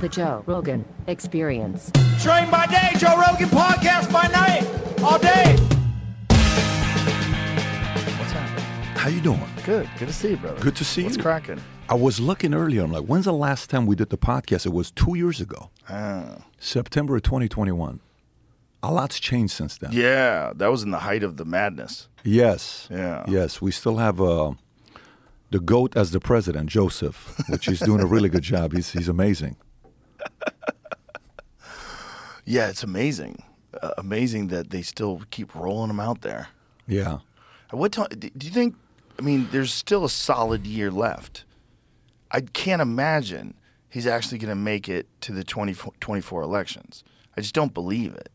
The Joe Rogan Experience. Train by day, Joe Rogan podcast by night, all day. What's happening? How you doing? Good. Good to see you, brother. Good to see What's you. What's cracking? I was looking earlier. I'm like, when's the last time we did the podcast? It was two years ago, Ah. September of 2021. A lot's changed since then. Yeah, that was in the height of the madness. Yes. Yeah. Yes. We still have uh, the goat as the president, Joseph, which he's doing a really good job. He's he's amazing. Yeah, it's amazing. Uh, amazing that they still keep rolling them out there. Yeah. At What time? Do you think? I mean, there's still a solid year left. I can't imagine he's actually going to make it to the 2024 elections. I just don't believe it.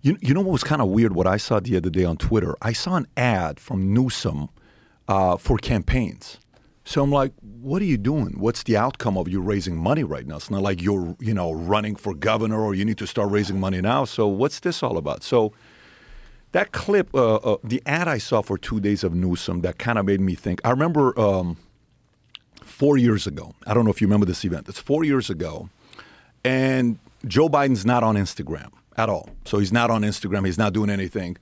You, you know what was kind of weird? What I saw the other day on Twitter, I saw an ad from Newsom uh, for campaigns. So I'm like, what are you doing? What's the outcome of you raising money right now? It's not like you're, you know, running for governor or you need to start raising money now. So what's this all about? So that clip, uh, uh, the ad I saw for two days of Newsom, that kind of made me think. I remember um, four years ago. I don't know if you remember this event. It's four years ago, and Joe Biden's not on Instagram at all. So he's not on Instagram. He's not doing anything.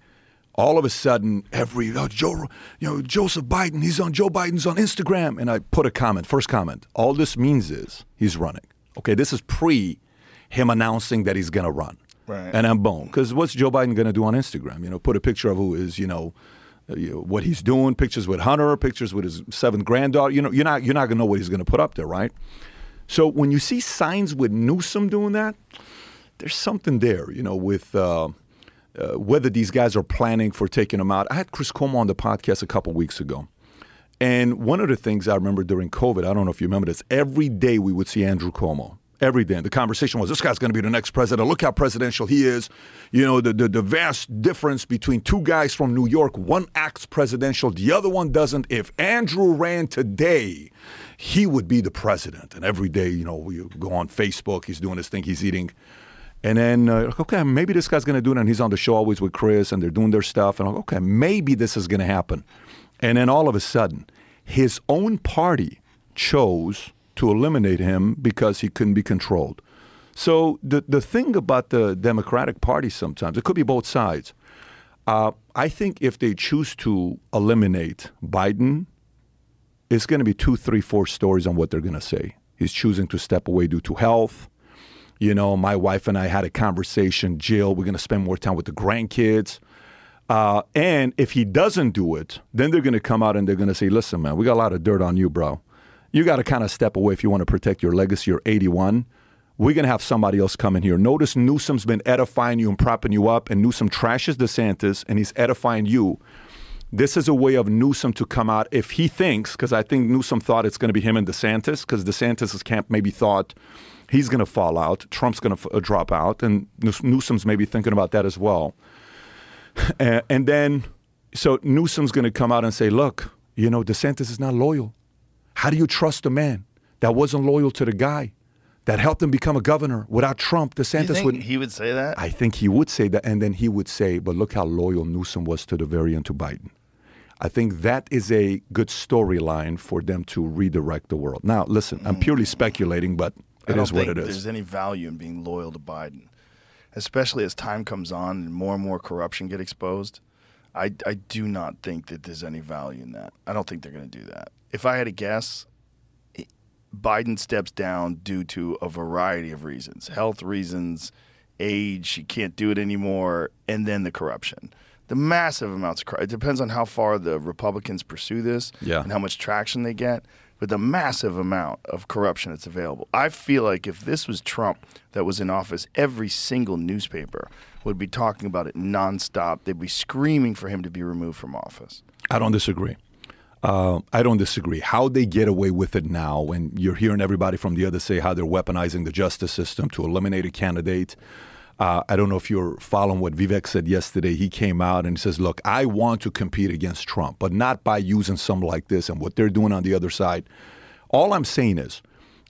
All of a sudden, every oh, Joe, you know, Joseph Biden, he's on Joe Biden's on Instagram, and I put a comment. First comment. All this means is he's running. Okay, this is pre him announcing that he's going to run. Right. And I'm boom. Because what's Joe Biden going to do on Instagram? You know, put a picture of who is, you know, uh, you know, what he's doing, pictures with Hunter, pictures with his seventh granddaughter. You know, you're not you're not going to know what he's going to put up there, right? So when you see signs with Newsom doing that, there's something there, you know, with uh, uh, whether these guys are planning for taking him out. I had Chris Cuomo on the podcast a couple weeks ago. And one of the things I remember during COVID, I don't know if you remember this, every day we would see Andrew Cuomo. Every day. The conversation was, this guy's going to be the next president. Look how presidential he is. You know, the, the, the vast difference between two guys from New York. One acts presidential, the other one doesn't. If Andrew ran today, he would be the president. And every day, you know, we go on Facebook, he's doing his thing, he's eating. And then, uh, okay, maybe this guy's going to do it. And he's on the show always with Chris, and they're doing their stuff. And I'm like, okay, maybe this is going to happen. And then all of a sudden, his own party chose to eliminate him because he couldn't be controlled. So the the thing about the Democratic Party sometimes it could be both sides. Uh, I think if they choose to eliminate Biden, it's going to be two, three, four stories on what they're going to say. He's choosing to step away due to health. You know, my wife and I had a conversation. Jill, we're going to spend more time with the grandkids. Uh, and if he doesn't do it, then they're going to come out and they're going to say, listen, man, we got a lot of dirt on you, bro. You got to kind of step away if you want to protect your legacy. You're 81. We're going to have somebody else come in here. Notice Newsom's been edifying you and propping you up, and Newsom trashes DeSantis and he's edifying you. This is a way of Newsom to come out if he thinks, because I think Newsom thought it's going to be him and DeSantis, because DeSantis' camp maybe thought he's going to fall out, Trump's going to f- uh, drop out, and News- Newsom's maybe thinking about that as well. and, and then, so Newsom's going to come out and say, look, you know, DeSantis is not loyal. How do you trust a man that wasn't loyal to the guy that helped him become a governor? Without Trump, DeSantis would. he would say that? I think he would say that, and then he would say, "But look how loyal Newsom was to the very end to Biden." I think that is a good storyline for them to redirect the world. Now, listen, I'm purely speculating, but it what it is. There's any value in being loyal to Biden, especially as time comes on and more and more corruption get exposed. I, I do not think that there's any value in that. I don't think they're going to do that. If I had to guess, Biden steps down due to a variety of reasons health reasons, age, he can't do it anymore, and then the corruption. The massive amounts of corruption. It depends on how far the Republicans pursue this Yeah. and how much traction they get, but the massive amount of corruption that's available. I feel like if this was Trump that was in office, every single newspaper would be talking about it nonstop. They'd be screaming for him to be removed from office. I don't disagree. Uh, I don't disagree. How they get away with it now, when you're hearing everybody from the other say how they're weaponizing the justice system to eliminate a candidate. Uh, I don't know if you're following what Vivek said yesterday. He came out and he says, Look, I want to compete against Trump, but not by using something like this and what they're doing on the other side. All I'm saying is,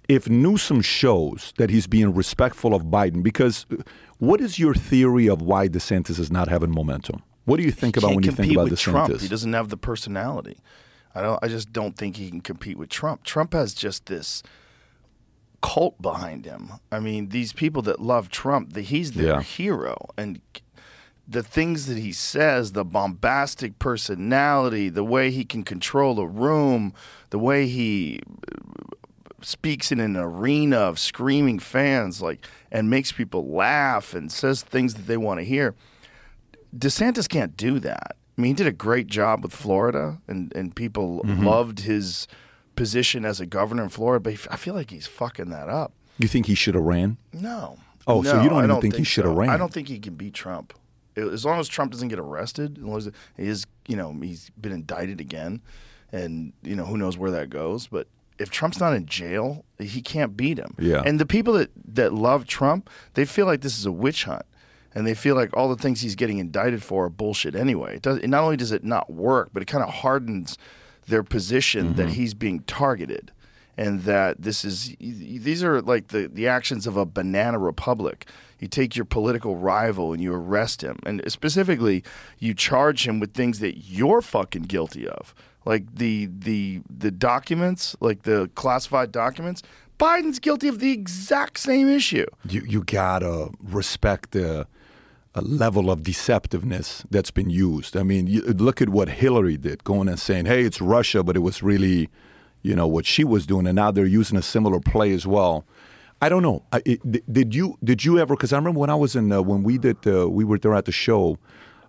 if Newsom shows that he's being respectful of Biden, because uh, what is your theory of why DeSantis is not having momentum? What do you think about when you think about DeSantis? Trump. He doesn't have the personality. I don't. I just don't think he can compete with Trump. Trump has just this cult behind him. I mean, these people that love Trump, the, he's their Yeah. hero, and the things that he says, the bombastic personality, the way he can control a room, the way he speaks in an arena of screaming fans, like and makes people laugh and says things that they want to hear. DeSantis can't do that. I mean, he did a great job with Florida, and and people Mm-hmm. loved his position as a governor in Florida. But I feel like he's fucking that up. You think he should have ran? No. Oh, so you don't even think he should have so. ran? I don't think he can beat Trump. As long as Trump doesn't get arrested, as long as he is, you know, he's been indicted again, and you know who knows where that goes. But if Trump's not in jail, he can't beat him. Yeah. And the people that that love Trump, they feel like this is a witch hunt, and they feel like all the things he's getting indicted for are bullshit anyway. It does. It not only does it not work, but it kind of hardens their position that mm-hmm. he's being targeted and that this is these are like the, the actions of a banana republic. You take your political rival and you arrest him, and specifically, you charge him with things that you're fucking guilty of, like the the the documents, like the classified documents. Biden's guilty of the exact same issue. You you gotta respect the uh, level of deceptiveness that's been used. I mean, you, look at what Hillary did, going and saying, "Hey, it's Russia," but it was really, you know, what she was doing, and now they're using a similar play as well. I don't know. I, it, did you did you ever? Because I remember when I was in uh, when we did uh, we were there at the show.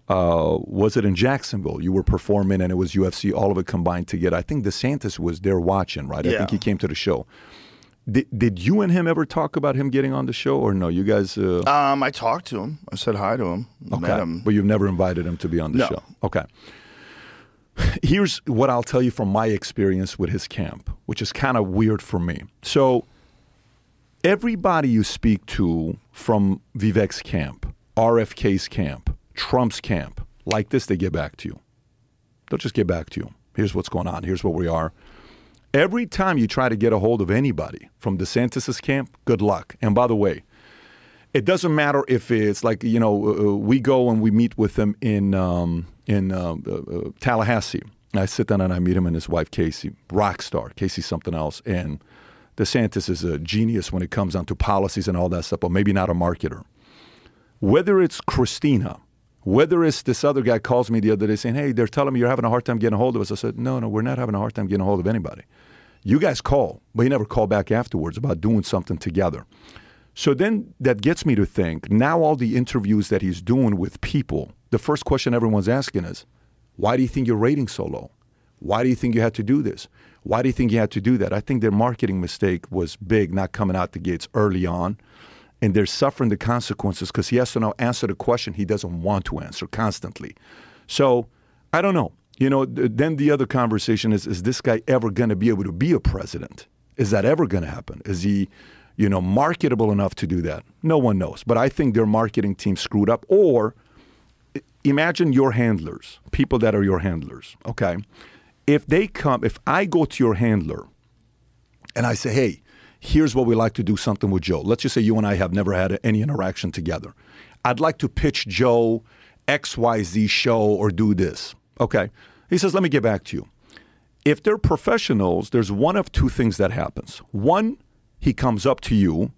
Uh, was it in Jacksonville? You were performing, and it was UFC, all of it combined together. I think DeSantis was there watching, right? Yeah. I think he came to the show. Did, did you and him ever talk about him getting on the show, or no? You guys, uh, Um, I talked to him. I said hi to him. Met okay, him. but you've never invited him to be on the No. show. Okay. Here's what I'll tell you from my experience with his camp, which is kind of weird for me. So, everybody you speak to from Vivek's camp, RFK's camp, Trump's camp, like this, they get back to you. They'll just get back to you. Here's what's going on. Here's where we are. Every time you try to get a hold of anybody from DeSantis's camp, good luck. And by the way, it doesn't matter if it's like you know uh, we go and we meet with them in um, in um, uh, uh, Tallahassee. I sit down and I meet him and his wife Casey, rock star. Casey's something else, and DeSantis is a genius when it comes down to policies and all that stuff, but maybe not a marketer. Whether it's Christina, whether it's this other guy calls me the other day saying, "Hey, they're telling me you're having a hard time getting a hold of us." I said, "No, no, we're not having a hard time getting a hold of anybody. You guys call, but you never call back afterwards about doing something together." So then that gets me to think now all the interviews that he's doing with people, the first question everyone's asking is, why do you think your rating's so low? Why do you think you had to do this? Why do you think you had to do that? I think their marketing mistake was big, not coming out the gates early on. And they're suffering the consequences because he has to now answer the question he doesn't want to answer constantly. So I don't know. You know, then the other conversation is is this guy ever going to be able to be a president? Is that ever going to happen? Is he, you know, marketable enough to do that? No one knows. But I think their marketing team screwed up. Or imagine your handlers, people that are your handlers, okay? If they come, if I go to your handler and I say, hey, here's what we like to do something with Joe. Let's just say you and I have never had any interaction together. I'd like to pitch Joe XYZ show or do this. Okay. He says, let me get back to you. If they're professionals, there's one of two things that happens. One, he comes up to you.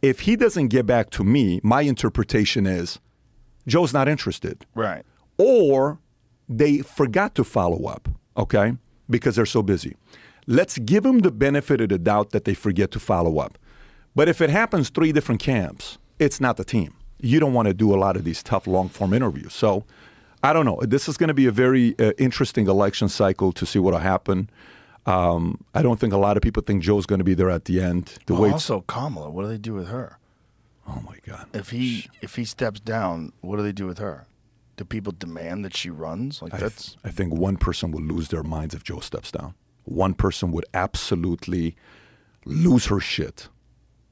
If he doesn't get back to me, my interpretation is Joe's not interested Right. or they forgot to follow up, okay, because they're so busy. Let's give them the benefit of the doubt that they forget to follow up. But if it happens three different camps, it's not the team. You don't want to do a lot of these tough long form interviews. So I don't know. This is going to be a very uh, interesting election cycle to see what will happen. Um, I don't think a lot of people think Joe's going to be there at the end. The Well, way also, Kamala. What do they do with her? oh my God. If he if he steps down, what do they do with her? Do people demand that she runs? Like I, that's I think one person would lose their minds if Joe steps down. One person would absolutely lose her shit.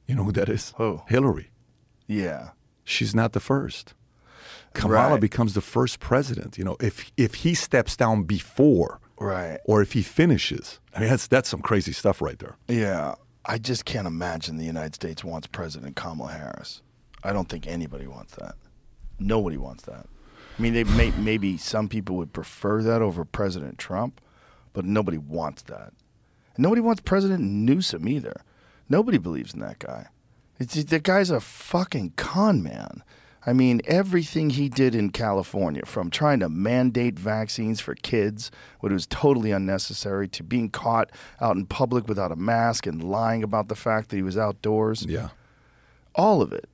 You know who that is? Who? Hillary. yeah. She's not the first. Kamala Right. becomes the first president. You know, if if he steps down before, Right. or if he finishes, I mean, that's that's some crazy stuff right there. Yeah. I just can't imagine the United States wants President Kamala Harris. I don't think anybody wants that. Nobody wants that. I mean, they may, maybe some people would prefer that over President Trump, but nobody wants that. And nobody wants President Newsom either. Nobody believes in that guy. It's, the guy's a fucking con man. I mean, everything he did in California, from trying to mandate vaccines for kids, when it was totally unnecessary, to being caught out in public without a mask and lying about the fact that he was outdoors, Yeah. all of it.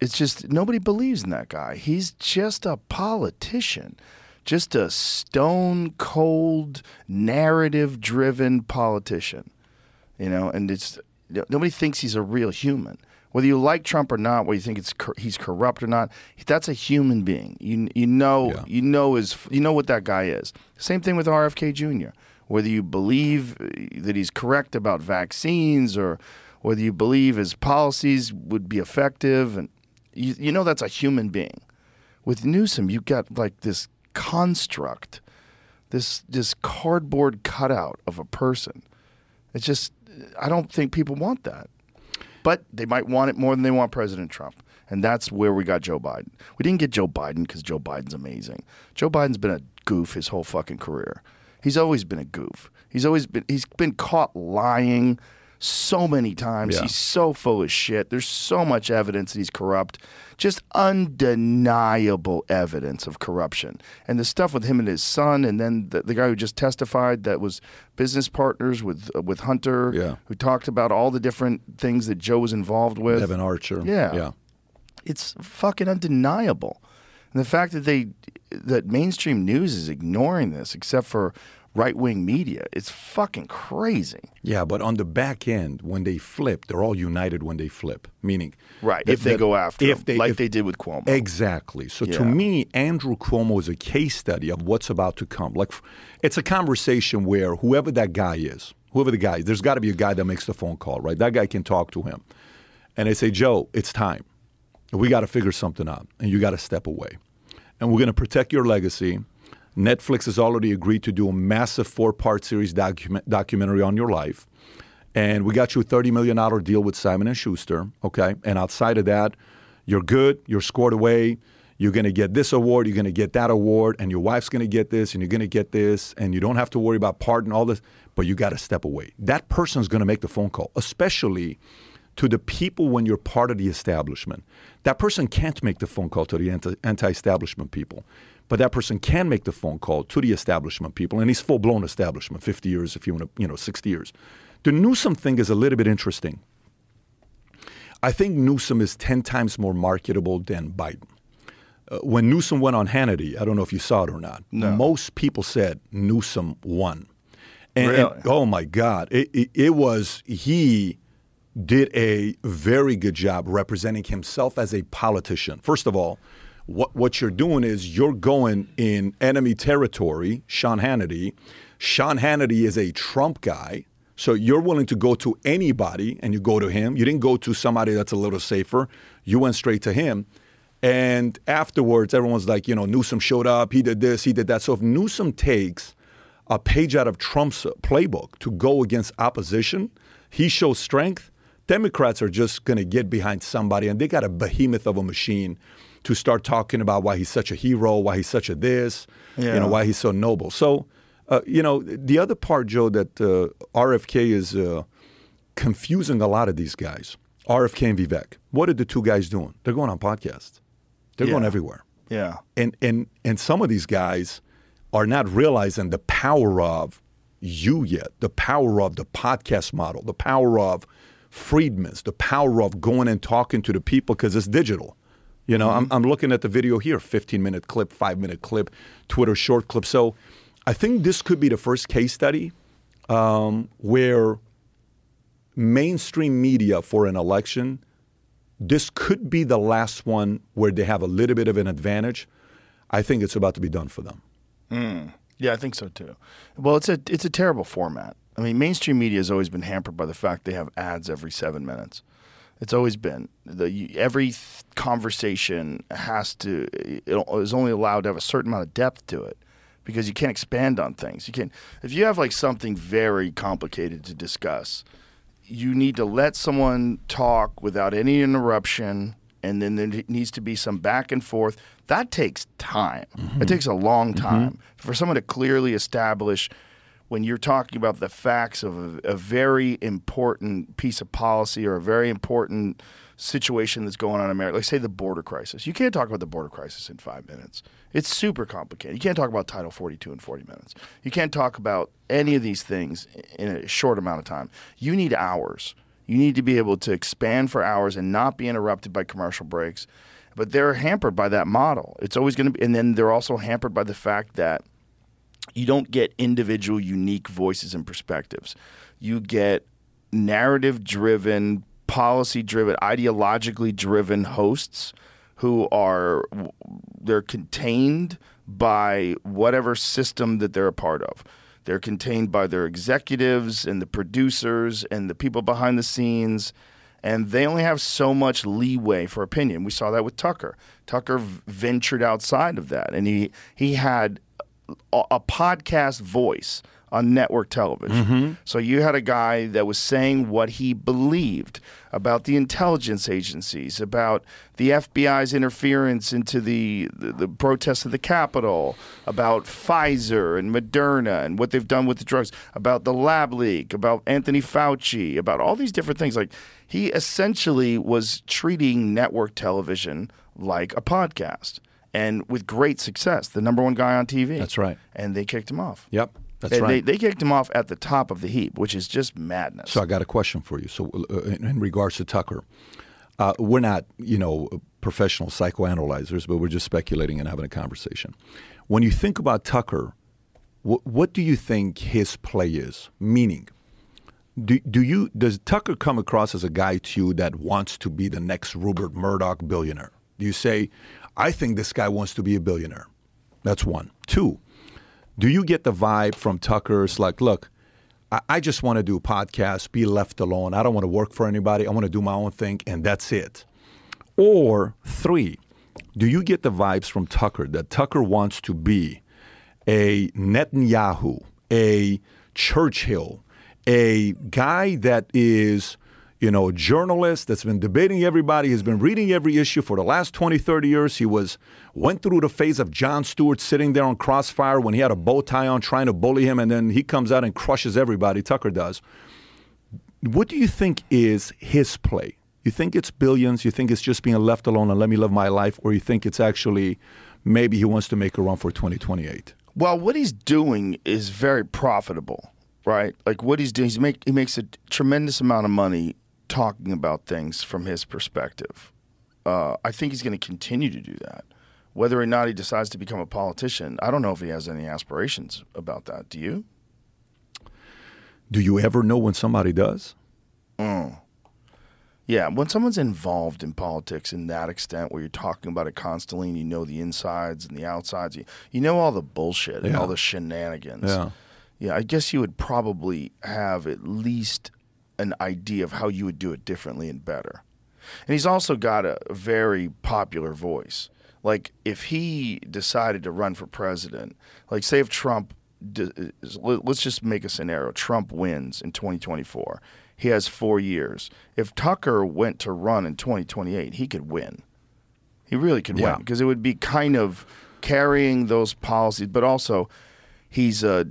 It's just nobody believes in that guy. He's just a politician, just a stone cold, narrative driven politician. You know, and it's nobody thinks he's a real human. Whether you like Trump or not, whether you think it's cor- he's corrupt or not, that's a human being. You you know Yeah. you know his you know what that guy is. Same thing with RFK Jr. Whether you believe uh, that he's correct about vaccines or whether you believe his policies would be effective, and you, you know that's a human being. With Newsom, you got like this construct, this this cardboard cutout of a person. It's just I don't think people want that. But they might want it more than they want President Trump. And that's where we got Joe Biden. We didn't get Joe Biden because Joe Biden's amazing. Joe Biden's been a goof his whole fucking career. He's always been a goof. He's always been he's been caught lying so many times. Yeah. He's so full of shit. There's so much evidence that he's corrupt. Just undeniable evidence of corruption. And the stuff with him and his son, and then the, the guy who just testified that was business partners with uh, with Hunter, Yeah. who talked about all the different things that Joe was involved with. Devon Archer. Yeah. Yeah. It's fucking undeniable. And the fact that they that mainstream news is ignoring this except for right wing media, it's fucking crazy. Yeah, but on the back end, when they flip, they're all united when they flip. Meaning, Right. that- if they go after if him, they, like if- they did with Cuomo. Exactly. So to me, Andrew Cuomo is a case study of what's about to come. Like, it's a conversation where whoever that guy is, whoever the guy is, there's got to be a guy that makes the phone call, right? That guy can talk to him, and they say, Joe, it's time. We got to figure something out, and you got to step away, and we're going to protect your legacy. Netflix has already agreed to do a massive four-part series document, documentary on your life and we got you a $30 million deal with Simon & Schuster, okay? And outside of that, you're good, you're scored away, you're going to get this award, you're going to get that award, and your wife's going to get this, and you're going to get this, and you don't have to worry about pardon, all this, but you got to step away. That person's going to make the phone call, especially to the people when you're part of the establishment. That person can't make the phone call to the anti-establishment people, but that person can make the phone call to the establishment people, and he's full-blown establishment, 50 years, if you want to, you know, 60 years. The Newsom thing is a little bit interesting. I think Newsom is 10 times more marketable than Biden. Uh, when Newsom went on Hannity, I don't know if you saw it or not, no. most people said Newsom won. And, and- Really? oh my God, it, it, it was, he did a very good job representing himself as a politician. First of all, what, what you're doing is you're going in enemy territory, Sean Hannity. Sean Hannity is a Trump guy. So you're willing to go to anybody and you go to him. You didn't go to somebody that's a little safer. You went straight to him. And afterwards, everyone's like, you know, Newsom showed up, he did this, he did that. So if Newsom takes a page out of Trump's playbook to go against opposition, he shows strength. Democrats are just going to get behind somebody, and they got a behemoth of a machine to start talking about why he's such a hero, why he's such a this, you know, why he's so noble. So, uh, you know, the other part, Joe, that uh, RFK is uh, confusing a lot of these guys. RFK and Vivek. What are the two guys doing? They're going on podcasts. They're going everywhere yeah. and and and some of these guys are not realizing the power of you yet, the power of the podcast model, the power of Friedman's, the power of going and talking to the people because it's digital. You know, I'm, I'm looking at the video here 15 minute clip, five minute clip, Twitter short clip. So I think this could be the first case study um, where mainstream media for an election this could be the last one where they have a little bit of an advantage. I think it's about to be done for them. Yeah, I think so too. Well, it's a it's a terrible format. I mean, mainstream media has always been hampered by the fact they have ads every seven minutes. It's always been the every th- conversation has to it is only allowed to have a certain amount of depth to it because you can't expand on things. You can if you have like something very complicated to discuss, you need to let someone talk without any interruption and then there needs to be some back and forth. That takes time. It mm-hmm. takes a long mm-hmm. time. For someone to clearly establish when you're talking about the facts of a, a very important piece of policy or a very important situation that's going on in America, like say the border crisis. You can't talk about the border crisis in five minutes. It's super complicated. You can't talk about Title 42 in 40 minutes. You can't talk about any of these things in a short amount of time. You need hours. You need to be able to expand for hours and not be interrupted by commercial breaks. But they're hampered by that model. It's always going to be, and then they're also hampered by the fact that you don't get individual, unique voices and perspectives. You get narrative driven, policy driven, ideologically driven hosts who are they're contained by whatever system that they're a part of. They're contained by their executives and the producers and the people behind the scenes and they only have so much leeway for opinion. We saw that with Tucker. Tucker ventured outside of that and he he had a, podcast voice on network television. Mm-hmm. So you had a guy that was saying what he believed about the intelligence agencies, about the FBI's interference into the, the, the protests of the Capitol, about Pfizer and Moderna and what they've done with the drugs, about the lab leak, about Anthony Fauci, about all these different things. Like he essentially was treating network television like a podcast. And with great success, the number one guy on TV. That's right. And they kicked him off. Yep, that's And right. They, they kicked him off at the top of the heap, which is just madness. So I got a question for you. So uh, in, in regards to Tucker, uh, we're not, you know, professional psychoanalyzers, but we're just speculating and having a conversation. When you think about Tucker, wh- what do you think his play is? Meaning, do, do you does Tucker come across as a guy to you that wants to be the next Rupert Murdoch billionaire? Do you say, I think this guy wants to be a billionaire? That's one. Two, do you get the vibe from Tucker? It's like, look, I, I just want to do podcasts, be left alone. I don't want to work for anybody. I want to do my own thing, and that's it. Or three, do you get the vibes from Tucker that Tucker wants to be a Netanyahu, a Churchill, a guy that is, you know, journalist that's been debating everybody, has been reading every issue for the last 20, 30 years. He was went through the phase of Jon Stewart sitting there on crossfire when he had a bow tie on trying to bully him, and then he comes out and crushes everybody. Tucker does. What do you think is his play? You think it's billions? You think it's just being left alone and let me live my life? Or you think it's actually maybe he wants to make a run for 2028? Well, what he's doing is very profitable, right? Like what he's doing, he's make, he makes a tremendous amount of money talking about things from his perspective. Uh, I think he's going to continue to do that. Whether or not he decides to become a politician, I don't know if he has any aspirations about that. Do you? Do you ever know when somebody does? Yeah, when someone's involved in politics in that extent, where you're talking about it constantly, and you know the insides and the outsides, you, you know all the bullshit and Yeah. all the shenanigans. Yeah. yeah. I guess you would probably have at least an idea of how you would do it differently and better. And he's also got a very popular voice. Like if he decided to run for president, like say if Trump, let- let's just make a scenario: Trump wins in 2024. He has four years. If Tucker went to run in 2028, he could win. He really could Yeah. win because it would be kind of carrying those policies, but also he's a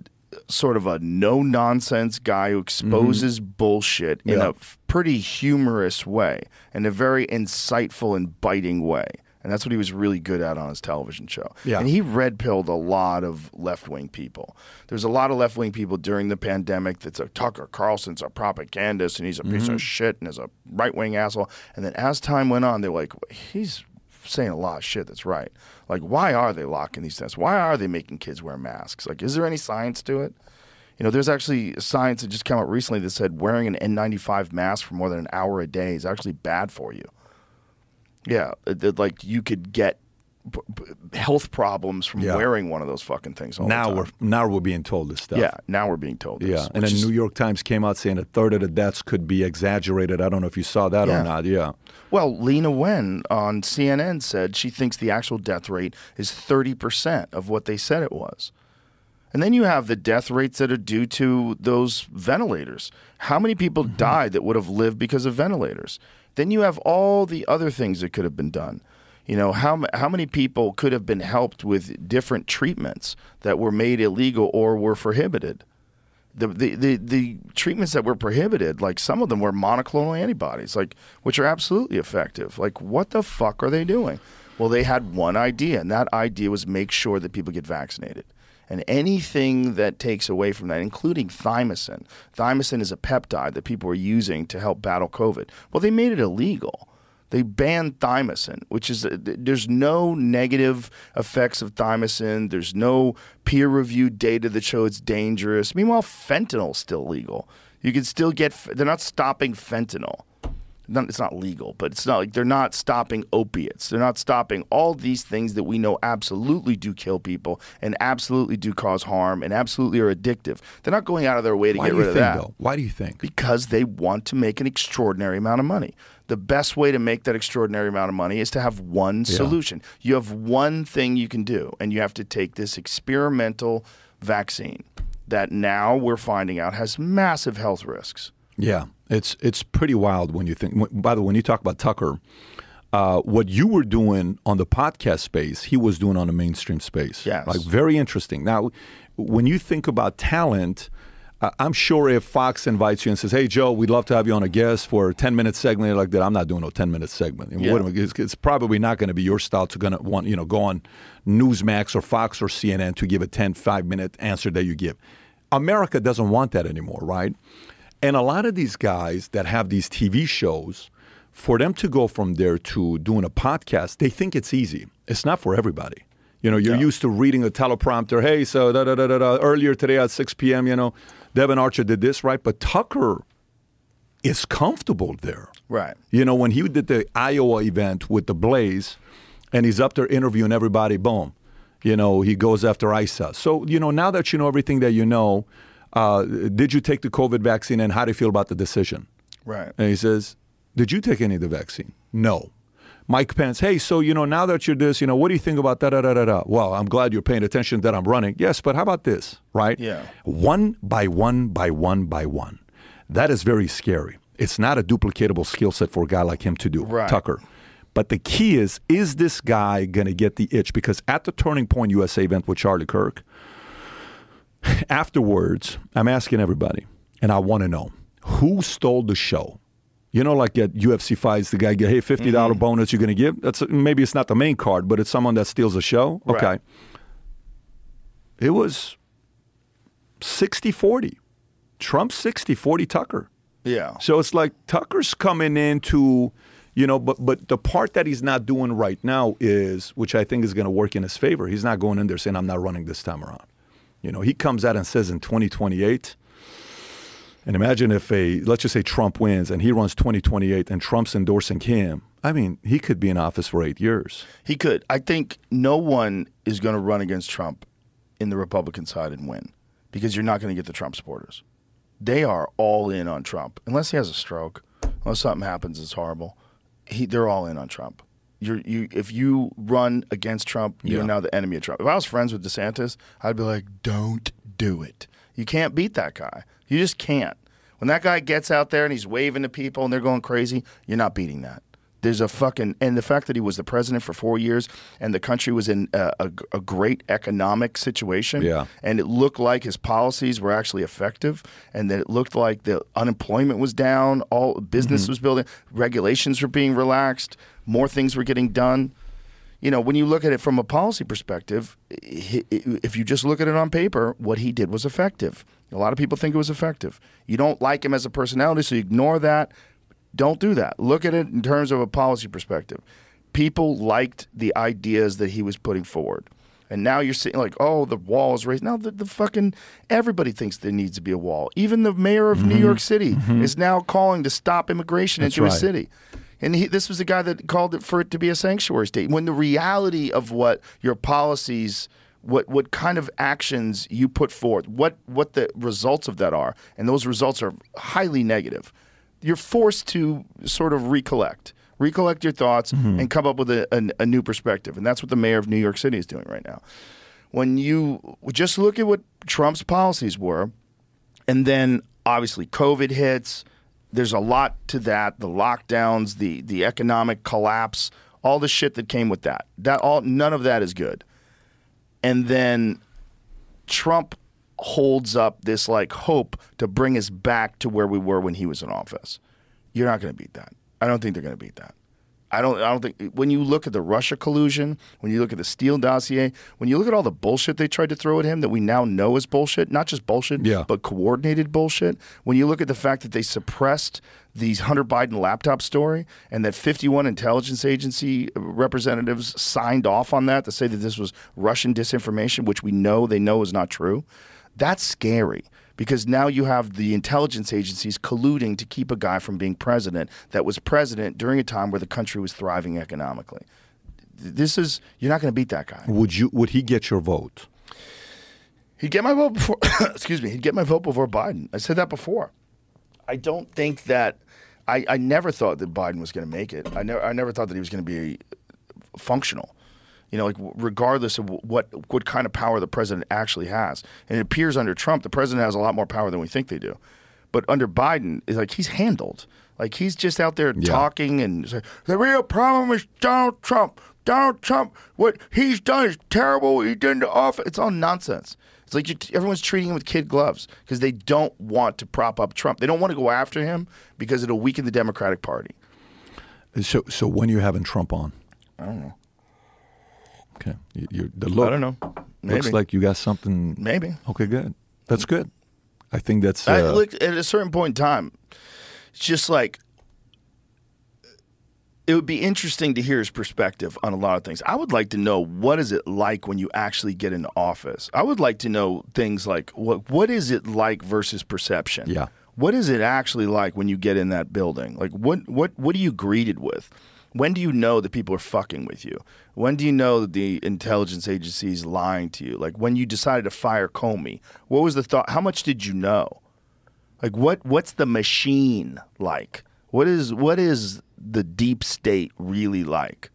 sort of a no nonsense guy who exposes bullshit in Mm-hmm. Yeah. a f- pretty humorous way, in a very insightful and biting way. And that's what he was really good at on his television show. Yeah. And he red pilled a lot of left wing people. There's a lot of left wing people during the pandemic that's a Tucker Carlson's a propagandist and he's a piece Mm-hmm. of shit and is a right wing asshole. And then as time went on, they're like, he's saying a lot of shit that's right. Like, why are they locking these tests? Why are they making kids wear masks? Like, is there any science to it? You know, there's actually science that just came out recently that said wearing an N95 mask for more than an hour a day is actually bad for you. Yeah, it- it- like you could get p- p- health problems from Yeah. wearing one of those fucking things all now the we're now we're being told this stuff. yeah, now we're being told this. Yeah, and then is- New York Times came out saying a third of the deaths could be exaggerated. I don't know if you saw that Yeah. or not. Yeah. Well, Leana Wen on CNN said she thinks the actual death rate is 30% of what they said it was. And then you have the death rates that are due to those ventilators. How many people mm-hmm. died that would have lived because of ventilators? Then you have all the other things that could have been done. You know, how, how many people could have been helped with different treatments that were made illegal or were prohibited? The, the, the, the treatments that were prohibited, like some of them were monoclonal antibodies, like which are absolutely effective. Like what the fuck are they doing? Well, they had one idea, and that idea was make sure that people get vaccinated. And anything that takes away from that, including thymosin, thymosin is a peptide that people are using to help battle COVID. Well, they made it illegal. They banned thymosin, which is uh, there's no negative effects of thymosin. There's no peer-reviewed data that show it's dangerous. Meanwhile, fentanyl's still legal. You can still get. They're not stopping fentanyl not, it's not legal, but it's not like they're not stopping opiates. They're not stopping all these things that we know absolutely do kill people and absolutely do cause harm and absolutely are addictive. They're not going out of their way to Why get rid of think, that. though? Why do you think? Because they want to make an extraordinary amount of money. The best way to make that extraordinary amount of money is to have one solution. You have one thing you can do, and you have to take this experimental vaccine that now we're finding out has massive health risks. Yeah, it's it's pretty wild when you think. By the way, when you talk about Tucker, uh, what you were doing on the podcast space, he was doing on the mainstream space. Yes. like very interesting. Now, when you think about talent. I'm sure if Fox invites you and says, "Hey Joe, we'd love to have you on a guest for a 10 minute segment like that," I'm not doing a 10 minute segment. Yeah. what It's, it's probably not going to be your style to going to want you know go on Newsmax or Fox or CNN to give a 10 5 minute answer that you give. America doesn't want that anymore, right? And a lot of these guys that have these TV shows, for them to go from there to doing a podcast, they think it's easy. It's not for everybody. You know, you're used to reading a teleprompter. Hey, so da da da da da. Earlier today at 6 p.m., you know, Devon Archer did this, right? But Tucker is comfortable there. Right. You know, when he did the Iowa event with the Blaze, and he's up there interviewing everybody, boom, you know, he goes after Asa. So, you know, now that you know everything that you know, uh, did you take the COVID vaccine and how do you feel about the decision? Right. And he says, Did you take any of the vaccine? No. Mike Pence, hey, so, you know, now that you're this, you know, what do you think about da da da da da? Well, I'm glad you're paying attention that I'm running. Yes, but how about this, right? Yeah. One by one by one by one. That is very scary. It's not a duplicatable skill set for a guy like him to do, Right. Tucker. But the key is, is this guy going to get the itch? Because at the Turning Point USA event with Charlie Kirk, afterwards, I'm asking everybody, and I want to know who stole the show. You know, like at UFC fights, the guy get hey fifty dollars mm-hmm. bonus you're going to give. That's maybe it's not the main card, but it's someone that steals the show. Okay, Right. it was 60-40. Trump 60, 40 Tucker. Yeah. So it's like Tucker's coming into, you know, but but the part that he's not doing right now is, which I think is going to work in his favor. He's not going in there saying, "I'm not running this time around." You know, he comes out and says in 2028. And imagine if a let's just say Trump wins and he runs 2028 and Trump's endorsing him. I mean, he could be in office for eight years. He could. I think no one is going to run against Trump in the Republican side and win because you're not going to get the Trump supporters. They are all in on Trump unless he has a stroke, unless something happens that's horrible. He, they're all in on Trump. You're, you, if you run against Trump, you're Yeah. now the enemy of Trump. If I was friends with DeSantis, I'd be like, don't do it. You can't beat that guy. You just can't. When that guy gets out there and he's waving to people and they're going crazy, you're not beating that. There's a fucking and the fact that he was the president for four years and the country was in a, a, a great economic situation, Yeah. and it looked like his policies were actually effective, and that it looked like the unemployment was down, all business mm-hmm. was building, regulations were being relaxed, more things were getting done. You know, when you look at it from a policy perspective, if you just look at it on paper, what he did was effective. A lot of people think it was effective. You don't like him as a personality, so you ignore that. Don't do that. Look at it in terms of a policy perspective. People liked the ideas that he was putting forward. And now you're saying like, oh, the wall is raised. Now the, the fucking everybody thinks there needs to be a wall. Even the mayor of New mm-hmm. York City mm-hmm. is now calling to stop immigration That's into his right. city. And he, this was the guy that called it for it to be a sanctuary state. When the reality of what your policies, what what kind of actions you put forth, what what the results of that are, and those results are highly negative, you're forced to sort of recollect, recollect your thoughts, mm-hmm. and come up with a, a, a new perspective. And that's what the mayor of New York City is doing right now. When you just look at what Trump's policies were, and then obviously COVID hits. There's a lot to that. The lockdowns, the the economic collapse, all the shit that came with that. That all none of that is good. And then Trump holds up this like hope to bring us back to where we were when he was in office. You're not going to beat that. I don't think they're going to beat that. I don't. I don't think when you look at the Russia collusion, when you look at the Steele dossier, when you look at all the bullshit they tried to throw at him that we now know is bullshit, not just bullshit, Yeah. but coordinated bullshit. When you look at the fact that they suppressed these Hunter Biden laptop story and that 51 intelligence agency representatives signed off on that to say that this was Russian disinformation, which we know they know is not true, that's scary because now you have the intelligence agencies colluding to keep a guy from being president that was president during a time where the country was thriving economically. This is you're not going to beat that guy. Would you? Would he get your vote? He'd get my vote before. excuse me. He'd get my vote before Biden. I said that before. I don't think that. I, I never thought that Biden was going to make it. I never. I never thought that he was going to be functional. You know, like regardless of what what kind of power the president actually has, and it appears under Trump, the president has a lot more power than we think they do. But under Biden, it's like he's handled. Like he's just out there talking and say, the real problem is Donald Trump. Donald Trump, what he's done is terrible. What he did in the office. It's all nonsense. It's like everyone's treating him with kid gloves because they don't want to prop up Trump. They don't want to go after him because it'll weaken the Democratic Party. So, so when are you having Trump on? I don't know. Okay, you, the look. I don't know. Maybe. Looks like you got something. Maybe. Okay, good. That's good. I think that's. I, Uh, look, at a certain point in time, it's just like it would be interesting to hear his perspective on a lot of things. I would like to know what is it like when you actually get into office. I would like to know things like what what is it like versus perception. Yeah. What is it actually like when you get in that building? Like what what what are you greeted with? When do you know that people are fucking with you? When do you know that the intelligence agency is lying to you? Like when you decided to fire Comey, what was the thought? How much did you know? Like what what's the machine like? What is what is the deep state really like?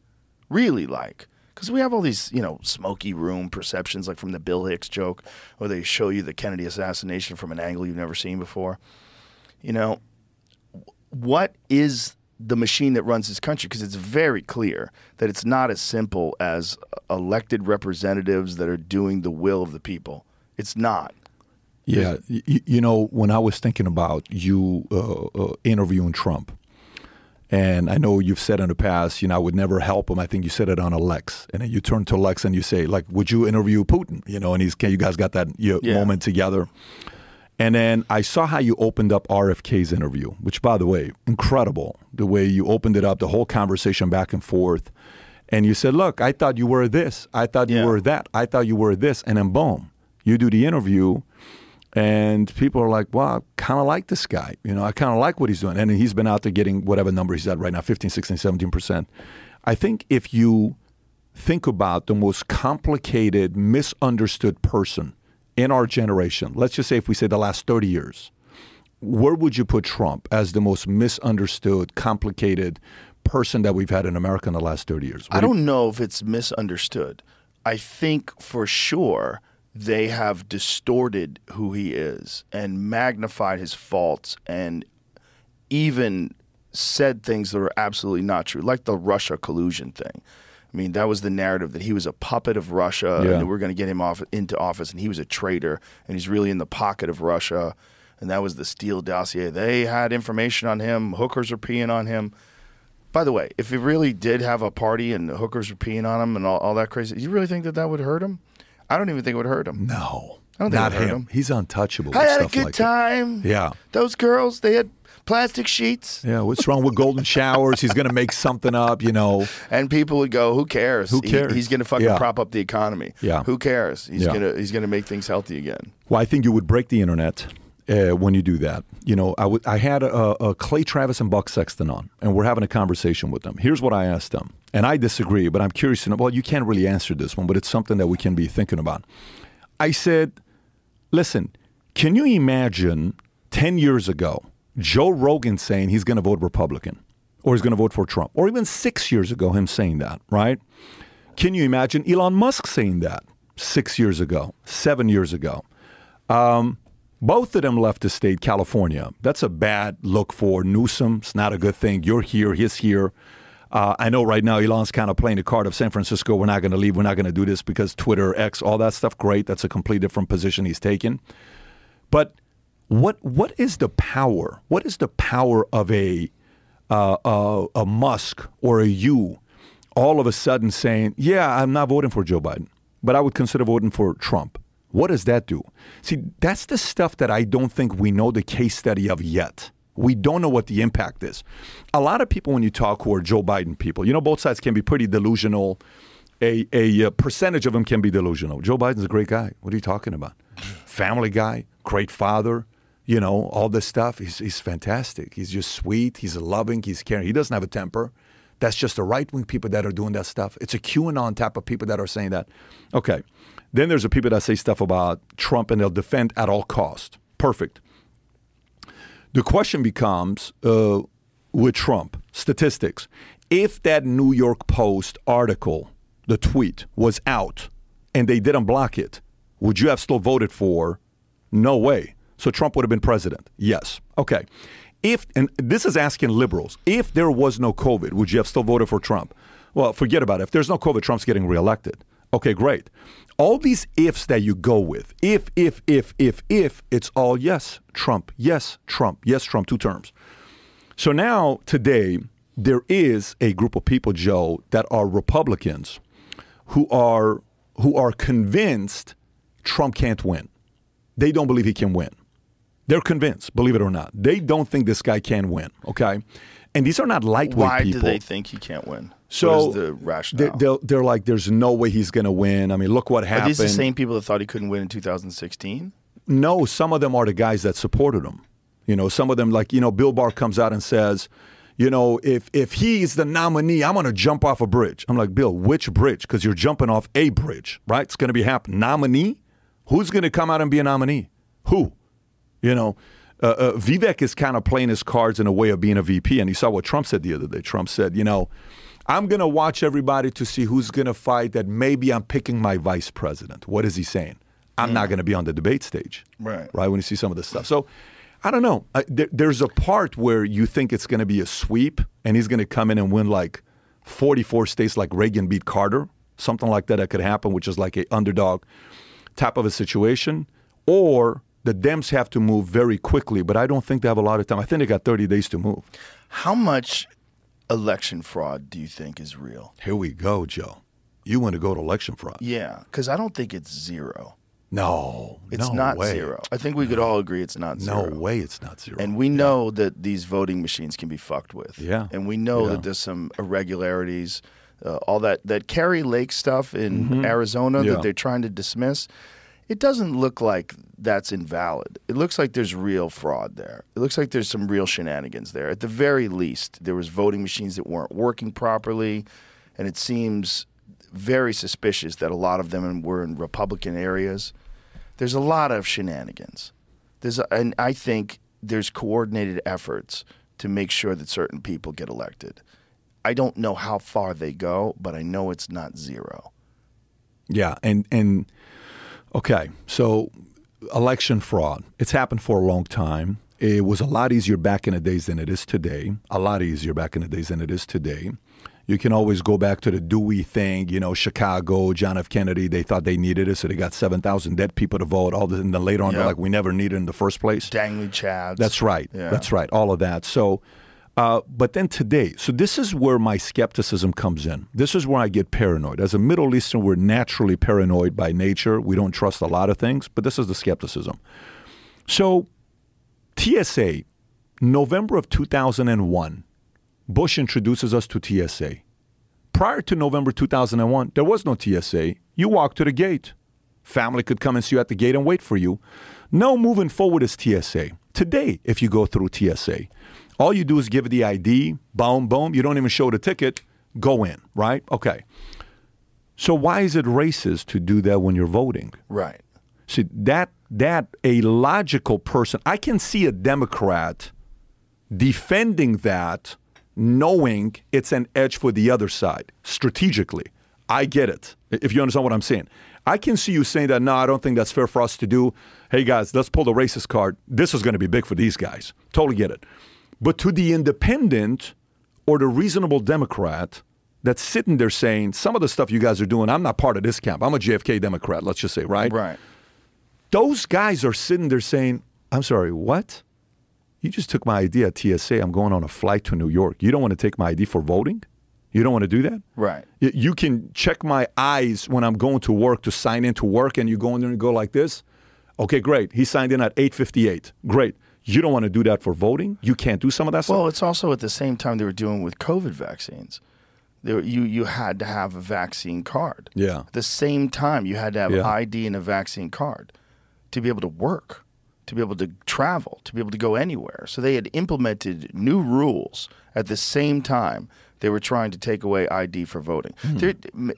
Really like? Because we have all these, you know, smoky room perceptions, like from the Bill Hicks joke, where they show you the Kennedy assassination from an angle you've never seen before. You know, what is the machine that runs this country? Because it's very clear that it's not as simple as elected representatives that are doing the will of the people. It's not. Yeah, you, you know, when I was thinking about you uh, uh, interviewing Trump, and I know you've said in the past, you know, I would never help him. I think you said it on Alex, and then you turn to Alex and you say, like, would you interview Putin? You know, and he's, can you guys got that you know, Yeah. moment together. And then I saw how you opened up RFK's interview, which, by the way, incredible. The way you opened it up, the whole conversation back and forth. And you said, Look, I thought you were this. I thought you Yeah. were that. I thought you were this. And then, boom, you do the interview. And people are like, wow, I kind of like this guy. You know, I kind of like what he's doing. And he's been out there getting whatever number he's at right now 15, 16, 17%. I think if you think about the most complicated, misunderstood person in our generation, let's just say if we say the last 30 years, where would you put Trump as the most misunderstood, complicated person that we've had in America in the last 30 years? I don't know if it's misunderstood. I think for sure they have distorted who he is and magnified his faults and even said things that are absolutely not true, like the Russia collusion thing. I mean, that was the narrative that he was a puppet of Russia Yeah. and that we're going to get him off into office and he was a traitor and he's really in the pocket of Russia. And that was the Steele dossier. They had information on him. Hookers are peeing on him. By the way, if he really did have a party and the hookers were peeing on him and all, all that crazy, you really think that that would hurt him? I don't even think it would hurt him. No. I don't think not it hurt him. him. He's untouchable. I with had a good like time. Yeah. Those girls, they had plastic sheets. Yeah, what's wrong with golden showers? He's going to make something up, you know. And people would go, "Who cares? Who He- cares? he's going to fucking Yeah. prop up the economy. Yeah. Who cares? He's Yeah. going to he's going to make things healthy again. Well, I think you would break the internet uh, when you do that. You know, I, w- I had a, a Clay Travis and Buck Sexton on, and we're having a conversation with them. Here's what I asked them, and I disagree, but I'm curious to know. Well, you can't really answer this one, but it's something that we can be thinking about. I said, listen, can you imagine 10 years ago Joe Rogan saying he's going to vote Republican or he's going to vote for Trump, or even six years ago him saying that, right? Can you imagine Elon Musk saying that six years ago, seven years ago? Um, both of them left the state, California. That's a bad look for Newsom. It's not a good thing. You're here, he's here. Uh, I know right now Elon's kind of playing the card of San Francisco. We're not going to leave. We're not going to do this because Twitter, X, all that stuff. Great. That's a completely different position he's taken. But what what is the power? What is the power of a uh, uh, a Musk or a you all of a sudden saying, "Yeah, I'm not voting for Joe Biden, but I would consider voting for Trump." What does that do? See, that's the stuff that I don't think we know the case study of yet. We don't know what the impact is. A lot of people, when you talk who are Joe Biden people, you know, both sides can be pretty delusional. A, a, a percentage of them can be delusional. Joe Biden's a great guy. What are you talking about? Family guy, great father, you know, all this stuff. He's, he's fantastic. He's just sweet. He's loving. He's caring. He doesn't have a temper. That's just the right wing people that are doing that stuff. It's a QAnon type of people that are saying that. Okay. Then there's the people that say stuff about Trump and they'll defend at all cost. Perfect. The question becomes uh, with Trump statistics. If that New York Post article, the tweet, was out and they didn't block it, would you have still voted for? No way. So Trump would have been president. Yes. Okay. If and this is asking liberals, if there was no COVID, would you have still voted for Trump? Well, forget about it. If there's no COVID, Trump's getting reelected. Okay, great. All these ifs that you go with, if, if, if, if, if, it's all yes, Trump, yes, Trump, yes, Trump, two terms. So now, today, there is a group of people, Joe, that are Republicans who are who are convinced Trump can't win. They don't believe he can win. They're convinced, believe it or not. They don't think this guy can win. Okay, and these are not lightweight Why people. do they think he can't win? So the rationale? they're, they're like, there's no way he's going to win. I mean, look what happened. Are these the same people that thought he couldn't win in 2016? No, some of them are the guys that supported him. You know, some of them, like you know, Bill Barr comes out and says, you know, if if he's the nominee, I'm going to jump off a bridge. I'm like, Bill, which bridge? Because you're jumping off a bridge, right? It's going to be happening. Nominee? Who's going to come out and be a nominee? Who? You know, uh, uh, Vivek is kind of playing his cards in a way of being a VP, and you saw what Trump said the other day. Trump said, you know, I'm going to watch everybody to see who's going to fight. That maybe I'm picking my vice president. What is he saying? I'm not going to be on the debate stage, Right. Right when you see some of this stuff. So. I don't know. I, there, there's a part where you think it's going to be a sweep, and he's going to come in and win like 44 states, like Reagan beat Carter, something like that. That could happen, which is like a underdog type of a situation, or the Dems have to move very quickly. But I don't think they have a lot of time. I think they got 30 days to move. How much election fraud do you think is real? Here we go, Joe. You want to go to election fraud? Yeah, because I don't think it's zero. No, It's no not way. zero. I think we could all agree it's not zero. No way, it's not zero. And we know that these voting machines can be fucked with. Yeah. And we know Yeah. that there's some irregularities, uh, all that that Kari Lake stuff in Arizona Mm-hmm. Yeah. that they're trying to dismiss. It doesn't look like that's invalid. It looks like there's real fraud there. It looks like there's some real shenanigans there. At the very least, there was voting machines that weren't working properly, and it seems very suspicious that a lot of them were in Republican areas. There's a lot of shenanigans. There's a, and I think there's coordinated efforts to make sure that certain people get elected. I don't know how far they go, but I know it's not zero. Yeah, and and okay, so election fraud. It's happened for a long time. It was a lot easier back in the days than it is today. A lot easier back in the days than it is today. You can always go back to the Dewey thing, you know, Chicago, John F. Kennedy. They thought they needed it, so they got seven thousand dead people to vote. All this, and then later on, they're like, we never needed it in the first place. Dangly Chads. That's right. Yeah. That's right. All of that. So, uh, but then today, so this is where my skepticism comes in. This is where I get paranoid. As a Middle Eastern, we're naturally paranoid by nature. We don't trust a lot of things, but this is the skepticism. So, TSA, November of 2001, Bush introduces us to TSA. Prior to November 2001, there was no TSA. You walk to the gate. Family could come and see you at the gate and wait for you. No, moving forward is TSA. Today, if you go through TSA, all you do is give it the ID, boom, boom. You don't even show the ticket, go in, right? Okay. So why is it racist to do that when you're voting? right. See that that a logical person, I can see a Democrat defending that, knowing it's an edge for the other side strategically. I get it. If you understand what I'm saying, I can see you saying that. No, I don't think that's fair for us to do. Hey guys, let's pull the racist card. This is going to be big for these guys. Totally get it. But to the independent or the reasonable Democrat that's sitting there saying, some of the stuff you guys are doing, I'm not part of this camp. I'm a JFK Democrat, let's just say, right? Right. Those guys are sitting there saying, I'm sorry, what? You just took my ID at TSA. I'm going on a flight to New York. You don't want to take my ID for voting? You don't want to do that? Right. You can check my eyes when I'm going to work to sign in to work, and you go in there and go like this. Okay, great. He signed in at 8:58. Great. You don't want to do that for voting. You can't do some of that stuff. Well, it's also at the same time they were doing with COVID vaccines. There, you you had to have a vaccine card. Yeah. At the same time, you had to have Yeah. ID and a vaccine card to be able to work, to be able to travel, to be able to go anywhere. So they had implemented new rules at the same time they were trying to take away ID for voting. Hmm. They're-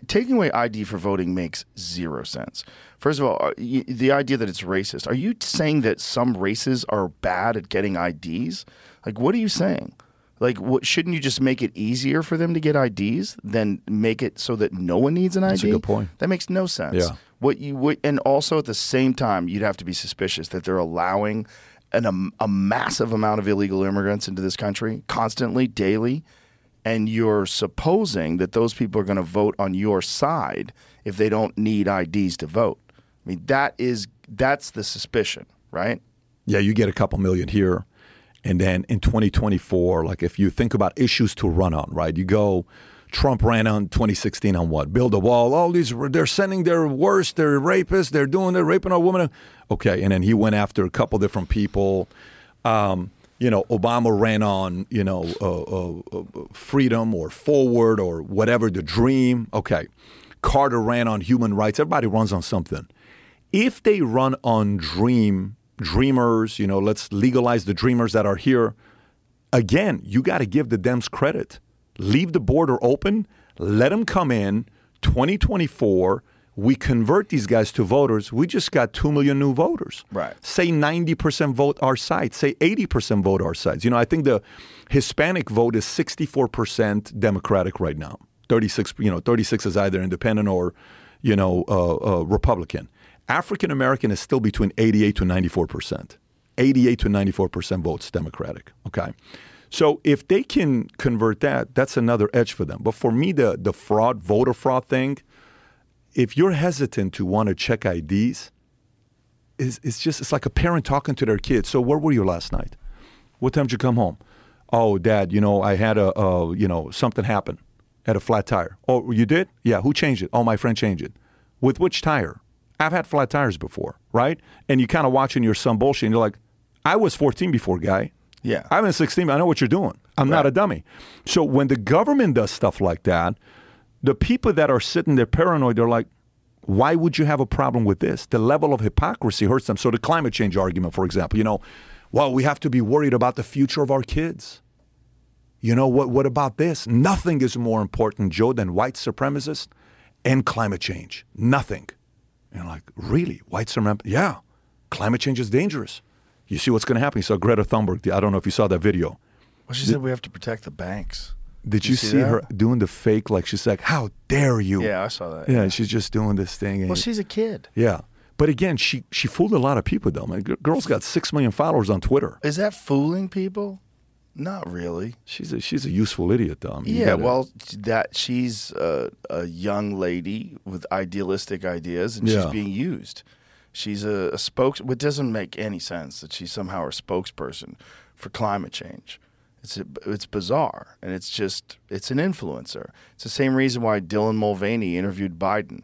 Taking away ID for voting makes zero sense. First of all, the idea that it's racist. Are you saying that some races are bad at getting IDs? Like, what are you saying? Like, what, shouldn't you just make it easier for them to get IDs than make it so that no one needs an That's a ID? good point. That makes no sense. Yeah. What you would, and also at the same time, you'd have to be suspicious that they're allowing an, um, a massive amount of illegal immigrants into this country constantly, daily, and you're supposing that those people are going to vote on your side if they don't need IDs to vote. I mean, that is that's the suspicion, right? Yeah, you get a couple million here. And then in 2024, like if you think about issues to run on, right? You go, Trump ran on 2016 on what? Build a wall. All these, they're sending their worst, they're rapists, they're doing, they're raping our women. Okay. And then he went after a couple different people. Um, you know, Obama ran on, you know, uh, uh, uh, freedom or forward or whatever, the dream. Okay. Carter ran on human rights. Everybody runs on something if they run on dream dreamers, you know, let's legalize the dreamers that are here. Again, you got to give the Dems credit. Leave the border open, let them come in. 2024, we convert these guys to voters. We just got 2 million new voters. Right. Say 90% vote our side, say 80% vote our sides. You know, I think the Hispanic vote is 64% Democratic right now. 36, you know, 36 is either independent or, you know, uh, uh, Republican. African American is still between 88 to 94 percent. 88 to 94 percent votes Democratic. Okay, so if they can convert that, that's another edge for them. But for me, the the fraud, voter fraud thing, if you're hesitant to want to check IDs, is it's just it's like a parent talking to their kid. So where were you last night? What time did you come home? Oh, Dad, you know I had a, a you know something happened. Had a flat tire. Oh, you did? Yeah. Who changed it? Oh, my friend changed it. With which tire? I've had flat tires before, right? And you kind of watching your son bullshit, and you're like, I was 14 before, guy. Yeah. I'm in 16. I know what you're doing. I'm not a dummy. So when the government does stuff like that, the people that are sitting there paranoid, they're like, why would you have a problem with this? The level of hypocrisy hurts them. So the climate change argument, for example, you know, well, we have to be worried about the future of our kids. You know what? What about this? Nothing is more important, Joe, than white supremacists and climate change. Nothing. And like, really? White supremacists? Yeah. Climate change is dangerous. You see what's going to happen. You saw Greta Thunberg. I don't know if you saw that video. Well, she said we have to protect the banks. Did you, see see, her doing the fake? Like she's like, "How dare you?" Yeah, I saw that. Yeah, she's just doing this thing. And Well, she's a kid. yeah, but again, she she fooled a lot of people though. Man, girl's got six million followers on Twitter. Is that fooling people? Not really. She's a she's a useful idiot though. I mean, Yeah, gotta- well, that she's a, a young lady with idealistic ideas, and she's being used. She's a, a spokes. It doesn't make any sense that she's somehow a spokesperson for climate change. It's a, it's bizarre, and it's just it's an influencer. It's the same reason why Dylan Mulvaney interviewed Biden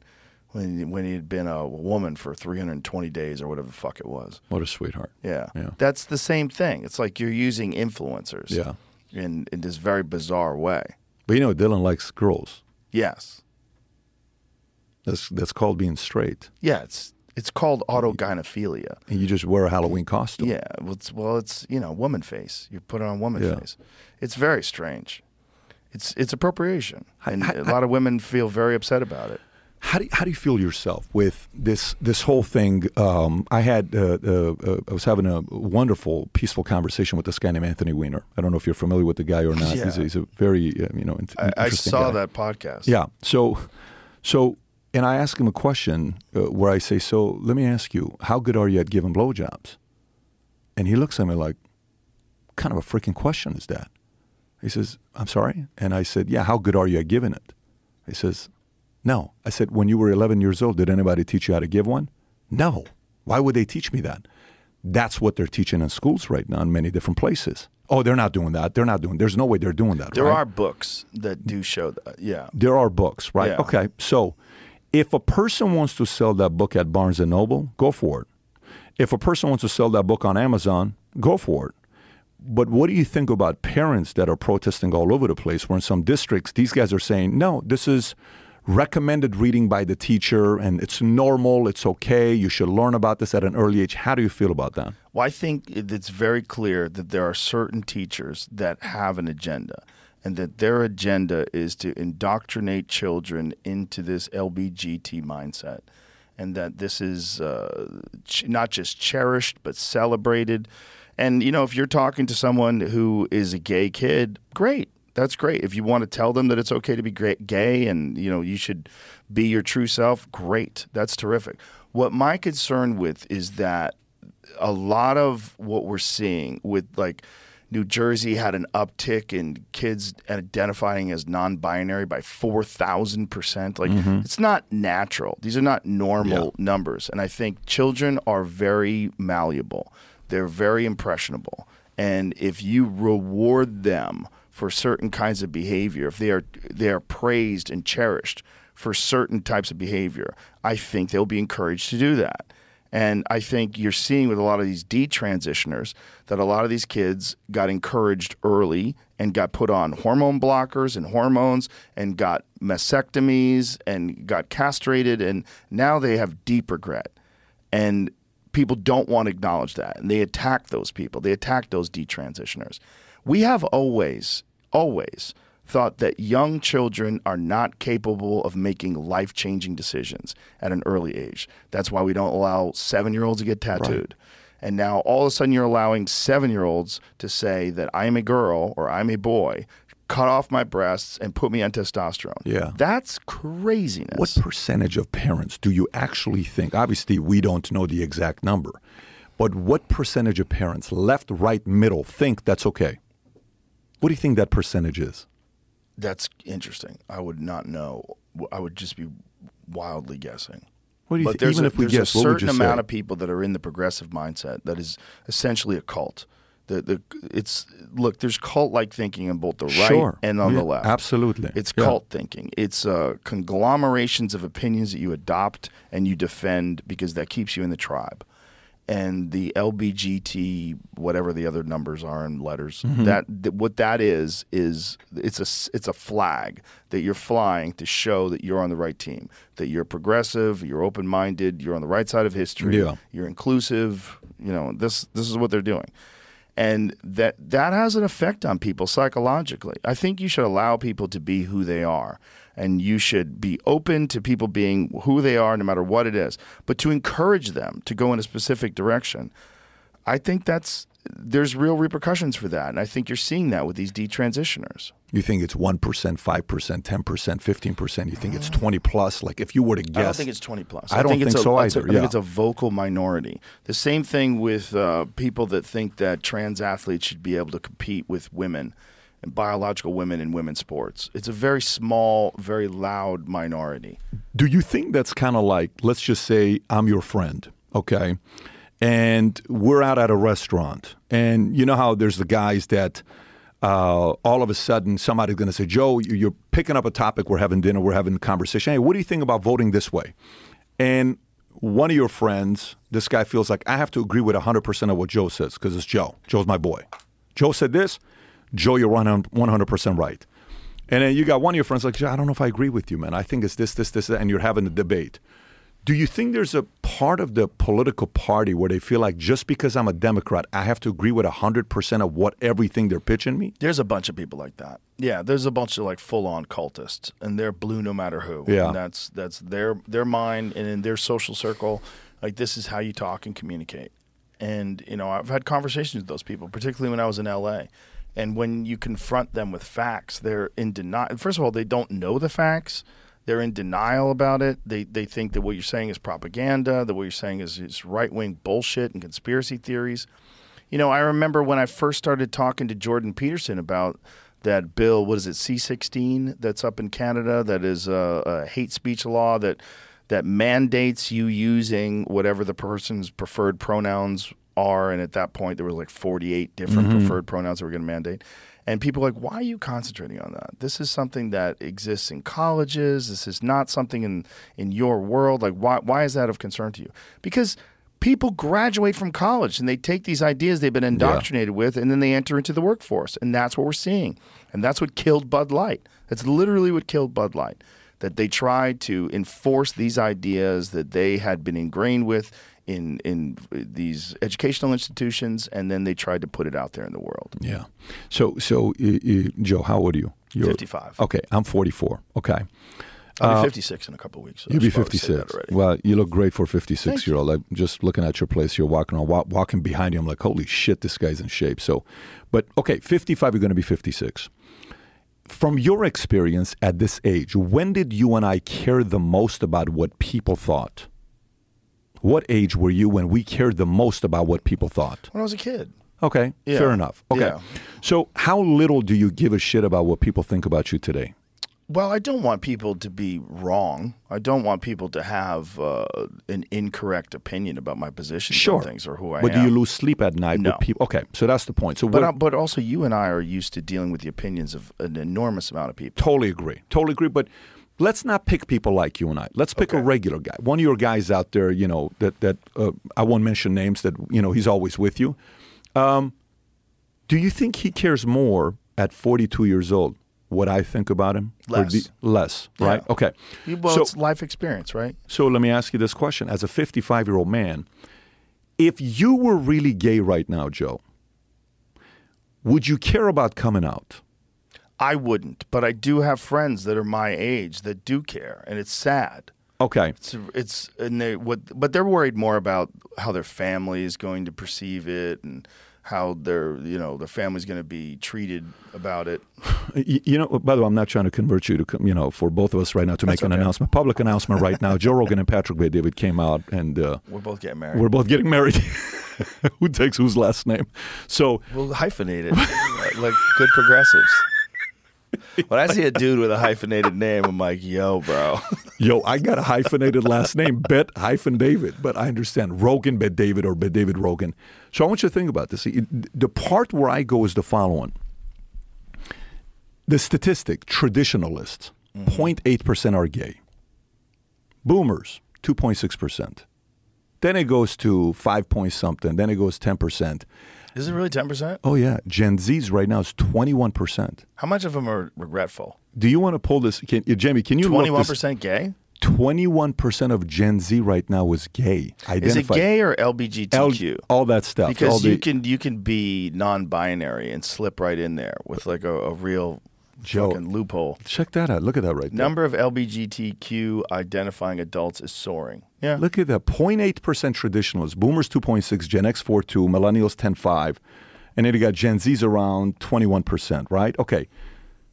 when when he had been a woman for 320 days or whatever the fuck it was. what a sweetheart. Yeah. Yeah. That's the same thing. It's like you're using influencers Yeah. in, in this very bizarre way. But you know, Dylan likes girls. Yes. That's that's called being straight. Yeah, it's it's called autogynephilia. And you just wear a Halloween costume. Yeah, well it's, well, it's you know woman face. You put it on woman Yeah. face. It's very strange. It's it's appropriation, and I- a lot of women feel very upset about it. How do you, how do you feel yourself with this this whole thing? Um, I had uh, uh, uh, I was having a wonderful, peaceful conversation with this guy named Anthony Weiner. I don't know if you're familiar with the guy or not. He's, Yeah. a, he's a very uh, you know I, I saw guy. that podcast. Yeah. So, so, and I ask him a question uh, where I say, "So, let me ask you, how good are you at giving blowjobs?" And he looks at me like, "Kind of a freaking question is that?" He says, I'm sorry? And I said, Yeah, how good are you at giving it? He says, No. I said, When you were 11 years old, did anybody teach you how to give one? No. Why would they teach me that? That's what they're teaching in schools right now in many different places. Oh, they're not doing that. They're not doing. There's no way they're doing that. There right? are books that do show that. Yeah. There are books, right? Yeah. Okay. So if a person wants to sell that book at Barnes and Noble, go for it. If a person wants to sell that book on Amazon, go for it. But what do you think about parents that are protesting all over the place? Where in some districts, these guys are saying, no, this is recommended reading by the teacher and it's normal, it's okay, you should learn about this at an early age. How do you feel about that? Well, I think it's very clear that there are certain teachers that have an agenda, and that their agenda is to indoctrinate children into this LBGT mindset, and that this is uh, ch- not just cherished but celebrated. And you know, if you're talking to someone who is a gay kid, great. That's great. If you want to tell them that it's okay to be great, gay and you know you should be your true self, great. That's terrific. What my concern with is that a lot of what we're seeing with like New Jersey had an uptick in kids identifying as non-binary by 4,000%. Like mm-hmm. it's not natural. These are not normal numbers and I think children are very malleable. They're very impressionable. And if you reward them for certain kinds of behavior, if they are they are praised and cherished for certain types of behavior, I think they'll be encouraged to do that. And I think you're seeing with a lot of these detransitioners that a lot of these kids got encouraged early and got put on hormone blockers and hormones and got mastectomies and got castrated. And now they have deep regret. And people don't want to acknowledge that. And they attack those people, they attack those detransitioners. We have always, always thought that young children are not capable of making life changing decisions at an early age. That's why we don't allow seven year olds to get tattooed. And now all of a sudden you're allowing seven year olds to say that I'm a girl or I'm a boy, cut off my breasts and put me on testosterone. Yeah. That's craziness. What percentage of parents do you actually think? Obviously, we don't know the exact number, but what percentage of parents, left, right, middle, think that's okay? What do you think that percentage is? That's interesting. I would not know. I would just be wildly guessing. What do you but think? there's Even a, if we there's guess, a certain you say? amount of people that are in the progressive mindset that is essentially a cult. The the it's look. There's cult like thinking on both the right Sure. and on Yeah, the left. absolutely. it's Yeah. cult thinking. It's uh, conglomerations of opinions that you adopt and you defend because that keeps you in the tribe. And the LBGT, whatever the other numbers are in letters, Mm-hmm. that, that what that is is it's a it's a flag that you're flying to show that you're on the right team, that you're progressive, you're open minded, you're on the right side of history, Yeah. you're inclusive. You know this this is what they're doing and that that has an effect on people psychologically. I think you should allow people to be who they are, and you should be open to people being who they are, no matter what it is. But to encourage them to go in a specific direction, I think that's there's real repercussions for that, and I think you're seeing that with these detransitioners. You think it's 1%, 5%, 10%, 15%? You think it's 20 plus? Like if you were to guess. I don't think it's 20 plus. I don't it's think a, so it's a- either, I think it's a vocal minority. The same thing with uh, people that think that trans athletes should be able to compete with women and biological women in women's sports. It's a very small, very loud minority. Do you think that's kind of like, let's just say I'm your friend, okay? And we're out at a restaurant. And you know how there's the guys that uh, all of a sudden somebody's going to say, Joe, you- you're picking up a topic, we're having dinner, we're having a conversation. Hey, what do you think about voting this way? And one of your friends, this guy feels like I have to agree with 100% of what Joe says because it's Joe. Joe's my boy. Joe said this, Joe, you're 100 100% right. And then you got one of your friends like, "Joe, I don't know if I agree with you, man. I think it's this, this, this, and you're having a debate. Do you think there's a part of the political party where they feel like just because I'm a Democrat, I have to agree with 100% of what everything they're pitching me? There's a bunch of people like that. Yeah, there's a bunch of like full-on cultists, and they're blue no matter who. Yeah. and that's that's their their mind, and in their social circle, like this is how you talk and communicate. And you know, I've had conversations with those people, particularly when I was in L.A. And when you confront them with facts, they're in denial. First of all, they don't know the facts. They're in denial about it. They they think that what you're saying is propaganda. That what you're saying is, is right wing bullshit and conspiracy theories. You know, I remember when I first started talking to Jordan Peterson about that bill. What is it? C sixteen that's up in Canada. That is a, a hate speech law that that mandates you using whatever the person's preferred pronouns are. And at that point, there were like forty eight different mm-hmm. preferred pronouns that were going to mandate. And people are like, why are you concentrating on that? This is something that exists in colleges. This is not something in in your world. Like, why why is that of concern to you? Because people graduate from college and they take these ideas they've been indoctrinated with and then they enter into the workforce. And that's what we're seeing. And that's what killed Bud Light. That's literally what killed Bud Light. That they tried to enforce these ideas that they had been ingrained with in in these educational institutions and then they tried to put it out there in the world. Yeah. So, so uh, uh, Joe, how old are you? You're 55. Okay, I'm 44. Okay. I'll be 56 in a couple weeks. so You'll be should probably say that 56. already. Well, you look great for a 56 Thank year old. I'm just looking at your place. You're walking around, wa- walking behind you. I'm like, holy shit, this guy's in shape. So, but okay, 55, you're going to be 56. From your experience at this age, when did you and I care the most about what people thought? What age were you when we cared the most about what people thought? when I was a kid. Okay, Yeah. fair enough. Okay. Yeah. So, how little do you give a shit about what people think about you today? Well, I don't want people to be wrong. I don't want people to have uh, an incorrect opinion about my position Sure. things or who I but am. do you lose sleep at night No. with people? Okay, so that's the point. So, but uh, but also, you and I are used to dealing with the opinions of an enormous amount of people. Totally agree. Totally agree. But let's not pick people like you and I. Let's pick a regular guy. One of your guys out there, you know, that that uh, I won't mention names. That you know, he's always with you. Um, do you think he cares more at 42 years old what I think about him? Less. the- less, Yeah. right? Okay. Well, so, it's life experience, right? so let me ask you this question: As a 55 year old man, if you were really gay right now, Joe, would you care about coming out? I wouldn't, but I do have friends that are my age that do care, and it's sad. Okay. It's it's and they what, but they're worried more about how their family is going to perceive it and how their you know their family's going to be treated about it. You know, by the way, I'm not trying to convert you to, come- you know, for both of us right now to make an announcement, public announcement right now. Joe Rogan and Patrick Bet-David came out, and uh, We're both getting married. we're both getting married. Who takes whose last name? So, We'll hyphenate it like good progressives. When I see a dude with a hyphenated name, I'm like, yo, bro. yo, I got a hyphenated last name, Bet hyphen David, but I understand Rogan, Bet David, or Bet David Rogan. So I want you to think about this. The part where I go is the following: the statistic, traditionalists, mm-hmm. 0.8 percent are gay. Boomers, 2.6 percent. Then it goes to five point something. Then it goes 10 percent. Is it really 10%? Oh yeah, Gen Z's right now is 21 percent. How much of them are regretful? Do you want to pull this? Can, uh, Jamie, can you look this? 21% gay? 21% of Gen Z right now is gay. Is it gay or L- LBGTQ? all that stuff. because the, you can you can be non-binary and slip right in there with like a, a real Joe. fucking loophole. check that out. Look at that right there. Number of LBGTQ identifying adults is soaring. Yeah. Look at that. 0.8% traditionalists. Boomers 2.6, Gen X 4.2, Millennials 10.5, and then you got Gen Z's around 21%, right? Okay.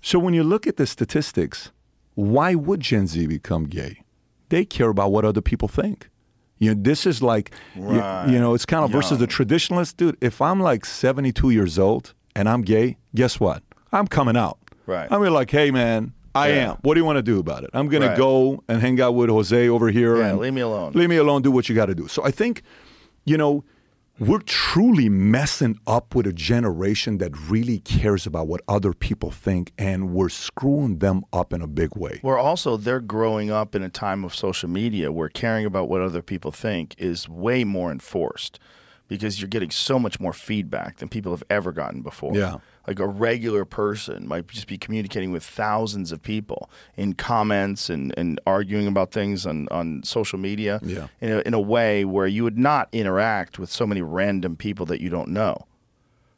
So when you look at the statistics, why would Gen Z become gay? They care about what other people think. You know, this is like, you- Right. you, know, it's kind of versus the traditionalist. Dude, if I'm like 72 years old and I'm gay, guess what? I'm coming out. Right. I'm like, hey, man, I Yeah. am. What do you want to do about it? I'm going Right. to go and hang out with Jose over here. Yeah, and leave me alone. Leave me alone. Do what you got to do. So I think, you know, we're truly messing up with a generation that really cares about what other people think, and we're screwing them up in a big way. Where also they're growing up in a time of social media where caring about what other people think is way more enforced because you're getting so much more feedback than people have ever gotten before. Yeah. Like a regular person might just be communicating with thousands of people in comments and, and arguing about things on, on social media Yeah. in, a, in a way where you would not interact with so many random people that you don't know.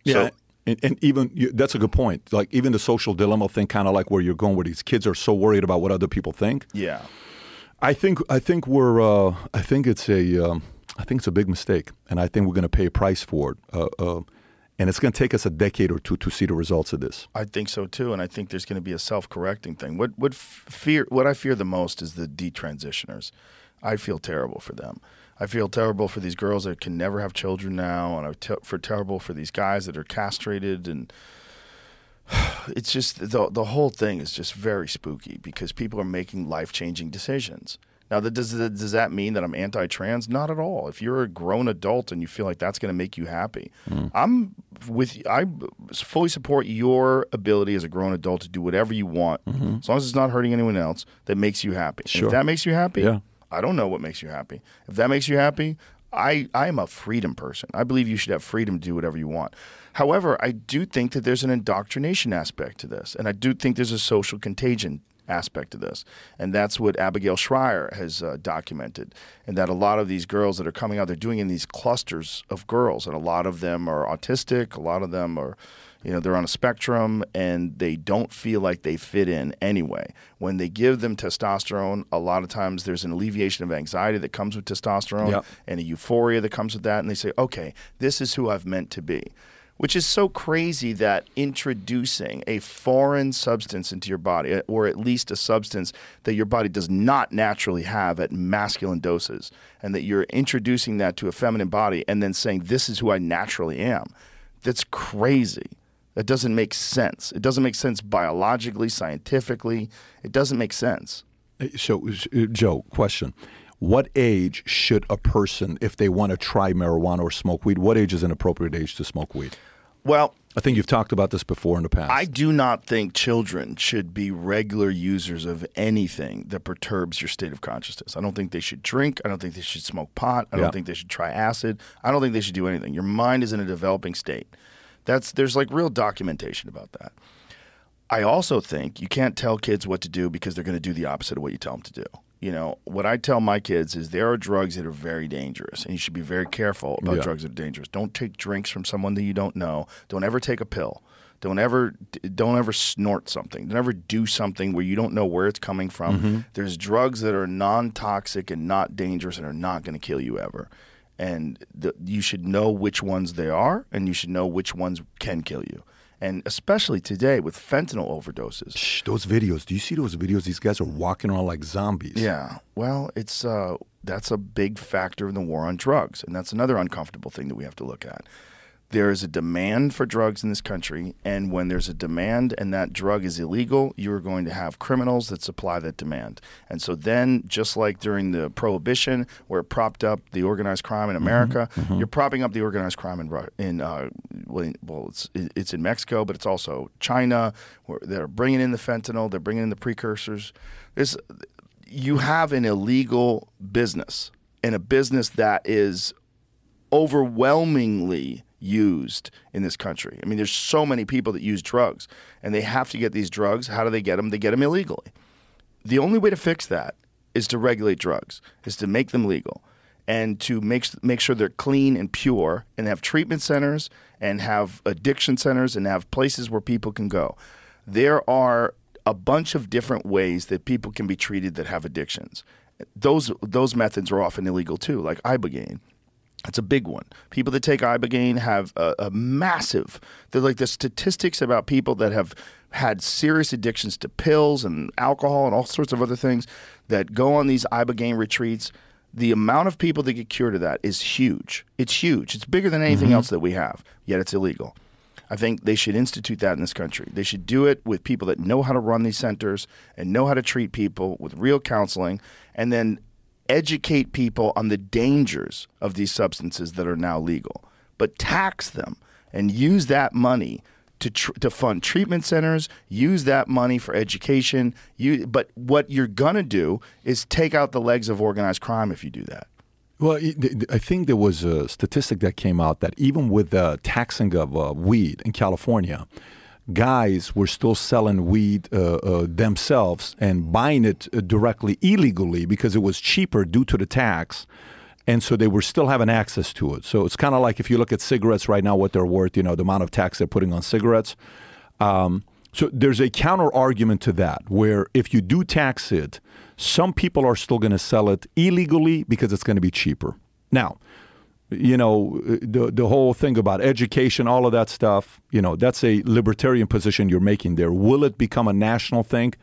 Yeah. So, and, and even you, that's a good point. Like even the social dilemma thing, kind of like where you're going, where these kids are so worried about what other people think. yeah. I think I think we're uh, I think it's a um, I think it's a big mistake, and I think we're going to pay a price for it. Uh, uh, and it's going to take us a decade or two to see the results of this. I think so too, and I think there's going to be a self-correcting thing. What what fear? What I fear the most is the detransitioners. I feel terrible for them. I feel terrible for these girls that can never have children now, and I te- for terrible for these guys that are castrated and it's just the the whole thing is just very spooky because people are making life changing decisions. Now, that, does does that mean that I'm anti-trans? Not at all. If you're a grown adult and you feel like that's going to make you happy, mm. I'm with. I fully support your ability as a grown adult to do whatever you want, mm-hmm. as long as it's not hurting anyone else. That makes you happy. Sure. if that makes you happy, Yeah. I don't know what makes you happy. If that makes you happy, I, I am a freedom person. I believe you should have freedom to do whatever you want. However, I do think that there's an indoctrination aspect to this, and I do think there's a social contagion aspect to this. And that's what Abigail Shrier has uh, documented. And that a lot of these girls that are coming out, they're doing in these clusters of girls, and a lot of them are autistic, a lot of them are you know they're on a spectrum and they don't feel like they fit in anyway when they give them testosterone a lot of times there's an alleviation of anxiety that comes with testosterone Yep. and a euphoria that comes with that and they say okay this is who i've meant to be which is so crazy that introducing a foreign substance into your body or at least a substance that your body does not naturally have at masculine doses and that you're introducing that to a feminine body and then saying this is who i naturally am that's crazy. That doesn't make sense. It doesn't make sense biologically, scientifically. It doesn't make sense. So, uh, Joe, question. What age should a person, if they want to try marijuana or smoke weed, what age is an appropriate age to smoke weed? Well, I think you've talked about this before in the past. I do not think children should be regular users of anything that perturbs your state of consciousness. I don't think they should drink. I don't think they should smoke pot. I Yeah. don't think they should try acid. I don't think they should do anything. Your mind is in a developing state. That's there's like real documentation about that. I also think you can't tell kids what to do because they're going to do the opposite of what you tell them to do. You know, what I tell my kids is there are drugs that are very dangerous, and you should be very careful about Yeah. drugs that are dangerous. Don't take drinks from someone that you don't know. Don't ever take a pill. Don't ever don't ever snort something. Don't ever do something where you don't know where it's coming from. Mm-hmm. There's drugs that are non-toxic and not dangerous and are not going to kill you ever. And the, you should know which ones they are, and you should know which ones can kill you. And especially today with fentanyl overdoses. Shh, those videos. Do you see those videos? These guys are walking around like zombies. Yeah. Well, it's uh, that's a big factor in the war on drugs, and that's another uncomfortable thing that we have to look at. There is a demand for drugs in this country, and when there's a demand and that drug is illegal, you're going to have criminals that supply that demand. And so then, just like during the prohibition, where it propped up the organized crime in America, you're propping up the organized crime in in uh, well, well, it's it's in Mexico, but it's also China, where they're bringing in the fentanyl, they're bringing in the precursors. There's you have an illegal business and a business that is overwhelmingly used in this country. I mean, there's so many people that use drugs and they have to get these drugs. How do they get them? They get them illegally. The only way to fix that is to regulate drugs, is to make them legal and to make make sure they're clean and pure and have treatment centers and have addiction centers and have places where people can go. There are a bunch of different ways that people can be treated that have addictions. Those those methods are often illegal too, like ibogaine. It's a big one. People that take ibogaine have a, a massive. They're like the statistics about people that have had serious addictions to pills and alcohol and all sorts of other things that go on these ibogaine retreats. The amount of people that get cured of that is huge. It's huge. It's bigger than anything mm-hmm. else that we have. Yet it's illegal. I think they should institute that in this country. They should do it with people that know how to run these centers and know how to treat people with real counseling, and then educate people on the dangers of these substances that are now legal, but tax them and use that money to tr- to fund treatment centers. Use that money for education. You, but what you're gonna do is take out the legs of organized crime if you do that. Well, I think there was a statistic that came out that even with the taxing of uh, weed in California, guys were still selling weed uh, uh, themselves and buying it uh, directly illegally because it was cheaper due to the tax. And so they were still having access to it. So it's kind of like if you look at cigarettes right now, what they're worth, you know, the amount of tax they're putting on cigarettes. Um, so there's a counter argument to that, where if you do tax it, some people are still going to sell it illegally because it's going to be cheaper. Now, you know, the the whole thing about education, all of that stuff, you know, that's a libertarian position you're making there. Will it become a national thing?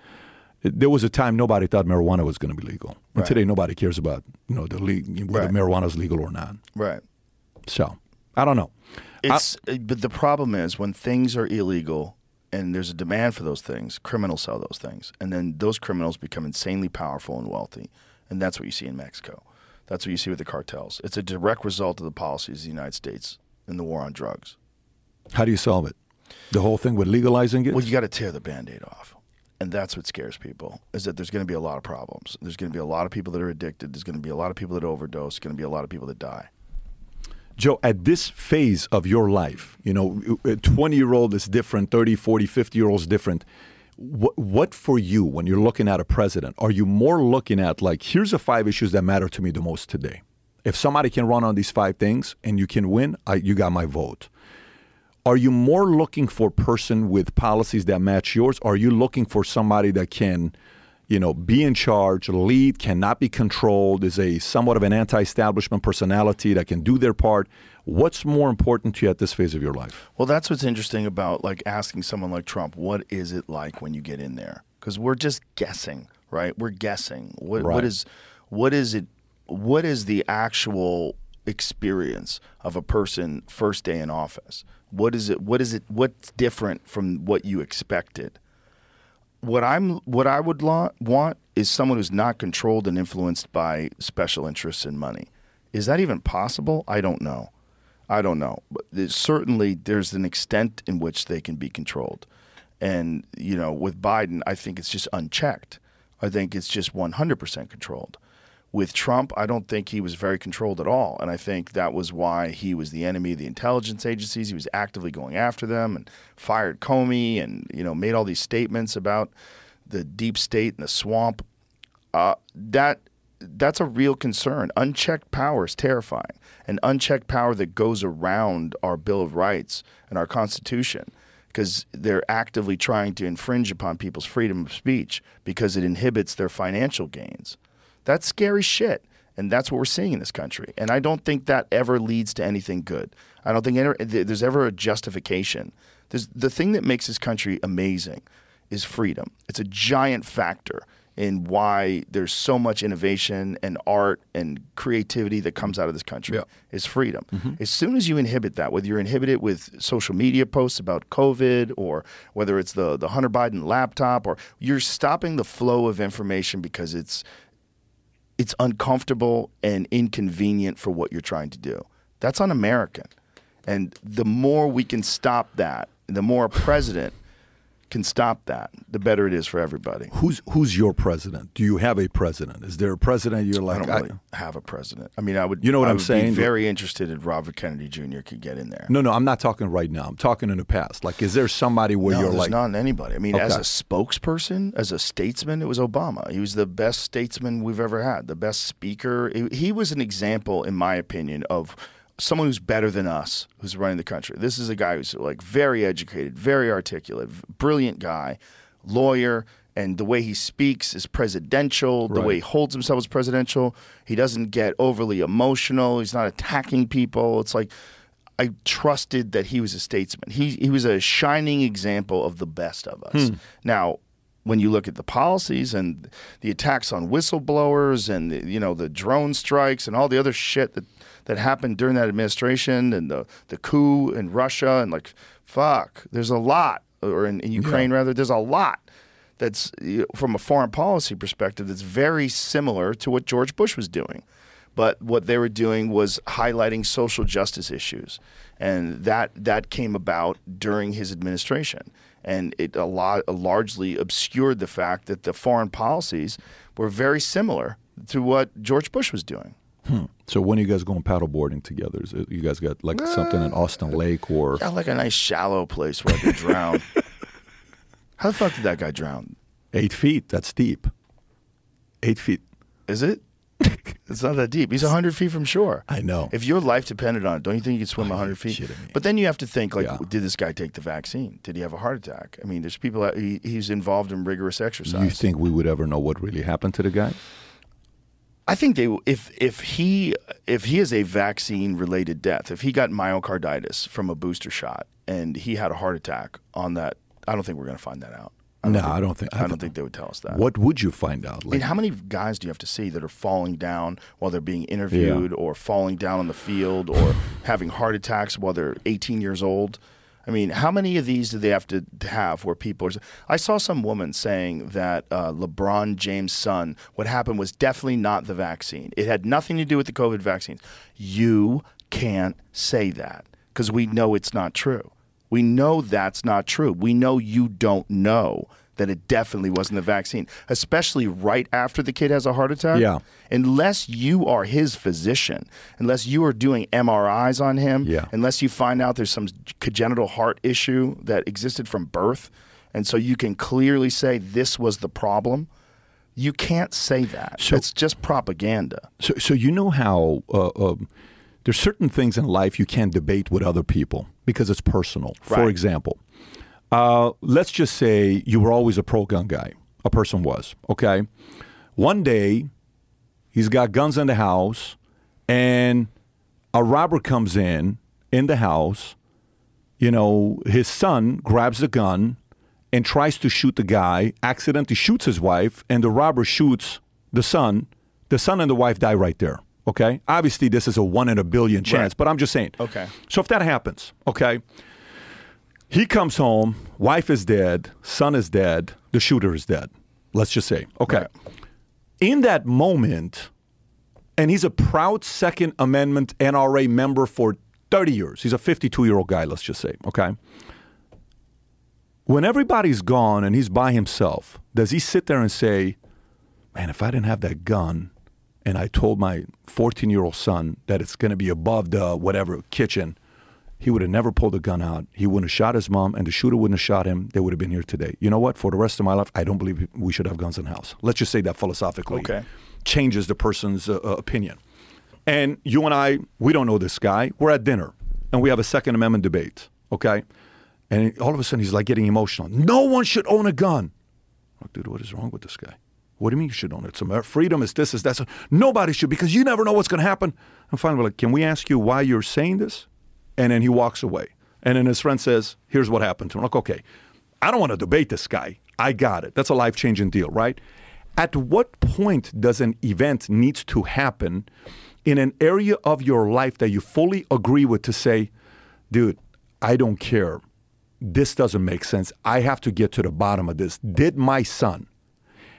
There was a time nobody thought marijuana was going to be legal, and Right. today nobody cares about you know the le- whether Right. marijuana is legal or not. Right. So I don't know. It's uh, but the problem is when things are illegal, and there's a demand for those things, criminals sell those things. And then those criminals become insanely powerful and wealthy. And that's what you see in Mexico. That's what you see with the cartels. It's a direct result of the policies of the United States in the war on drugs. How do you solve it? The whole thing with legalizing it? Well, you got to tear the band-aid off. And that's what scares people is that there's going to be a lot of problems. There's going to be a lot of people that are addicted. There's going to be a lot of people that overdose. There's going to be a lot of people that die. Joe, at this phase of your life, you know, a 20 year old is different, 30, 40, 50 year old is different. What, what for you, when you're looking at a president, are you more looking at like, here's the five issues that matter to me the most today? If somebody can run on these five things and you can win, I, you got my vote. Are you more looking for person with policies that match yours? Are you looking for somebody that can, you know, be in charge, lead, cannot be controlled, is a somewhat of an anti-establishment personality that can do their part? What's more important to you at this phase of your life? Well, that's what's interesting about like asking someone like Trump, what is it like when you get in there? Because we're just guessing, right? We're guessing. What, Right. what is what is it? What is the actual experience of a person first day in office? What is it? What is it? What's different from what you expected? What I'm what I would lo- want is someone who's not controlled and influenced by special interests and money. Is that even possible? I don't know. I don't know. But there's, certainly, there's an extent in which they can be controlled, and you know, with Biden, I think it's just unchecked. I think it's just 100% controlled. With Trump, I don't think he was very controlled at all, and I think that was why he was the enemy of the intelligence agencies. He was actively going after them and fired Comey, and you know, made all these statements about the deep state and the swamp. Uh, that that's a real concern. Unchecked power is terrifying, and unchecked power that goes around our Bill of Rights and our Constitution because they're actively trying to infringe upon people's freedom of speech because it inhibits their financial gains. That's scary shit. And that's what we're seeing in this country. And I don't think that ever leads to anything good. I don't think there's ever a justification. There's, the thing that makes this country amazing is freedom. It's a giant factor in why there's so much innovation and art and creativity that comes out of this country Yeah. is freedom. Mm-hmm. As soon as you inhibit that, whether you're inhibited with social media posts about COVID or whether it's the, the Hunter Biden laptop or you're stopping the flow of information because it's it's uncomfortable and inconvenient for what you're trying to do. That's un-American. And the more we can stop that, the more a president can stop that, the better it is for everybody. Who's who's your president? Do you have a president? Is there a president you're I don't really have a president. I mean, I would. You know what I I'm would saying? Be very interested if Robert Kennedy Jr. could get in there. no, no, I'm not talking right now. I'm talking in the past. Like, is there somebody where No, you're there's like, not anybody. I mean, as a spokesperson, as a statesman, it was Obama. He was the best statesman we've ever had, the best speaker. He was an example, in my opinion, of someone who's better than us, who's running the country. This is a guy who's like very educated, very articulate, brilliant guy, lawyer. And the way he speaks is presidential. The Right. way he holds himself is presidential. He doesn't get overly emotional. He's not attacking people. It's like I trusted that he was a statesman. He he was a shining example of the best of us. Hmm. Now, when you look at the policies and the attacks on whistleblowers and the, you know the drone strikes and all the other shit that that happened during that administration and the the coup in Russia and like fuck, there's a lot or in, in Ukraine rather, there's a lot that's you know, from a foreign policy perspective that's very similar to what George Bush was doing. But what they were doing was highlighting social justice issues, and that that came about during his administration, and it a lot largely obscured the fact that the foreign policies were very similar to what George Bush was doing. Hmm. so when are you guys going paddleboarding together? Is it, you guys got like something in uh, Austin Lake or? I like a nice shallow place where I could drown. How the fuck did that guy drown? Eight feet. That's deep. Eight feet. Is it? it's not that deep. He's 100 feet from shore. I know. If your life depended on it, don't you think you could swim 100 feet? But then you have to think, like, Yeah. did this guy take the vaccine? Did he have a heart attack? I mean, there's people, that, he, he's involved in rigorous exercise. You think we would ever know what really happened to the guy? I think they if if he if he is a vaccine related death, if he got myocarditis from a booster shot and he had a heart attack on that, I don't think we're going to find that out. I No, think- I don't think- I I don't think they would tell us that. What would you find out? I mean, how many guys do you have to see that are falling down while they're being interviewed, or falling down on the field, or having heart attacks while they're 18 years old? I mean, how many of these do they have to have where people are? I saw some woman saying that uh, LeBron James' son, what happened was definitely not the vaccine. It had nothing to do with the COVID vaccines. You can't say that because we know it's not true. We know that's not true. We know you don't know that it definitely wasn't the vaccine, especially right after the kid has a heart attack. Yeah. Unless you are his physician, unless you are doing MRIs on him, Yeah. unless you find out there's some congenital heart issue that existed from birth, and so you can clearly say this was the problem, you can't say that. So- it's just propaganda. So, so you know how uh, um, there's certain things in life you can't debate with other people because it's personal. For example, uh, let's just say you were always a pro gun guy. A person was okay. One day, he's got guns in the house, and a robber comes in in the house. You know, his son grabs the gun and tries to shoot the guy, accidentally shoots his wife, and the robber shoots the son. The son and the wife die right there. Okay? Obviously, this is a one in a billion chance, Right. but I'm just saying. Okay. So if that happens, okay, he comes home, wife is dead, son is dead, the shooter is dead. Let's just say. Okay. Right. In that moment, and he's a proud Second Amendment NRA member for 30 years. He's a 52 year old guy, let's just say. Okay. When everybody's gone and he's by himself, does he sit there and say, Man, if I didn't have that gun and I told my 14 year old son that it's going to be above the whatever kitchen, he would have never pulled the gun out. He wouldn't have shot his mom, and the shooter wouldn't have shot him. They would have been here today. You know what? For the rest of my life, I don't believe we should have guns in the house. Let's just say that philosophically Okay. changes the person's uh, uh, opinion. And you and I, we don't know this guy. We're at dinner, and we have a Second Amendment debate. Okay, and all of a sudden he's like getting emotional. No one should own a gun. Like, dude, what is wrong with this guy? What do you mean you should own it? It's Amer- freedom. is this. is that. Nobody should because you never know what's going to happen. And finally, we're like, can we ask you why you're saying this? And then he walks away. And then his friend says, here's what happened to him. I'm like, okay, I don't want to debate this guy. I got it. That's a life changing deal, right? At what point does an event needs to happen in an area of your life that you fully agree with to say, dude, I don't care. This doesn't make sense. I have to get to the bottom of this. Did my son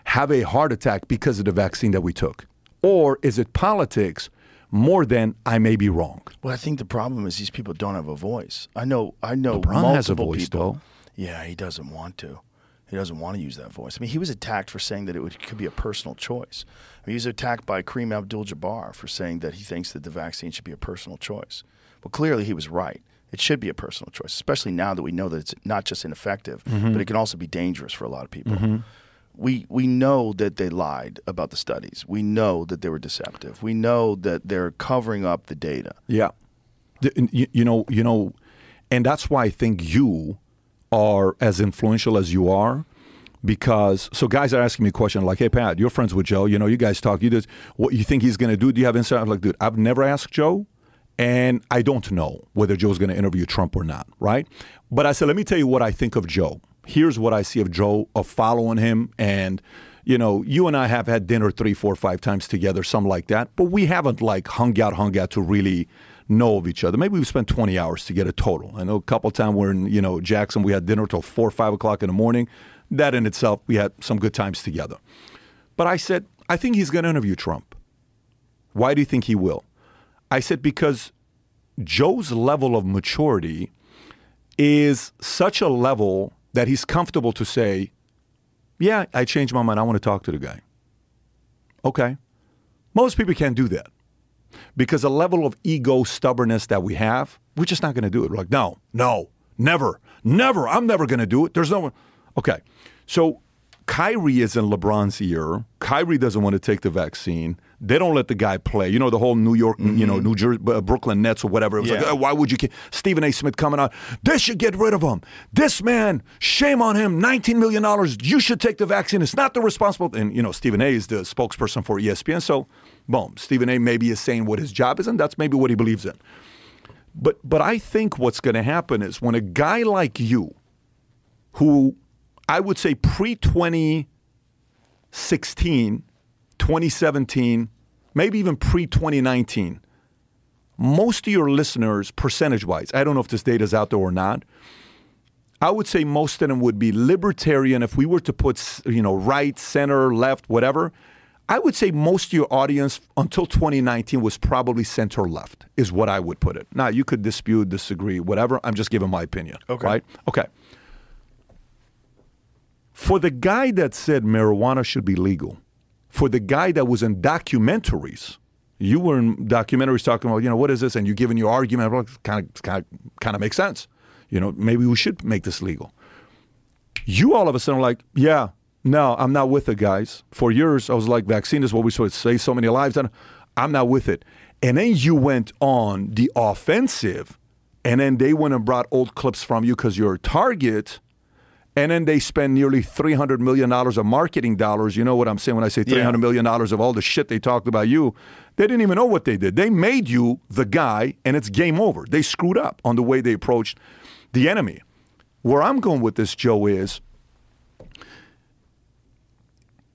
have a heart attack because of the vaccine that we took? Or is it politics more than I may be wrong? Well, I think the problem is these people don't have a voice. I know. I know. LeBron has a multiple voice, people. though. Yeah, he doesn't want to. He doesn't want to use that voice. I mean, he was attacked for saying that it would, could be a personal choice. I mean, he was attacked by Kareem Abdul-Jabbar for saying that he thinks that the vaccine should be a personal choice. Well, clearly he was right. It should be a personal choice, especially now that we know that it's not just ineffective, Mm-hmm. but it can also be dangerous for a lot of people. We we know that they lied about the studies. We know that they were deceptive. We know that they're covering up the data. Yeah. You, you know, you know, and that's why I think you are as influential as you are. Because so guys are asking me a question like, "Hey Pat, you're friends with Joe. You know, you guys talk. You just what you think he's going to do? Do you have insight?" I'm like, dude, I've never asked Joe, and I don't know whether Joe's going to interview Trump or not. Right? But I said, let me tell you what I think of Joe. Here's what I see of Joe of following him, and you know, you and I have had dinner three, four, five times together, something like that. But we haven't like hung out, hung out to really know of each other. Maybe we've spent 20 hours to get a total. I know a couple times we're in, you know, Jackson, we had dinner till four five o'clock in the morning. That in itself, we had some good times together. But I said, I think he's going to interview Trump. Why do you think he will? I said, because Joe's level of maturity is such a level that he's comfortable to say, yeah, I changed my mind. I want to talk to the guy. Okay. Most people can't do that because the level of ego stubbornness that we have, we're just not going to do it. We're like, no, no, never, never. I'm never going to do it. There's no one. Okay. So Kyrie is in LeBron's ear. Kyrie doesn't want to take the vaccine. They don't let the guy play. You know the whole New York, you know New Jersey, uh, Brooklyn Nets or whatever. It was like, Yeah. "Oh, why would you? ki-" Stephen A. Smith coming out. They should get rid of him. This man, shame on him. Nineteen million dollars. You should take the vaccine. It's not the responsible. And you know Stephen A. is the spokesperson for ESPN. So, boom, Stephen A. maybe is saying what his job is, and that's maybe what he believes in. But but I think what's going to happen is when a guy like you, who I would say pre 2016, 2017, maybe even pre 2019, most of your listeners, percentage wise, I don't know if this data is out there or not, I would say most of them would be libertarian. If we were to put, you know, right, center, left, whatever, I would say most of your audience until 2019 was probably center left, is what I would put it. Now, you could dispute, disagree, whatever. I'm just giving my opinion. Okay. Right? Okay. For the guy that said marijuana should be legal, for the guy that was in documentaries, you were in documentaries talking about, you know, what is this? And you're giving your argument, kind of, kind of, kind of makes sense. You know, maybe we should make this legal. You all of a sudden are like, yeah, no, I'm not with it, guys. For years, I was like, vaccine is what we should save so many lives, and I'm not with it. And then you went on the offensive, and then they went and brought old clips from you because you're a target. And then they spend nearly $300 million of marketing dollars. You know what I'm saying when I say Yeah. $300 million of all the shit they talked about you. They didn't even know what they did. They made you the guy, and it's game over. They screwed up on the way they approached the enemy. Where I'm going with this, Joe, is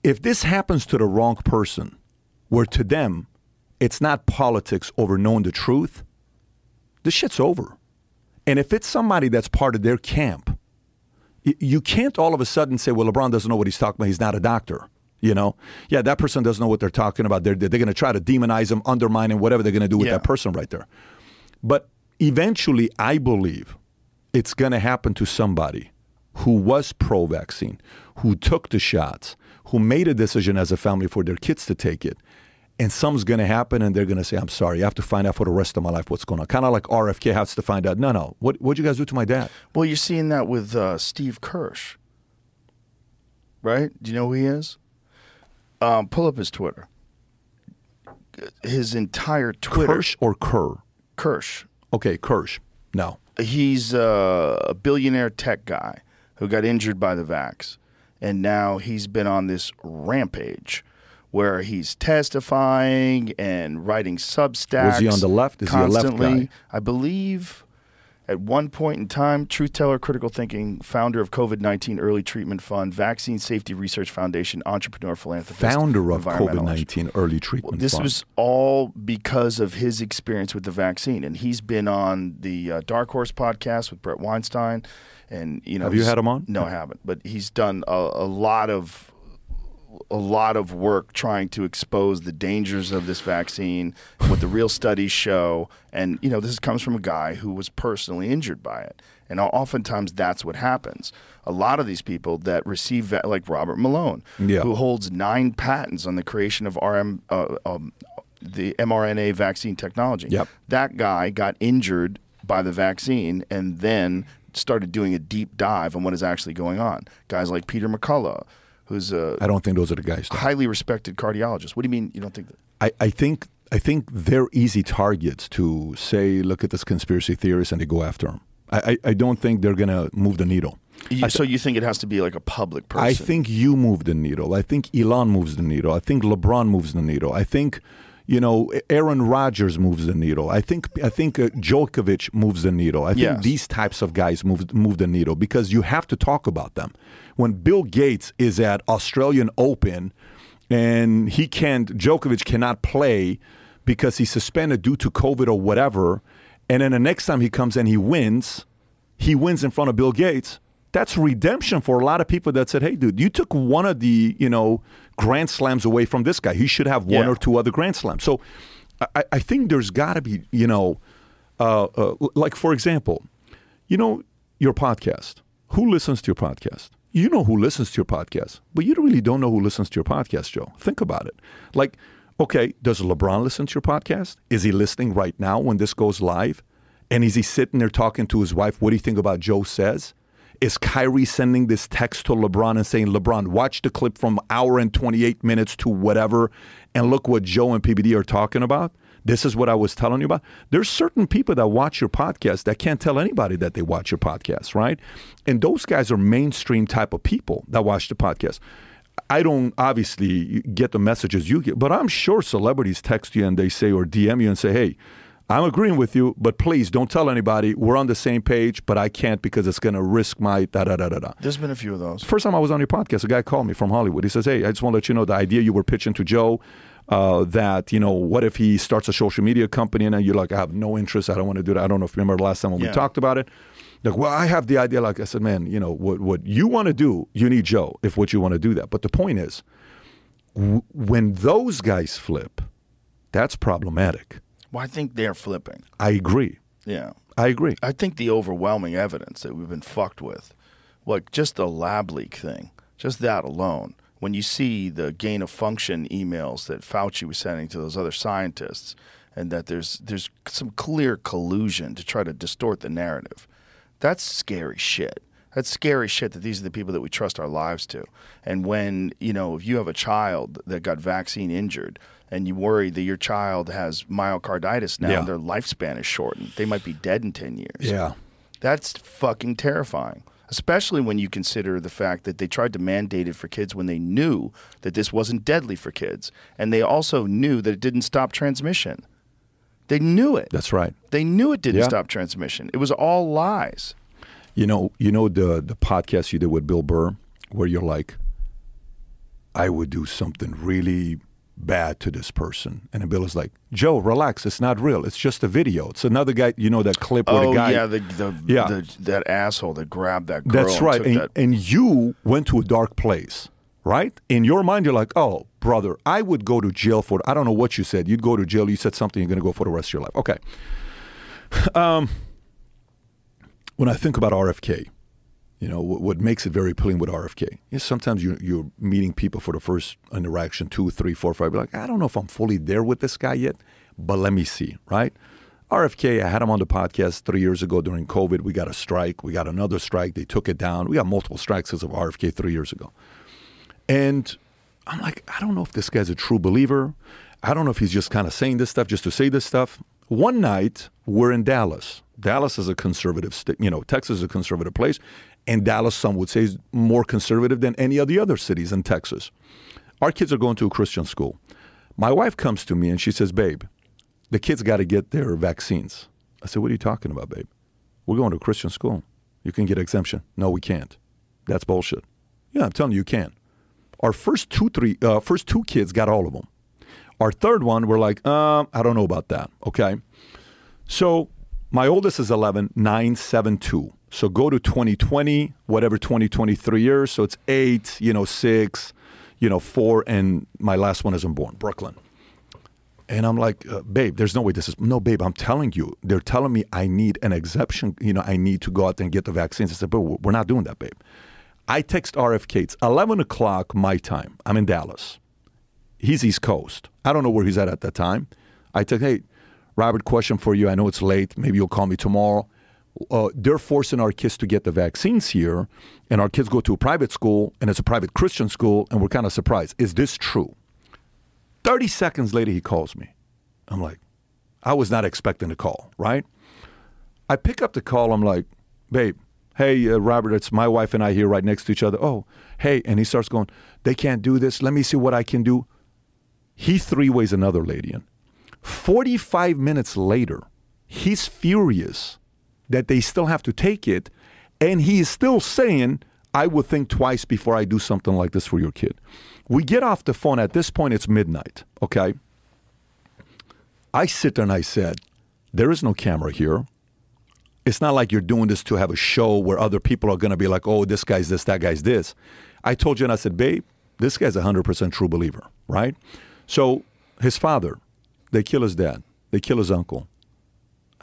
if this happens to the wrong person, where to them it's not politics over knowing the truth, the shit's over. And if it's somebody that's part of their camp, you can't all of a sudden say, well, LeBron doesn't know what he's talking about. He's not a doctor. You know? Yeah, that person doesn't know what they're talking about. They're, they're going to try to demonize him, undermine him, whatever they're going to do with Yeah. that person right there. But eventually, I believe it's going to happen to somebody who was pro vaccine, who took the shots, who made a decision as a family for their kids to take it. And something's going to happen, and they're going to say, I'm sorry, I have to find out for the rest of my life what's going on. Kind of like RFK has to find out, no, no, what, what'd you guys do to my dad? Well, you're seeing that with uh, Steve Kirsch, right? Do you know who he is? Um, pull up his Twitter. His entire Twitter. Kirsch or Kerr? Kirsch. Okay, Kirsch. No. He's uh, a billionaire tech guy who got injured by the vax, and now he's been on this rampage where he's testifying and writing substacks. Was he on the left? Is he a left constantly. guy? I believe at one point in time, Truth Teller Critical Thinking, founder of COVID 19 Early Treatment Fund, Vaccine Safety Research Foundation, entrepreneur, philanthropist, Founder of COVID 19 early treatment. This fund. was all because of his experience with the vaccine, and he's been on the uh, Dark Horse podcast with Bret Weinstein, and you know, Have you had him on? No, I haven't, but he's done a, a lot of a lot of work trying to expose the dangers of this vaccine, what the real studies show, and you know, this comes from a guy who was personally injured by it, and oftentimes that's what happens. A lot of these people that receive, va- like Robert Malone, Yeah. who holds nine patents on the creation of RM, uh, um, the mRNA vaccine technology. Yep. That guy got injured by the vaccine and then started doing a deep dive on what is actually going on. Guys like Peter McCullough, who's a I don't think those are the guys. though. highly respected cardiologist. What do you mean you don't think that? I, I think I think they're easy targets to say, look at this conspiracy theorist, and they go after them. I, I, I don't think they're going to move the needle. You, so you think it has to be like a public person? I think you move the needle. I think Elon moves the needle. I think LeBron moves the needle. I think, you know, Aaron Rodgers moves the needle. I think I think uh, Djokovic moves the needle. I think Yes. these types of guys move move the needle because you have to talk about them. When Bill Gates is at Australian Open and he can't Djokovic cannot play because he's suspended due to COVID or whatever, and then the next time he comes and he wins, he wins in front of Bill Gates. That's redemption for a lot of people that said, "Hey, dude, you took one of the you know grand slams away from this guy. He should have one Yeah. or two other grand slams." So, I, I think there's got to be you know, uh, uh, like for example, you know, your podcast. Who listens to your podcast? You know who listens to your podcast, but you really don't know who listens to your podcast, Joe. Think about it. Like, okay, does LeBron listen to your podcast? Is he listening right now when this goes live? And is he sitting there talking to his wife? What do you think about Joe says? Is Kyrie sending this text to LeBron and saying, LeBron, watch the clip from hour and 28 minutes to whatever, and look what Joe and PBD are talking about? This is what I was telling you about. There's certain people that watch your podcast that can't tell anybody that they watch your podcast, right? And those guys are mainstream type of people that watch the podcast. I don't obviously get the messages you get, but I'm sure celebrities text you and they say or DM you and say, "Hey, I'm agreeing with you, but please don't tell anybody. We're on the same page, but I can't because it's going to risk my da da da da da." There's been a few of those. First time I was on your podcast, a guy called me from Hollywood. He says, "Hey, I just want to let you know the idea you were pitching to Joe." Uh, that you know, what if he starts a social media company and you're like, I have no interest. I don't want to do that. I don't know if you remember the last time when we talked about it. Like, well, I have the idea. Like I said, man, you know what? What you want to do, you need Joe. If what you want to do that, but the point is, w- when those guys flip, that's problematic. Well, I think they're flipping. I agree. Yeah. I agree. I think the overwhelming evidence that we've been fucked with, like just the lab leak thing, just that alone, when you see the gain of function emails that Fauci was sending to those other scientists, and that there's there's some clear collusion to try to distort the narrative, that's scary shit. That's scary shit that these are the people that we trust our lives to. And when, you know, if you have a child that got vaccine injured and you worry that your child has myocarditis now Yeah. and their lifespan is shortened, they might be dead in 10 years. Yeah. That's fucking terrifying. Especially when you consider the fact that they tried to mandate it for kids when they knew that this wasn't deadly for kids. And they also knew that it didn't stop transmission. They knew it. That's right. They knew it didn't Yeah. stop transmission. It was all lies. You know, you know the the podcast you did with Bill Burr, where you're like, I would do something really bad to this person, and Bill is like, Joe, relax, it's not real, it's just a video. It's another guy. You know that clip where oh the guy. yeah, the, the, Yeah. the that asshole that grabbed that girl. That's right. took And, that- and you went to a dark place, right? In your mind, you're like, oh, brother, I would go to jail for, I don't know what you said. You'd go to jail. You said something, you're going to go for the rest of your life. Okay. Um, when I think about RFK, you know, what, what makes it very appealing with RFK is sometimes you, you're meeting people for the first interaction, two, three, four, five. Like, I don't know if I'm fully there with this guy yet, but let me see, right? RFK, I had him on the podcast three years ago during COVID. We got a strike. We got another strike. They took it down. We got multiple strikes because of RFK three years ago. And I'm like, I don't know if this guy's a true believer. I don't know if he's just kind of saying this stuff just to say this stuff. One night, we're in Dallas. Dallas is a conservative, st- you know, Texas is a conservative place. And Dallas, some would say, is more conservative than any of the other cities in Texas. Our kids are going to a Christian school. My wife comes to me and she says, Babe, the kids got to get their vaccines. I said, What are you talking about, babe? We're going to a Christian school. You can get exemption. No, we can't. That's bullshit. Yeah, I'm telling you, you can. Our first two, three, uh, first two kids got all of them. Our third one, we're like, um, I don't know about that. Okay. So my oldest is 11, 9, 7, 2. So go to 2020, whatever 2023 years. So it's eight, you know, six, you know, four, and my last one isn't born, Brooklyn. And I'm like, uh, babe, there's no way this is. No, babe, I'm telling you. They're telling me I need an exception. You know, I need to go out and get the vaccines. I said, but we're not doing that, babe. I text RFK. It's 11 o'clock my time. I'm in Dallas. He's East Coast. I don't know where he's at at that time. I text, hey, Robert, question for you. I know it's late. Maybe you'll call me tomorrow. Uh, they're forcing our kids to get the vaccines here, and our kids go to a private school, and it's a private Christian school, and we're kind of surprised. Is this true? 30 seconds later, he calls me. I'm like, I was not expecting a call, right? I pick up the call. I'm like, babe, hey, uh, Robert, it's my wife and I here right next to each other. Oh, hey. And he starts going, they can't do this. Let me see what I can do. He three ways another lady in. 45 minutes later, he's furious that they still have to take it. And he is still saying, I would think twice before I do something like this for your kid. We get off the phone. At this point, it's midnight, okay? I sit there and I said, There is no camera here. It's not like you're doing this to have a show where other people are to be like, oh, this guy's this, that guy's this. I told you and I said, babe, this guy's a 100% true believer, right? So his father, they kill his dad, they kill his uncle.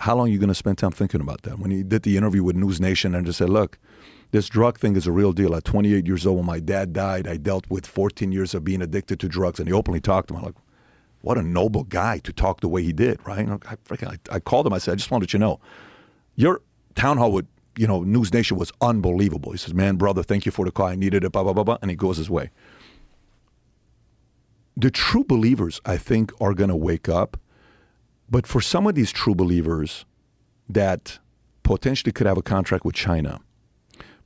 How long are you going to spend time thinking about that? When he did the interview with News Nation and just said, look, this drug thing is a real deal. At 28 years old, when my dad died, I dealt with 14 years of being addicted to drugs. And he openly talked. I'm like, what a noble guy to talk the way he did, right? I, freaking, I, I called him. I said, I just wanted you to know, your town hall with, you know, News Nation was unbelievable. He says, man, brother, thank you for the call. I needed it, blah, blah, blah, blah. And he goes his way. The true believers, I think, are going to wake up. But for some of these true believers that potentially could have a contract with China,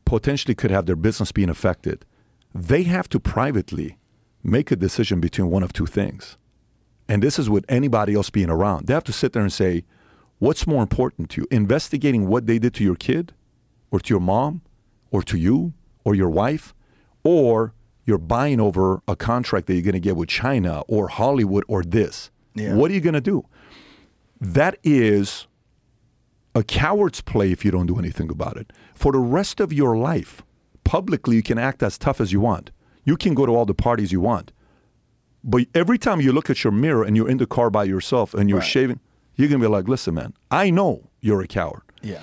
potentially could have their business being affected, they have to privately make a decision between one of two things. And this is with anybody else being around. They have to sit there and say, what's more important to you? Investigating what they did to your kid, or to your mom, or to you, or your wife, or you're buying over a contract that you're going to get with China or Hollywood or this. Yeah. What are you going to do? That is a coward's play if you don't do anything about it. For the rest of your life, publicly, you can act as tough as you want. You can go to all the parties you want. But every time you look at your mirror and you're in the car by yourself and you're Right. shaving, you're going to be like, listen, man, I know you're a coward. Yeah.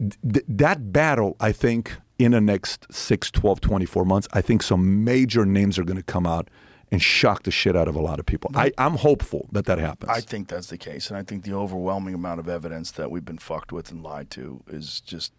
Th- that battle, I think, in the next 6, 12, 24 months, I think some major names are going to come out and shock the shit out of a lot of people. I, I'm hopeful that that happens. I think that's the case, and I think the overwhelming amount of evidence that we've been fucked with and lied to is just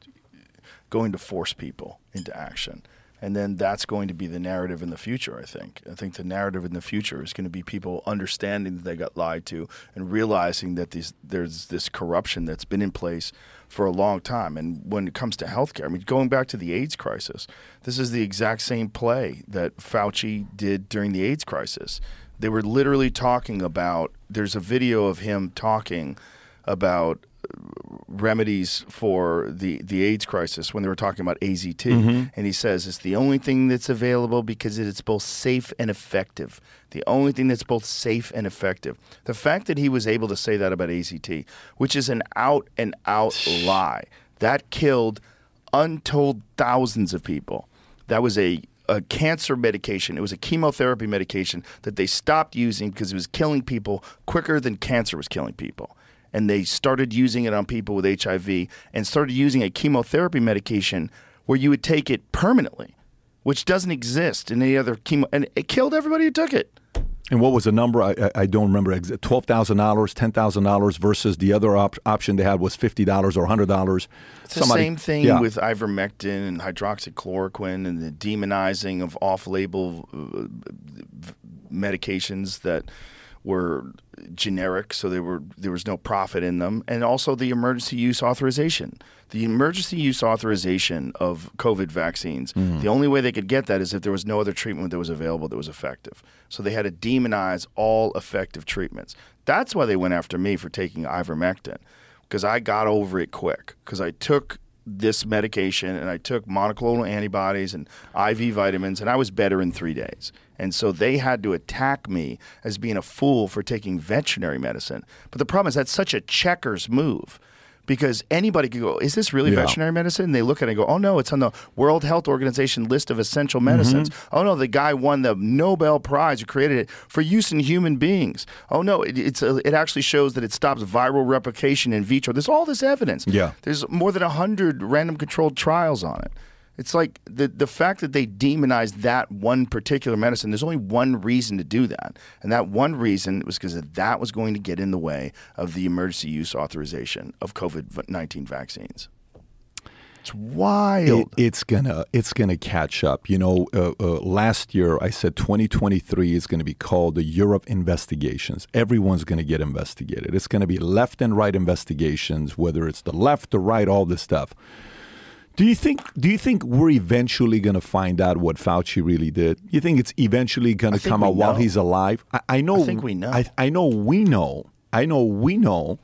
going to force people into action. And then that's going to be the narrative in the future, I think. I think the narrative in the future is going to be people understanding that they got lied to and realizing that these, there's this corruption that's been in place for a long time. And when it comes to healthcare, I mean, going back to the AIDS crisis, this is the exact same play that Fauci did during the AIDS crisis. They were literally talking about, there's a video of him talking about remedies for the, the AIDS crisis when they were talking about AZT. Mm-hmm. And he says it's the only thing that's available because it's both safe and effective. The only thing that's both safe and effective. The fact that he was able to say that about AZT, which is an out and out lie, that killed untold thousands of people. That was a a cancer medication. It was a chemotherapy medication that they stopped using because it was killing people quicker than cancer was killing people. And they started using it on people with HIV and started using a chemotherapy medication where you would take it permanently, which doesn't exist in any other chemo. And it killed everybody who took it. And what was the number? I, I- don't remember. Twelve thousand dollars, ten thousand dollars versus the other op- option they had was fifty dollars or hundred dollars. It's the same thing with ivermectin and hydroxychloroquine and the demonizing of off-label uh, medications that were generic, so they were there was no profit in them, and also the emergency use authorization. The emergency use authorization of COVID vaccines. Mm-hmm. The only way they could get that is if there was no other treatment that was available that was effective. So they had to demonize all effective treatments. That's why they went after me for taking ivermectin because I got over it quick because I took this medication and I took monoclonal antibodies and IV vitamins and I was better in three days. And so they had to attack me as being a fool for taking veterinary medicine. But the problem is that's such a checkers move because anybody could go, is this really Yeah. veterinary medicine? And they look at it and go, oh no, it's on the World Health Organization list of essential medicines. Mm-hmm. Oh no, the guy won the Nobel Prize who created it for use in human beings. Oh no, it, it's a, it actually shows that it stops viral replication in vitro. There's all this evidence. Yeah. There's more than 100 random controlled trials on it. It's like the the fact that they demonized that one particular medicine. There's only one reason to do that, and that one reason was because that was going to get in the way of the emergency use authorization of COVID nineteen vaccines. It's wild. It, it's gonna it's gonna catch up. You know, uh, uh, last year I said 2023 is going to be called the Europe investigations. Everyone's going to get investigated. It's going to be left and right investigations, whether it's the left, the right, all this stuff. Do you think? Do you think we're eventually going to find out what Fauci really did? You think it's eventually going to come out while he's alive? I, I know. I think we know. I, I know we know. I know we know,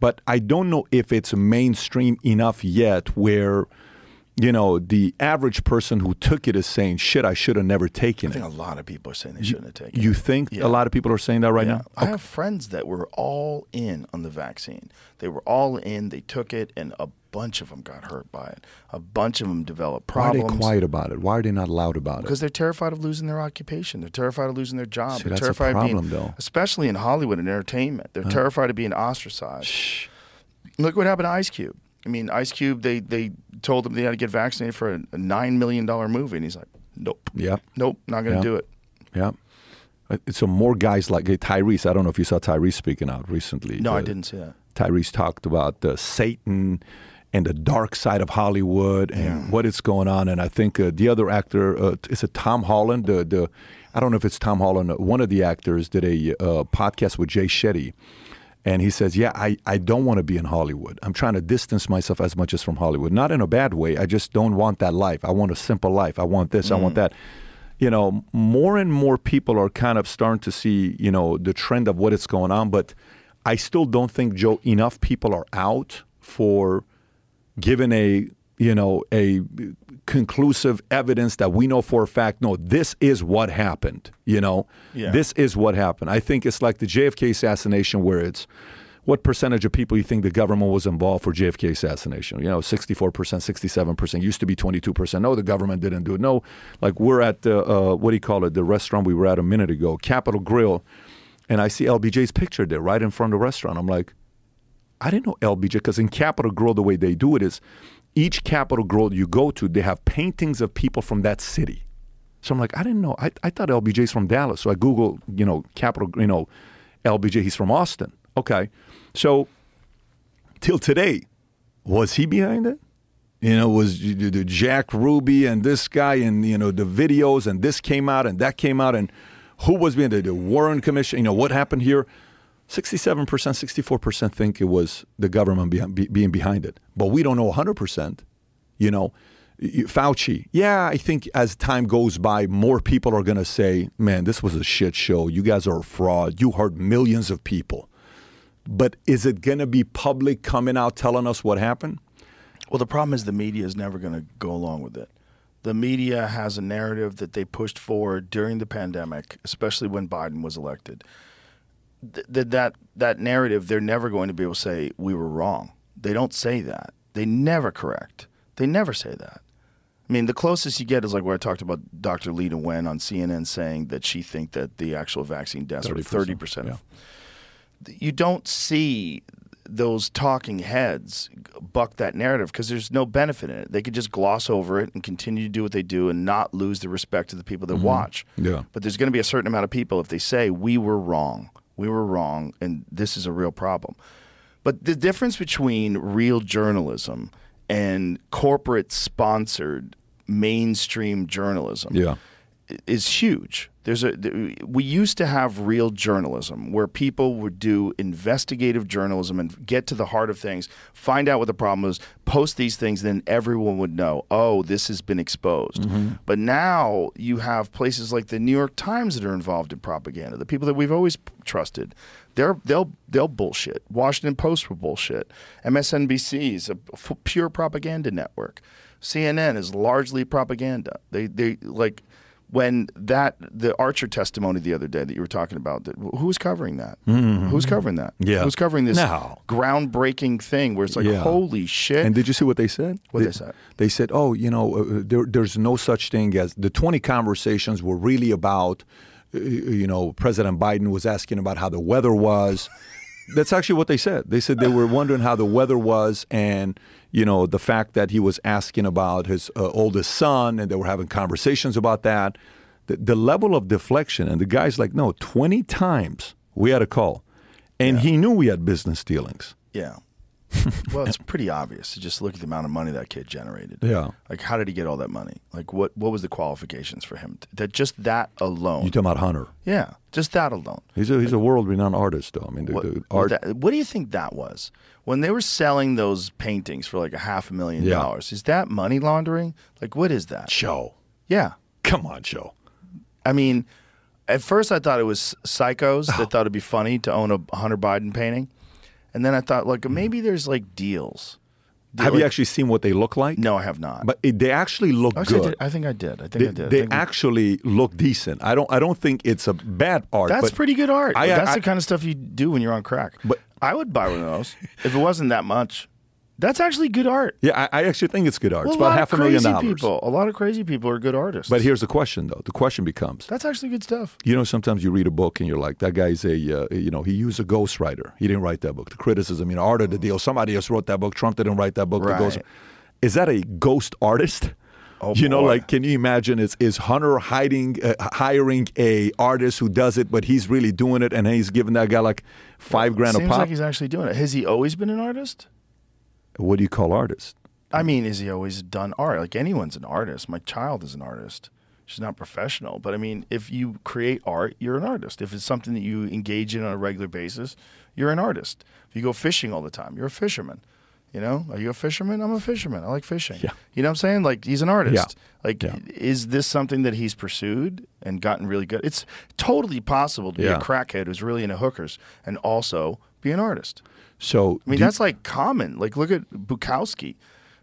but I don't know if it's mainstream enough yet where, you know, the average person who took it is saying, shit, I should have never taken I think it. a lot of people are saying they shouldn't have taken it. You think Yeah. a lot of people are saying that right Yeah. now? I have friends that were all in on the vaccine. They were all in. They took it, and a bunch of them got hurt by it. A bunch of them developed problems. Why are they quiet about it? Why are they not loud about it? Because they're terrified of losing their occupation. They're terrified of losing their job. See, they're that's a terrified of problem, being, though. especially in Hollywood and entertainment. They're terrified of being ostracized. Look what happened to Ice Cube. I mean, Ice Cube. They they told him they had to get vaccinated for a, a nine million dollar movie, and he's like, nope, Yeah. nope, not going to Yeah. do it. Yeah. Uh, So more guys like Tyrese. I don't know if you saw Tyrese speaking out recently. No, I Uh, didn't see that. Tyrese talked about uh, Satan and the dark side of Hollywood and what is going on. And I think uh, the other actor uh, is it Tom Holland. The the I don't know if it's Tom Holland. uh, One of the actors did a uh, podcast with Jay Shetty. And he says, "Yeah, I, I don't want to be in Hollywood. I'm trying to distance myself as much as from Hollywood. Not in a bad way. I just don't want that life. I want a simple life. I want this. I want that. You know, more and more people are kind of starting to see, you know, the trend of what is going on. But I still don't think, Joe, enough people are out for given a you know a conclusive evidence that we know for a fact no this is what happened you know Yeah. this is what happened i think it's like the jfk assassination where it's what percentage of people you think the government was involved for JFK assassination? You know, 64%, 67%. Used to be 22%. No, the government didn't do it. No, like we're at, the, uh, what do you call it, the restaurant we were at a minute ago, Capital Grille, and I see LBJ's picture there right in front of the restaurant. I'm like, I didn't know LBJ because in Capital Grille, the way they do it is each Capital Grille you go to, they have paintings of people from that city. So I'm like, I didn't know. I, I thought LBJ's from Dallas. So I Google, you know, Capitol, you know, LBJ, he's from Austin. Okay. So till today, was he behind it? You know, was the Jack Ruby and this guy and, you know, the videos and this came out and that came out and who was behind it? The Warren Commission, you know, what happened here? 67%, 64% think it was the government behind, be, being behind it. But we don't know 100%. You know, Fauci, yeah, I think as time goes by, more people are going to say, man, this was a shit show. You guys are a fraud. You hurt millions of people. But is it going to be public coming out telling us what happened? Well, the problem is the media is never going to go along with it. The media has a narrative that they pushed forward during the pandemic, especially when Biden was elected. Th- th- that that narrative, they're never going to be able to say we were wrong. They don't say that. They never correct. They never say that. I mean, the closest you get is like where I talked about Dr. Leana Wen on CNN saying that she think that the actual vaccine deaths were 30%, thirty percent. yeah. You don't see those talking heads buck that narrative because there's no benefit in it. They could just gloss over it and continue to do what they do and not lose the respect of the people that mm-hmm. watch. Yeah. But there's going to be a certain amount of people if they say we were wrong, we were wrong, and this is a real problem. But the difference between real journalism and corporate sponsored mainstream journalism Yeah. is huge. There's a we used to have real journalism where people would do investigative journalism and get to the heart of things, find out what the problem is, post these things, then everyone would know, oh, this has been exposed. Mm-hmm. But now you have places like the New York Times that are involved in propaganda. The people that we've always trusted, they're they'll they'll bullshit. Washington Post will bullshit. MSNBC is a f- pure propaganda network. CNN is largely propaganda. They they like when that the Archer testimony the other day that you were talking about. That, who's covering that? Who's covering that? Mm-hmm. Yeah. Who's covering this No. groundbreaking thing where it's like, Yeah. holy shit? And did you see what they said? What they said? They said, "Oh, you know, uh, there, there's no such thing as the 20 conversations were really about, uh, you know, President Biden was asking about how the weather was." That's actually what they said. They said they were wondering how the weather was, and you know, the fact that he was asking about his uh, oldest son, and they were having conversations about that. The, the level of deflection, and the guy's like, "No, 20 times we had a call, and he knew we had business dealings." yeah. well, it's pretty obvious. to Just look at the amount of money that kid generated. Yeah. Like, how did he get all that money? Like, what what was the qualifications for him? That just that alone. You talking about Hunter? yeah, just that alone. He's a he's a world renowned artist, though. I mean, the, What, the art. that- what do you think that was? When they were selling those paintings for like a half a million Yeah. dollars, is that money laundering? Like, what is that? show. Yeah. Come on, show. I mean, at first I thought it was psychos Oh. that thought it'd be funny to own a Hunter Biden painting. And then I thought, like, hmm. maybe there's like deals. Have Like- you actually seen what they look like? No, I have not. But it, they actually look Actually, I, good. did. I think I did. I think they I did. I they think we- actually look decent. I don't. I don't think it's a bad art. that's but pretty good art. I- that's I- the kind of stuff you do when you're on crack. But- I would buy one of those if it wasn't that much. That's actually good art. Yeah, I, I actually think it's good art. Well, it's about half a of million crazy dollars. people. A lot of crazy people are good artists. But here's the question, though. The question becomes: that's actually good stuff. You know, sometimes you read a book and you're like, that guy's a, uh, you know, he used a ghostwriter. He didn't write that book. The criticism, you know, art of the deal. Somebody else wrote that book. Trump didn't write that book. The Right. ghost. Is that a ghost artist? Oh, you know, boy. like, can you imagine? Is is Hunter hiding, uh, hiring a artist who does it, but he's really doing it, and he's giving that guy like five grand Seems a pop? like he's actually doing it. Has he always been an artist? what do you call artist? I mean, is he always done art? Like anyone's an artist. My child is an artist. She's not professional, but I mean, if you create art, you're an artist. If it's something that you engage in on a regular basis, you're an artist. If you go fishing all the time, you're a fisherman. You know, are you a fisherman? I'm a fisherman. I like fishing. Yeah. You know what I'm saying? Like he's an artist. Yeah. Like, Yeah. is this something that he's pursued and gotten really good? It's totally possible to be a crackhead who's really into hookers and also be an artist. So I mean, do you- that's like common. Like, look at Bukowski,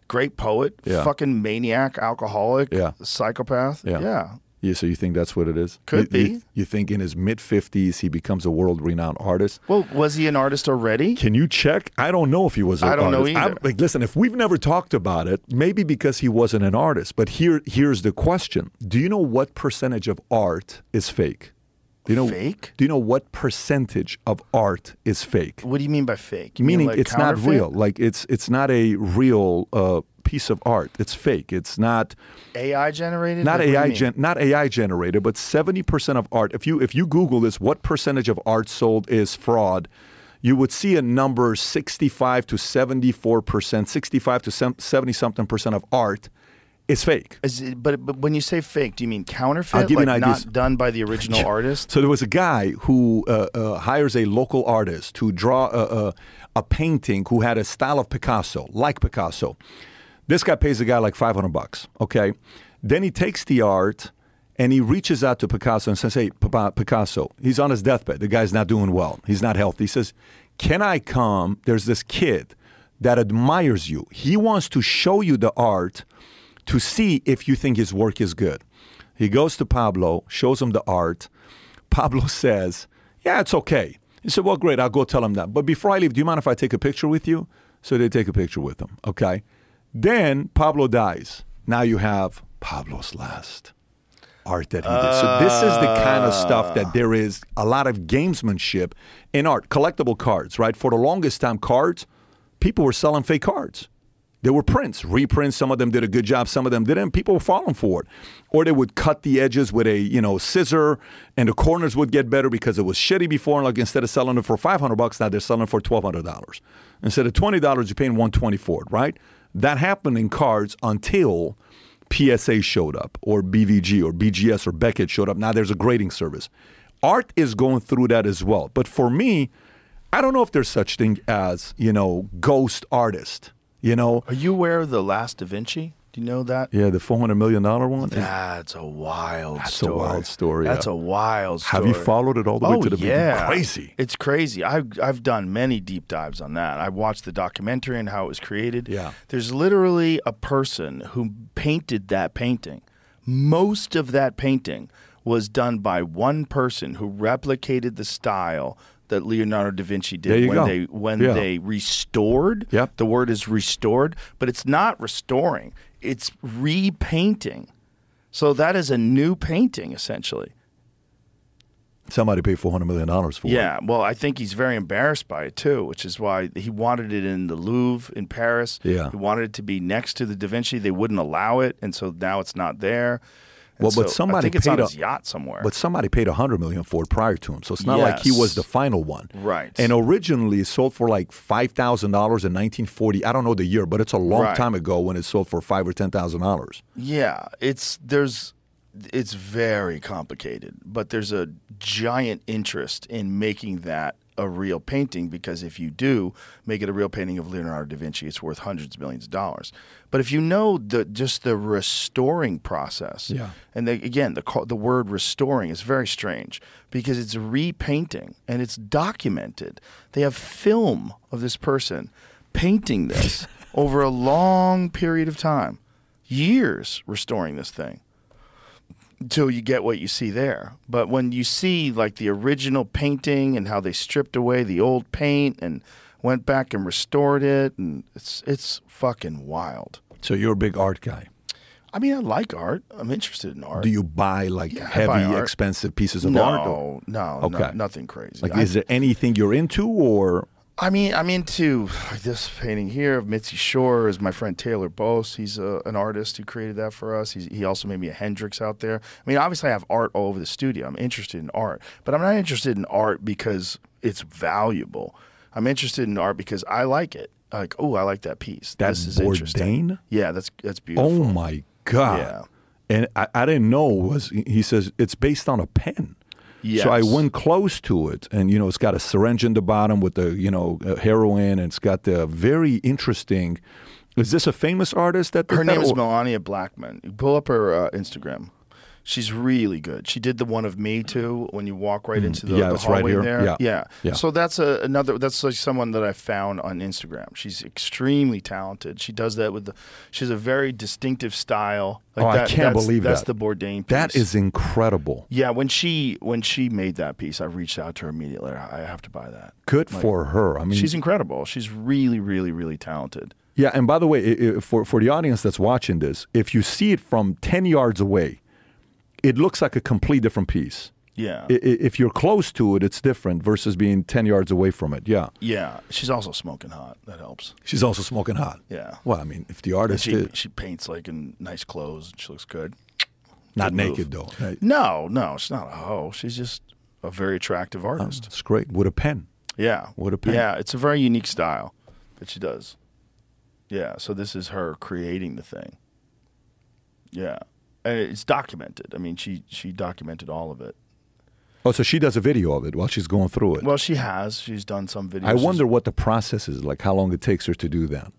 great poet, Yeah. fucking maniac, alcoholic, Yeah. psychopath. Yeah. Yeah. So you think that's what it is? Could You- you- be. You, think in his mid 50s he becomes a world renowned artist? Well, was he an artist already? Can you check? I don't know if he was an I don't know artist. I'm- either. like, listen, if we've never talked about it, maybe because he wasn't an artist. But here, here's the question: Do you know what percentage of art is fake? Do you know Fake? Do you know what percentage of art is fake? What do you mean by fake? You mean Meaning like it's not real. Like it's it's not a real uh, piece of art. It's fake. It's not AI generated? not Like, what do you AI gen, not AI generated, but seventy percent of art. If you if you Google this, what percentage of art sold is fraud? You would see a number sixty-five to seventy-four percent, sixty-five to seventy something percent of art is fake. Is it, but, but when you say fake, do you mean counterfeit? I'll give you like an idea. not done by the original artist? So there was a guy who uh, uh, hires a local artist to draw a, a, a painting who had a style of Picasso, like Picasso. This guy pays the guy like 500 bucks, okay? Then he takes the art and he reaches out to Picasso and says, Hey, Papa- Picasso, he's on his deathbed. The guy's not doing well. He's not healthy. He says, Can I come? There's this kid that admires you. He wants to show you the art to see if you think his work is good. He goes to Pablo, shows him the art. Pablo says, Yeah, it's okay. He said, Well, great, I'll go tell him that. But before I leave, do you mind if I take a picture with you? So they take a picture with him, okay? Then Pablo dies. Now you have Pablo's last art that he did. So this is the kind of stuff that there is a lot of gamesmanship in art. Collectible cards, right? For the longest time, cards, people were selling fake cards. There were prints, reprints. Some of them did a good job, some of them didn't. People were falling for it. Or they would cut the edges with a, you know, scissor and the corners would get better because it was shitty before. And like instead of selling it for 500 bucks, now they're selling it for $1,200. Instead of $20, you're paying 120 for it, right? That happened in cards until PSA showed up, or BVG, or BGS, or Beckett showed up. Now there's a grading service. Art is going through that as well. But for me, I don't know if there's such thing as you know ghost artist. You know, Are you aware of the Last Da Vinci? Do you know that? yeah, the four hundred million dollar one. That's a wild That's a story. wild story, That's yeah. a wild story. Have you followed it all the way oh, to the beginning? yeah. Crazy. It's crazy. I've, I've done many deep dives on that. I watched the documentary and how it was created. Yeah. There's literally a person who painted that painting. Most of that painting was done by one person who replicated the style that Leonardo da Vinci did when go. they when Yeah. they restored. Yep. The word is restored, but it's not restoring. It's repainting. So that is a new painting essentially. Somebody paid four hundred million dollars for it. Yeah, well, I think he's very embarrassed by it too, which is why he wanted it in the Louvre in Paris. Yeah. he wanted it to be next to the Da Vinci. They wouldn't allow it, and so now it's not there. Well, but so somebody think it's paid a- his yacht somewhere. But somebody paid a hundred million for it prior to him, so it's not like he was the final one. Right. And originally it sold for like five thousand dollars in nineteen forty. I don't know the year, but it's a long Right. time ago when it sold for five or ten thousand dollars. yeah, it's there's it's very complicated, but there's a giant interest in making that a real painting because if you do make it a real painting of Leonardo da Vinci, it's worth hundreds of millions of dollars. But if you know the just the restoring process, Yeah. and the, again the the word restoring is very strange because it's repainting and it's documented. They have film of this person painting this over a long period of time, years restoring this thing until you get what you see there. But when you see like the original painting and how they stripped away the old paint and went back and restored it, and it's it's fucking wild. So you're a big art guy. I mean, I like art. I'm interested in art. Do you buy like Yeah, heavy, buy expensive pieces of no, art? or- no, no, Okay. nothing crazy. Like, I, is there anything you're into, or I mean, I'm into this painting here of Mitzi Shore. Is my friend Taylor Bose. He's a, an artist who created that for us. He's, he also made me a Hendrix out there. I mean, obviously, I have art all over the studio. I'm interested in art, but I'm not interested in art because it's valuable. I'm interested in art because I like it. Like, oh, I like that piece. That's this is interesting. Yeah, that's that's oh beautiful. oh my god? Yeah. And I, I didn't know was he says it's based on a pen. So I went close to it, and you know, it's got a syringe in the bottom with the you know uh, heroin, and it's got the very interesting. Is this a famous artist that Her name is Melania Blackman. You pull up her uh, Instagram. She's really good. She did the one of me too. When you walk right into the, Mm. Yeah, the it's right hallway here. there, Yeah. yeah, Yeah. So that's a, another. That's like someone that I found on Instagram. She's extremely talented. She does that with the. She has a very distinctive style. Like Oh, I can't that's, believe that's that. the Bourdain piece. That is incredible. Yeah, when she when she made that piece, I reached out to her immediately. I have to buy that. Good for her. I mean, She's incredible. She's really, really, really talented. Yeah, and by the way, for for the audience that's watching this, if you see it from ten yards away, it looks like a complete different piece. Yeah, I- If you're close to it, it's different versus being ten yards away from it. Yeah, yeah. She's also smoking hot. That helps. she's also smoking hot. Yeah. Well, I mean, if the artist she is she paints like in nice clothes. She looks good. not good move. naked though, right? No, no, she's not a hoe. She's just a very attractive oh, artist. it's great with a pen. yeah, what a pain. Yeah, it's a very unique style that she does. Yeah, so this is her creating the thing. Yeah, and it's documented. I mean, she she documented all of it. Oh, so she does a video of it while she's going through it. Well, she has. She's done some videos. I wonder what the process is like. How long it takes her to do that?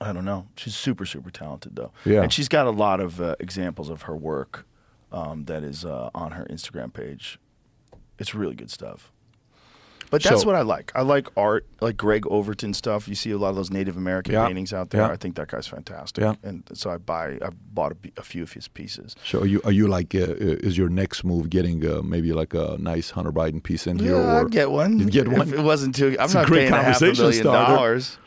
I don't know. She's super, super talented, though. Yeah. And she's got a lot of uh, examples of her work um, that is uh, on her Instagram page. It's really good stuff. But that's So- what I like. I like art, like Greg Overton stuff. You see a lot of those Native American Yeah. paintings out there. Yeah. I think that guy's fantastic. Yeah. And so I buy, I bought a, a few of his pieces. So are you are you like uh, uh, is your next move getting uh, maybe like a nice Hunter Biden piece in here? Yeah, I'd get one. You'd get one? If it wasn't too. I'm It's a not great paying a half a million starter. dollars.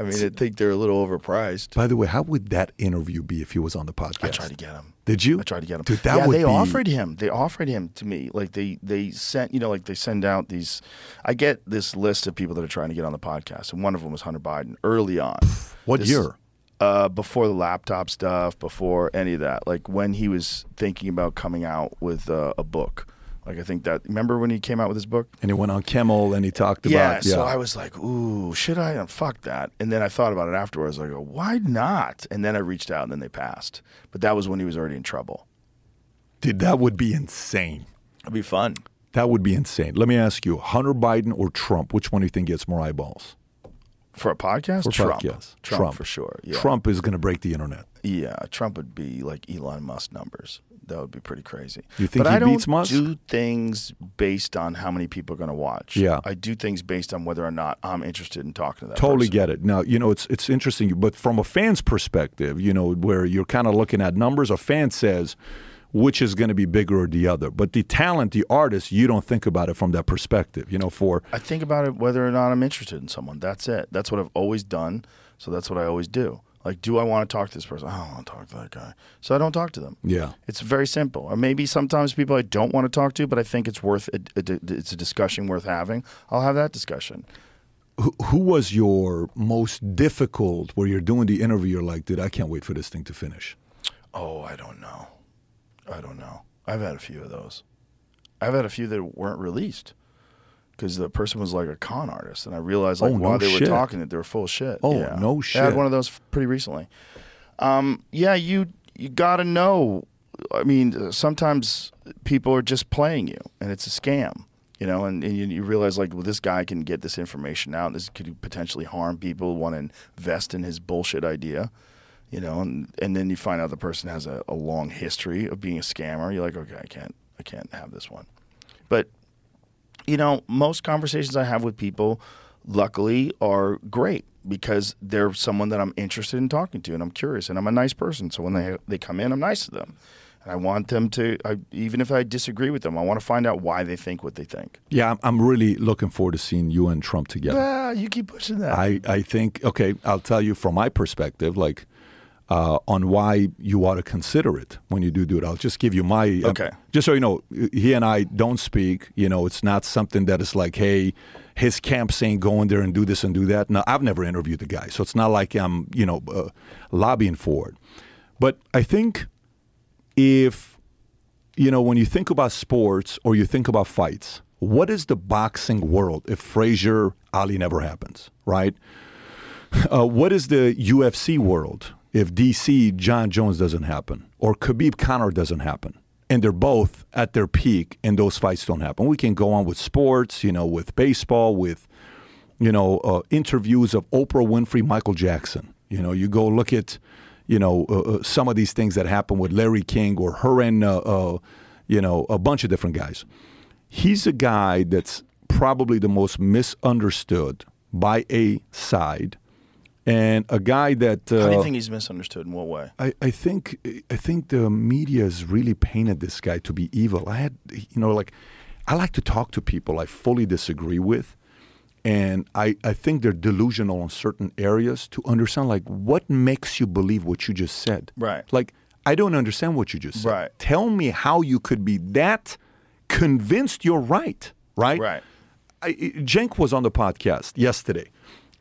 I mean, I think they're a little overpriced. By the way, how would that interview be if he was on the podcast? I tried to get him. Did you? I tried to get him. Dude, that yeah, would they be- offered him. They offered him to me. Like they they sent you know like they send out these. I get this list of people that are trying to get on the podcast, and one of them was Hunter Biden early on. What This- year? Uh, before the laptop stuff, before any of that. Like when he was thinking about coming out with uh, a book. Like I think that. Remember when he came out with his book? And he went on Kimmel and he talked Yeah, about yeah. so I was like, ooh, should I? Uh, Fuck that. And then I thought about it afterwards. Like, why not? And then I reached out, and then they passed. But that was when he was already in trouble. Dude, that would be insane. It'd be fun. That would be insane. Let me ask you: Hunter Biden or Trump? Which one do you think gets more eyeballs? For a podcast? For Trump. podcasts? Trump. for sure. Yeah. Trump is going to break the internet. Yeah, Trump would be like Elon Musk numbers. That would be pretty crazy. You think but he I don't Musk? do things based on how many people are going to watch. Yeah. I do things based on whether or not I'm interested in talking to that Totally person. get it. Now, you know, it's it's interesting, but from a fan's perspective, you know, where you're kind of looking at numbers, a fan says which is going to be bigger or the other. But the talent, the artist, you don't think about it from that perspective. You know, for I think about it whether or not I'm interested in someone. That's it. That's what I've always done. So that's what I always do. Like, do I want to talk to this person? I don't want to talk to that guy. So I don't talk to them. yeah, It's very simple. Or maybe sometimes people I don't want to talk to, but I think it's worth a, a- it's a discussion worth having. I'll have that discussion. who, who was your most difficult? Where you're doing the interview, you're like, dude, I can't wait for this thing to finish. Oh, I don't know. I don't know. I've had a few of those. I've had a few that weren't released because the person was like a con artist, and I realized like Oh, while no they shit. were talking that they were full of shit. Oh, yeah. no shit! I had one of those pretty recently. Um, yeah, you you got to know. I mean, sometimes people are just playing you, and it's a scam. You know, and, and you, you realize like, well, this guy can get this information out. This could potentially harm people. Want to invest in his bullshit idea you know, and, and then you find out the person has a, a long history of being a scammer. You're like, okay, I can't, I can't have this one. But you know, most conversations I have with people, luckily, are great because they're someone that I'm interested in talking to, and I'm curious, and I'm a nice person. So when they they come in, I'm nice to them, and I want them to, I, even if I disagree with them, I want to find out why they think what they think. Yeah, I'm, really looking forward to seeing you and Trump together. Ah, you keep pushing that. I, I think okay i'll tell you from my perspective like uh, on why you ought to consider it when you do do it i'll just give you my uh, Okay. just so you know he and i don't speak you know it's not something that is like hey his camp saying go in there and do this and do that no i've never interviewed the guy so it's not like i'm you know uh, lobbying for it but i think if you know, when you think about sports or you think about fights, what is the boxing world if Frazier Ali never happens, right? Uh, what is the UFC world if DC Jon Jones doesn't happen or Khabib Conor doesn't happen? And they're both at their peak and those fights don't happen. We can go on with sports, you know, with baseball, with, you know, uh, interviews of Oprah Winfrey, Michael Jackson. You know, you go look at, you know, uh, uh, some of these things that happened with Larry King or her and, uh, uh, you know, a bunch of different guys. He's a guy that's probably the most misunderstood by a side, and a guy that. Uh, How do you think he's misunderstood? In what way? I, I think I think the media has really painted this guy to be evil. I had you know like I like to talk to people I fully disagree with, and I, I think they're delusional in certain areas to understand like what makes you believe what you just said. Right. Like I don't understand what you just said. Right. Tell me how you could be that convinced you're right. Right. Right. I, Cenk was on the podcast yesterday,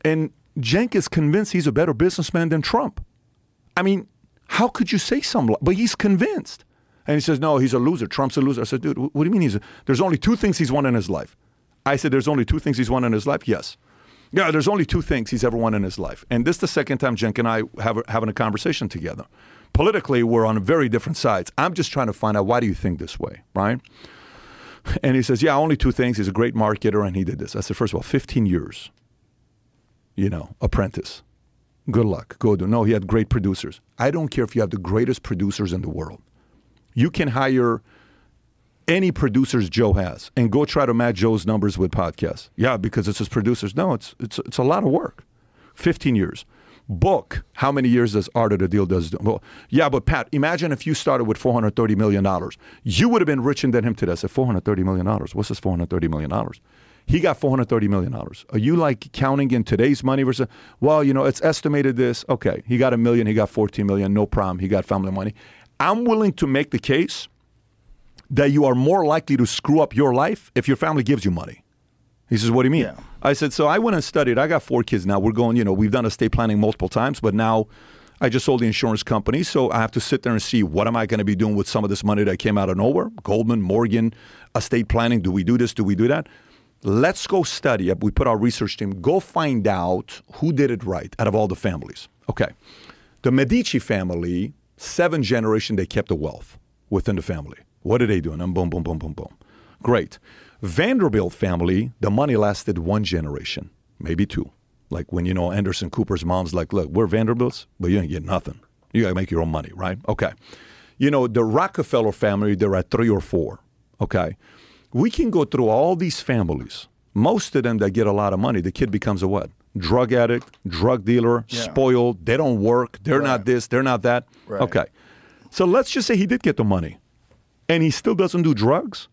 and Cenk is convinced he's a better businessman than Trump. I mean, how could you say something? But he's convinced, and he says, "No, he's a loser. Trump's a loser." I said, "Dude, what do you mean he's? A, there's only two things he's won in his life." I said, "There's only two things he's won in his life." Yes. Yeah, there's only two things he's ever won in his life, and this is the second time Cenk and I have having a conversation together. Politically, we're on very different sides. I'm just trying to find out why do you think this way, right? And he says, Yeah, only two things. He's a great marketer and he did this. I said, First of all, 15 years, you know, apprentice. Good luck. Go do. No, he had great producers. I don't care if you have the greatest producers in the world. You can hire any producers Joe has and go try to match Joe's numbers with podcasts. Yeah, because it's his producers. No, it's it's it's a lot of work. 15 years. Book, how many years does Art of the Deal does? Well, yeah, but Pat, imagine if you started with $430 million. You would have been richer than him today. I said, $430 million. What's this $430 million? He got $430 million. Are you like counting in today's money versus, well, you know, it's estimated this. Okay, he got a million, he got 14 million, no problem. He got family money. I'm willing to make the case that you are more likely to screw up your life if your family gives you money. He says, What do you mean? Yeah. I said, So I went and studied. I got four kids now. We're going, you know, we've done estate planning multiple times, but now I just sold the insurance company. So I have to sit there and see what am I going to be doing with some of this money that came out of nowhere? Goldman, Morgan, estate planning. Do we do this? Do we do that? Let's go study. It. We put our research team, go find out who did it right out of all the families. Okay. The Medici family, seven generation, they kept the wealth within the family. What are they doing? And boom, boom, boom, boom, boom. Great. Vanderbilt family, the money lasted one generation, maybe two. Like when you know Anderson Cooper's mom's like, look, we're Vanderbilts, but you ain't get nothing. You gotta make your own money, right? Okay. You know, the Rockefeller family, they're at three or four. Okay. We can go through all these families. Most of them that get a lot of money, the kid becomes a what? Drug addict, drug dealer, Yeah. spoiled, they don't work, they're not this, they're not that. Right. Okay. So let's just say he did get the money and he still doesn't do drugs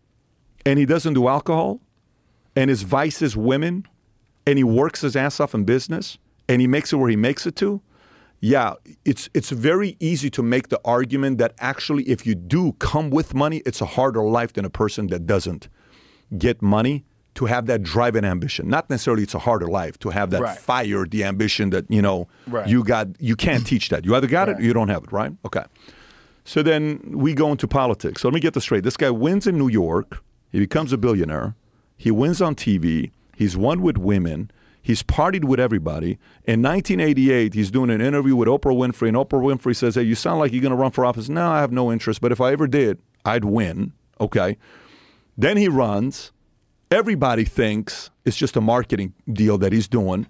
and he doesn't do alcohol and his vice is women and he works his ass off in business and he makes it where he makes it to yeah it's it's very easy to make the argument that actually if you do come with money it's a harder life than a person that doesn't get money to have that drive and ambition not necessarily it's a harder life to have that Right. fire the ambition that you know Right. you got you can't teach that you either got it or you don't have it right okay so then we go into politics. So let me get this straight. This guy wins in New York. He becomes a billionaire. He wins on TV. He's won with women. He's partied with everybody. In 1988, he's doing an interview with Oprah Winfrey, and Oprah Winfrey says, Hey, you sound like you're going to run for office. No, I have no interest, but if I ever did, I'd win. Okay. Then he runs. Everybody thinks it's just a marketing deal that he's doing.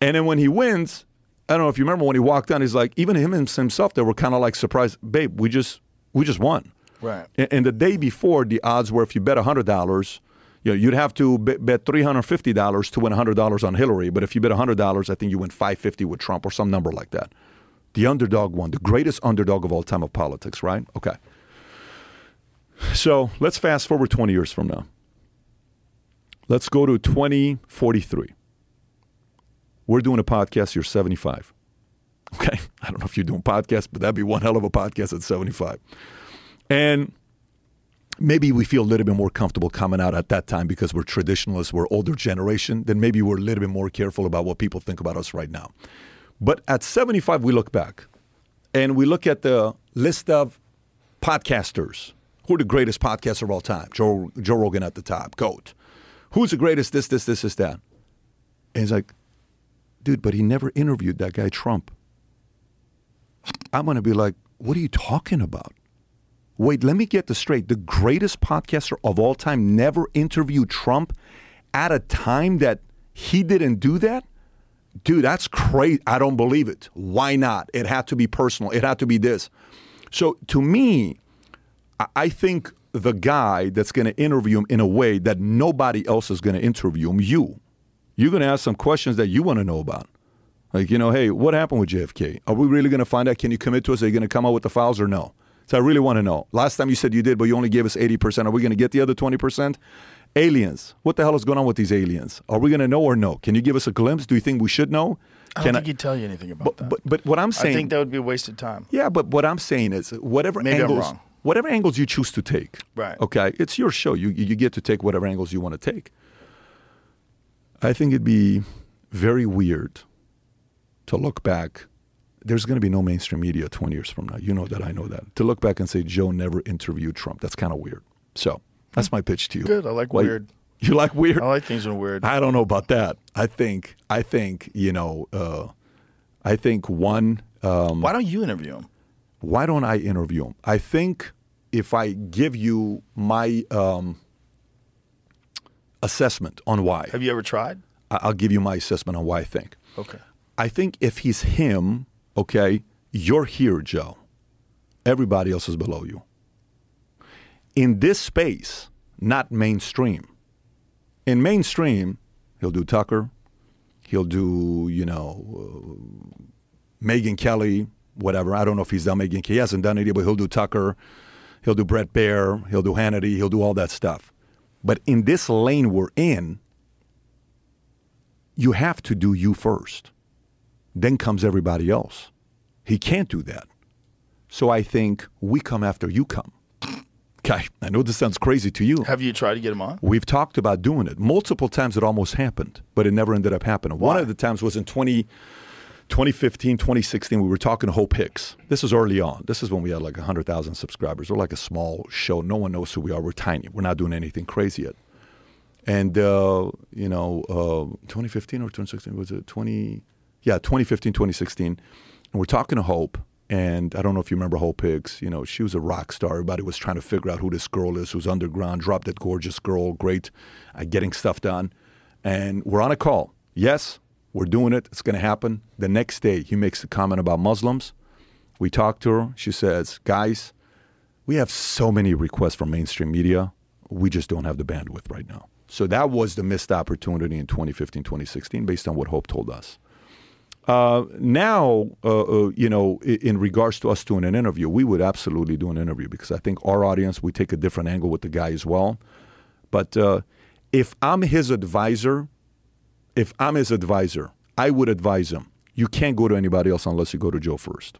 And then when he wins, I don't know if you remember when he walked down, he's like, even him himself, they were kind of like surprised, babe, we just we just won. Right. And, the day before, the odds were if you bet hundred dollars, you know, you'd have to bet, bet three hundred fifty dollars to win hundred dollars on Hillary. But if you bet hundred dollars, I think you win five fifty with Trump or some number like that. The underdog won, the greatest underdog of all time of politics, right? Okay. So let's fast forward twenty years from now. Let's go to twenty forty three. We're doing a podcast. You're seventy five. Okay. I don't know if you're doing podcasts, but that'd be one hell of a podcast at 75. And maybe we feel a little bit more comfortable coming out at that time because we're traditionalists, we're older generation, then maybe we're a little bit more careful about what people think about us right now. But at 75, we look back and we look at the list of podcasters. Who are the greatest podcasters of all time? Joe, Joe Rogan at the top, GOAT. Who's the greatest this, this, this, this, that? And he's like, dude, but he never interviewed that guy Trump. I'm going to be like, what are you talking about? Wait, let me get this straight. The greatest podcaster of all time never interviewed Trump at a time that he didn't do that? dude, that's crazy. I don't believe it. Why not? It had to be personal. It had to be this. So to me, I- think the guy that's going to interview him in a way that nobody else is going to interview him, you, you're going to ask some questions that you want to know about. Like, you know, hey, what happened with JFK? Are we really going to find out? Can you commit to us? Are you going to come out with the files or no? So I really want to know. Last time you said you did, but you only gave us 80%. Are we going to get the other 20%? Aliens. What the hell is going on with these aliens? Are we going to know or no? Can you give us a glimpse? Do you think we should know? I don't Can think he'd tell you anything about but, that. but, but what I'm saying, I think that would be a waste of time. Yeah, but what I'm saying is whatever Maybe angles whatever angles you choose to take. Right. Okay. It's your show. You you get to take whatever angles you want to take. I think it'd be very weird to look back. There's going to be no mainstream media 20 years from now. You know that. I know that. To look back and say Joe never interviewed Trump, that's kind of weird. So that's my pitch to you. Good. I like Why- weird. You like weird? I like things when weird. I don't know about that. I think I think you know. Uh, I think one. Um, Why don't you interview him? why don't I interview him? I think if I give you my um, assessment on why, Have you ever tried? I'll give you my assessment on why I think. Okay. I think if he's him, okay, you're here, Joe. Everybody else is below you. In this space, not mainstream. In mainstream, he'll do Tucker, he'll do, you know, uh, Megyn Kelly, whatever. I don't know if he's done Megyn Kelly. He hasn't done it yet, but he'll do Tucker, he'll do Bret Baier, he'll do Hannity, he'll do all that stuff. But in this lane we're in, you have to do you first. Then comes everybody else. He can't do that. So I think we come after you come. Okay, I know this sounds crazy to you. Have you tried to get him on? We've talked about doing it. Multiple times it almost happened, but it never ended up happening. One of the times was in 20, 2015, 2016. We were talking to Hope Hicks. This is early on. This is when we had like 100,000 subscribers. We're like a small show. No one knows who we are. We're tiny. We're not doing anything crazy yet. And, uh, you know, uh, 2015 or 2016, was it 20? Yeah, 2015, 2016. And we're talking to Hope. And I don't know if you remember Hope Hicks. You know, she was a rock star. Everybody was trying to figure out who this girl is who's underground, drop that gorgeous girl, great at getting stuff done. And we're on a call. Yes, we're doing it. It's going to happen. The next day, he makes a comment about Muslims. We talk to her. She says, guys, we have so many requests from mainstream media. We just don't have the bandwidth right now. So that was the missed opportunity in 2015, 2016, based on what Hope told us. Uh, now, uh, uh, you know, in, regards to us doing an interview, we would absolutely do an interview because I think our audience, we take a different angle with the guy as well. But uh, if I'm his advisor, if I'm his advisor, I would advise him. You can't go to anybody else unless you go to Joe first.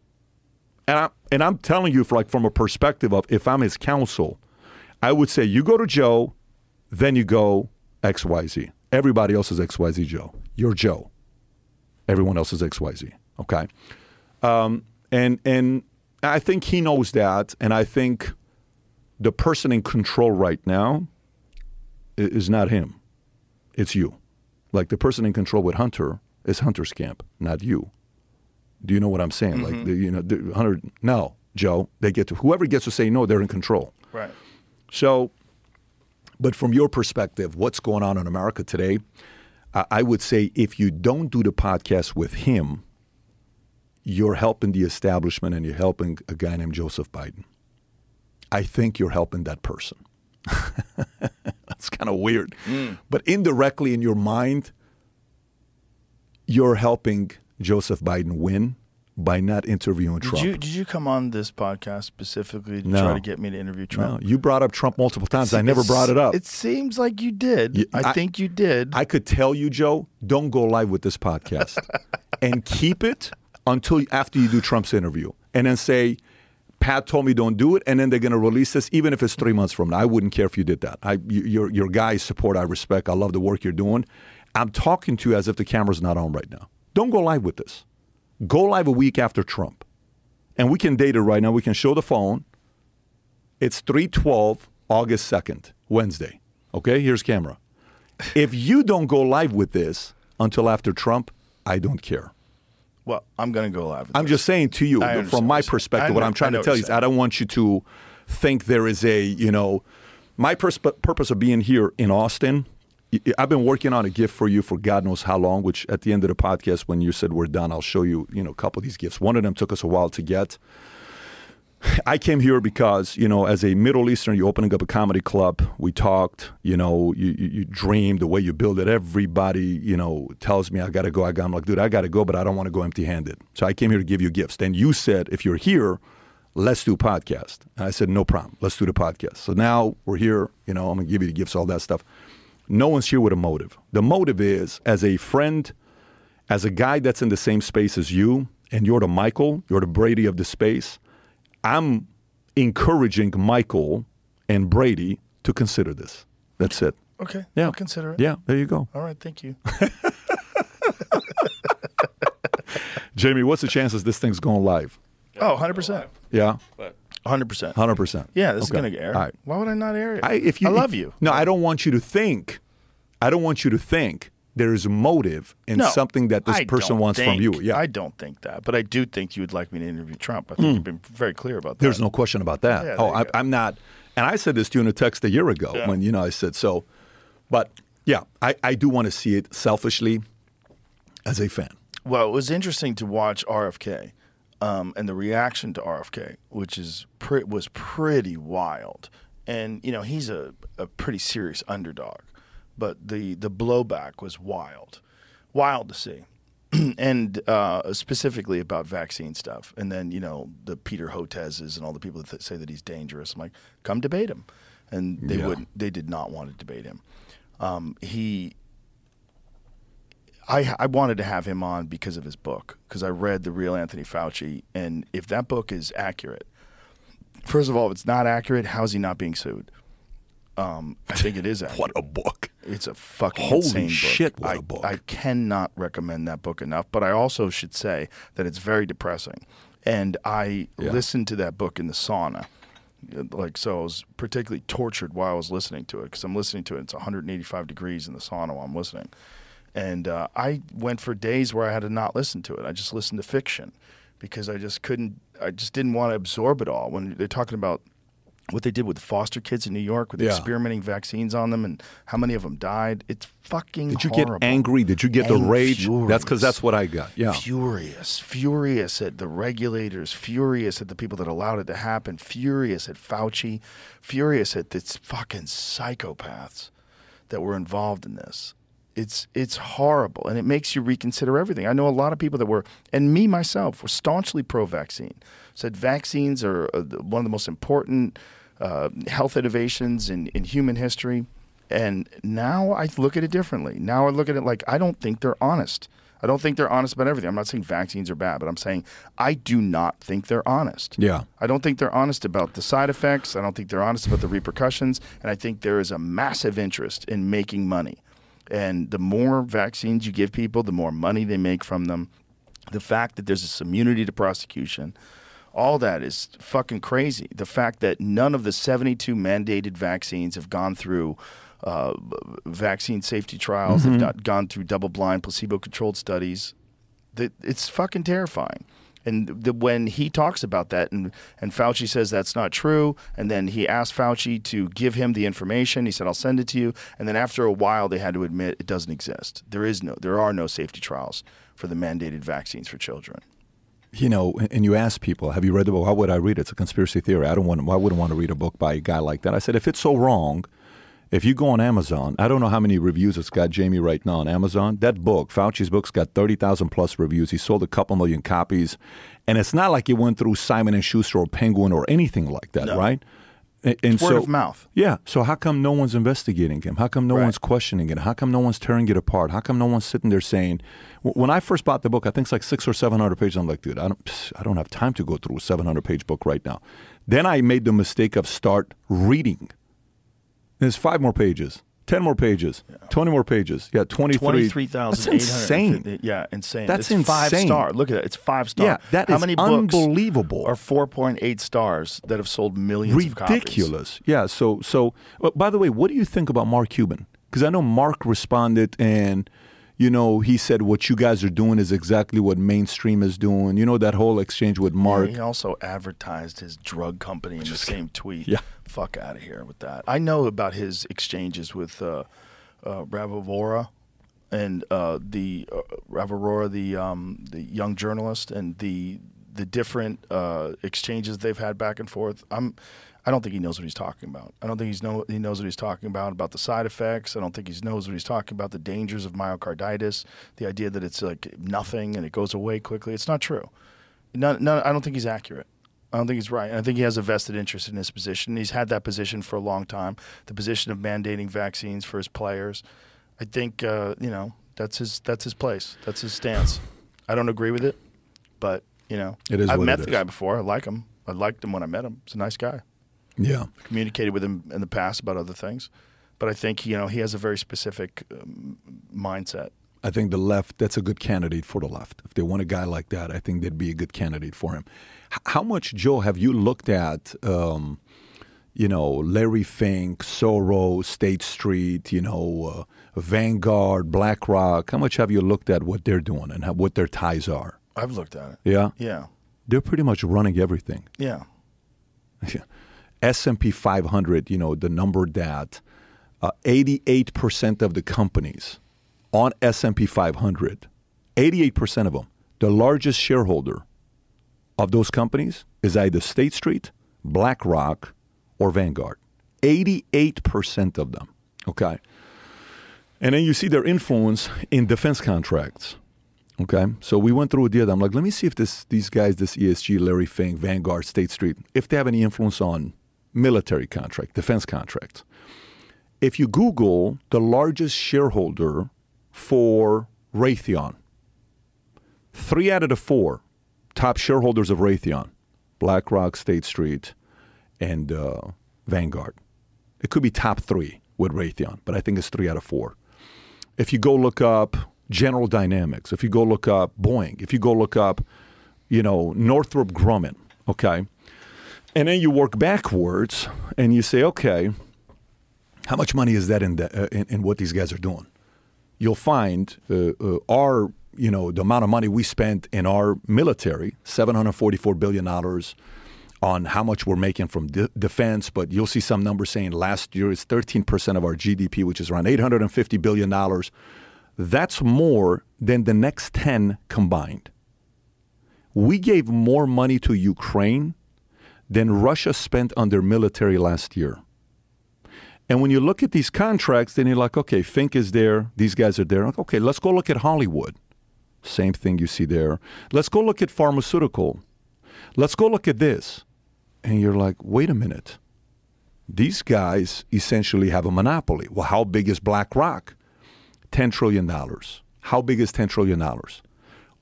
And, I, and I'm telling you, for like from a perspective of if I'm his counsel, I would say you go to Joe, then you go X Y Z. Everybody else is X Y Z Joe. You're Joe. Everyone else is X Y Z. Okay, um, and and I think he knows that, and I think the person in control right now is not him. It's you. Like the person in control with Hunter is Hunter's camp, not you. Do you know what I'm saying? Like the, you know, the Hunter. No, Joe. They get to whoever gets to say no. They're in control. Right. So, but from your perspective, what's going on in America today? I I would say if you don't do the podcast with him, you're helping the establishment and you're helping a guy named Joseph Biden. I think you're helping that person. That's kind of weird. Mm. But indirectly in your mind, you're helping Joseph Biden win by not interviewing Did Trump. you did you come on this podcast specifically to No. try to get me to interview Trump? no, you brought up Trump multiple times. I never brought it up. It seems like you did. You- I, I- think you did. I could tell you, Joe, don't go live with this podcast and keep it until after you do Trump's interview and then say, Pat told me don't do it, and then they're going to release this, even if it's three months from now. I wouldn't care if you did that. I, you, your, your guys support, I respect. I love the work you're doing. I'm talking to you as if the camera's not on right now. Don't go live with this. Go live a week after Trump. And we can date it right now. We can show the phone. It's 312 August 2nd, Wednesday. Okay, here's camera. If you don't go live with this until after Trump, I don't care. well, I'm going to go live. with I'm this. just saying to you, from my perspective, what I'm trying to tell you is I don't want you to think there is a, you know, my persp- purpose of being here in Austin I've been working on a gift for you for God knows how long. Which at the end of the podcast, when you said we're done, I'll show you. You know, a couple of these gifts. One of them took us a while to get. I came here because, you know, as a Middle Eastern, you're opening up a comedy club. We talked, you know, you, you, you dream the way you build it. Everybody, you know, tells me I got to go. I got, I'm like, dude, I got to go, but I don't want to go empty handed. So I came here to give you gifts. Then you said, if you're here, let's do podcast. And I said, no problem. Let's do the podcast. So now we're here. You know, I'm to give you the gifts, all that stuff. No one's here with a motive. The motive is as a friend, as a guy that's in the same space as you, and you're the Michael, you're the Brady of the space. I'm encouraging Michael and Brady to consider this. That's it. Okay. Yeah. I'll consider it. Yeah, there you go. All right. Thank you. Jamie, what's the chances this thing's going live? Oh, 100%. Yeah, 100%. 100%. Yeah, this is going to air. All right. Why would I not air it? I, if you, I love you. No, I don't want you to think. I don't want you to think there is a motive in No, something that this I person wants from you. Yeah. I don't think that, but I do think you would like me to interview Trump. I think mm. you've been very clear about that. There's no question about that. Yeah, oh, I, I'm not. And I said this to you in a text a year ago Yeah. when you know I said so. But yeah, I, I do want to see it selfishly as a fan. Well, it was interesting to watch RFK um, and the reaction to RFK, which is pre- was pretty wild. And you know he's a, a pretty serious underdog, but the the blowback was wild, wild to see. and uh, specifically about vaccine stuff, and then you know the Peter Hotezes and all the people that th- say that he's dangerous. I'm like, come debate him, and they Yeah. wouldn't. They did not want to debate him. Um, he I, I wanted to have him on because of his book, because I read The Real Anthony Fauci. And if that book is accurate, first of all, if it's not accurate, how is he not being sued? Um, I think it is accurate. What a book! It's a fucking Holy insane book. shit, what I, a book. I cannot recommend that book enough, but I also should say that it's very depressing. And I Yeah. listened to that book in the sauna. Like, so I was particularly tortured while I was listening to it because I'm listening to it. It's 185 degrees in the sauna while I'm listening. And uh, I went for days where I had to not listen to it. I just listened to fiction because I just couldn't, I just didn't want to absorb it all. When they're talking about what they did with foster kids in New York with Yeah. experimenting vaccines on them and how many of them died. It's fucking Did you horrible. get angry? Did you get the And rage? That's because that's what I got. Yeah. Furious, furious at the regulators, furious at the people that allowed it to happen, furious at Fauci, furious at these fucking psychopaths that were involved in this. It's it's horrible, and it makes you reconsider everything. I know a lot of people that were, and me myself, were staunchly pro-vaccine. Said vaccines are uh, one of the most important uh, health innovations in, in human history. And now I look at it differently. Now I look at it like I don't think they're honest. I don't think they're honest about everything. I'm not saying vaccines are bad, but I'm saying I do not think they're honest. Yeah. I don't think they're honest about the side effects. I don't think they're honest about the repercussions. And I think there is a massive interest in making money. And the more vaccines you give people, the more money they make from them. The fact that there's this immunity to prosecution, all that is fucking crazy. The fact that none of the 72 mandated vaccines have gone through uh, vaccine safety trials, they've not gone through double blind, placebo controlled studies that it's fucking terrifying. And the, when he talks about that, and, and Fauci says that's not true, and then he asked Fauci to give him the information. He said, "I'll send it to you." And then after a while, they had to admit it doesn't exist. There is no, there are no safety trials for the mandated vaccines for children. you know, and- you ask people, have you read the book? Why would I read it? It's a conspiracy theory. I don't want. Why wouldn't want to read a book by a guy like that? I said, if it's so wrong, if you go on Amazon, I don't know how many reviews it's got, Jamie, right now on Amazon. That book, Fauci's book's got thirty thousand plus reviews. He sold a couple million copies, and it's not like it went through Simon and Schuster or Penguin or anything like that, No. right? And, and word so, of mouth. Yeah. So how come no one's investigating him? How come no Right. one's questioning it? How come no one's tearing it apart? How come no one's sitting there saying, when I first bought the book, I think it's like six or seven hundred pages. I'm like, dude, I don't, I don't have time to go through a seven hundred page book right now. Then I made the mistake of start reading. There's five more pages, ten more pages, twenty more pages. Yeah, twenty three. Twenty-three thousand That's insane. Yeah, insane. That's it's Five star. Look at that. It's five star. Yeah, that How is many books unbelievable. Are four point eight stars that have sold millions of copies. ridiculous. Yeah. So so. uh, by the way, what do you think about Mark Cuban? Because I know Mark responded and. You know, he said what you guys are doing is exactly what mainstream is doing. You know that whole exchange with Mark. He also advertised his drug company in the same tweet. Yeah. Fuck out of here with that. I know about his exchanges with uh, uh, Rav Arora and uh, the uh, Rav Arora, the um, the young journalist, and the the different uh, exchanges they've had back and forth. I'm. I don't think he knows what he's talking about. I don't think he's know he knows what he's talking about about the side effects. I don't think he knows what he's talking about the dangers of myocarditis. The idea that it's like nothing and it goes away quickly. It's not true. None, none, I don't think he's accurate. I don't think he's right. I think he has a vested interest in his position. He's had that position for a long time, the position of mandating vaccines for his players. I think uh, you know that's his that's his place. That's his stance. I don't agree with it, but you know, It is I've met the guy before. I like him. I liked him when I met him. He's a nice guy. Yeah. Communicated with him in the past about other things, but I think you know he has a very specific um, mindset. I think the left, that's a good candidate for the left. If they want a guy like that, I think they'd be a good candidate for him. H- how much, Joe, have you looked at, um, you know, Larry Fink, Soros, State Street, you know, uh, Vanguard, BlackRock? How much have you looked at what they're doing and how, what their ties are? I've looked at it. Yeah? Yeah, They're pretty much running everything. yeah. S&P 500, you know, the number that uh, 88% of the companies on S&P 500, 88% of them, the largest shareholder of those companies is either State Street, BlackRock, or Vanguard. 88% of them, okay? And then you see their influence in defense contracts. Okay, so we went through a deal. I'm like, let me see if this these guys, this ESG, Larry Fink, Vanguard, State Street, if they have any influence on military contract, defense contract. If you Google the largest shareholder for Raytheon, three out of the four top shareholders of Raytheon, BlackRock, State Street, and uh, Vanguard. It could be top three with Raytheon, but I think it's three out of four if you go look up General Dynamics, if you go look up Boeing, if you go look up, you know, Northrop Grumman, okay, and then you work backwards and you say, okay, how much money is that in, the, uh, in, in what these guys are doing? You'll find uh, uh, our, you know, the amount of money we spent in our military, $744 billion on how much we're making from de- defense, but you'll see some numbers saying last year it's 13% of our GDP, which is around $850 billion. That's more than the next 10 combined. We gave more money to Ukraine than Russia spent on their military last year. And when you look at these contracts, then you're like, okay, Fink is there, these guys are there. Okay, let's go look at Hollywood. Same thing you see there. Let's go look at pharmaceutical. Let's go look at this. And you're like, wait a minute. These guys essentially have a monopoly. Well, how big is BlackRock? $10 trillion. How big is $10 trillion?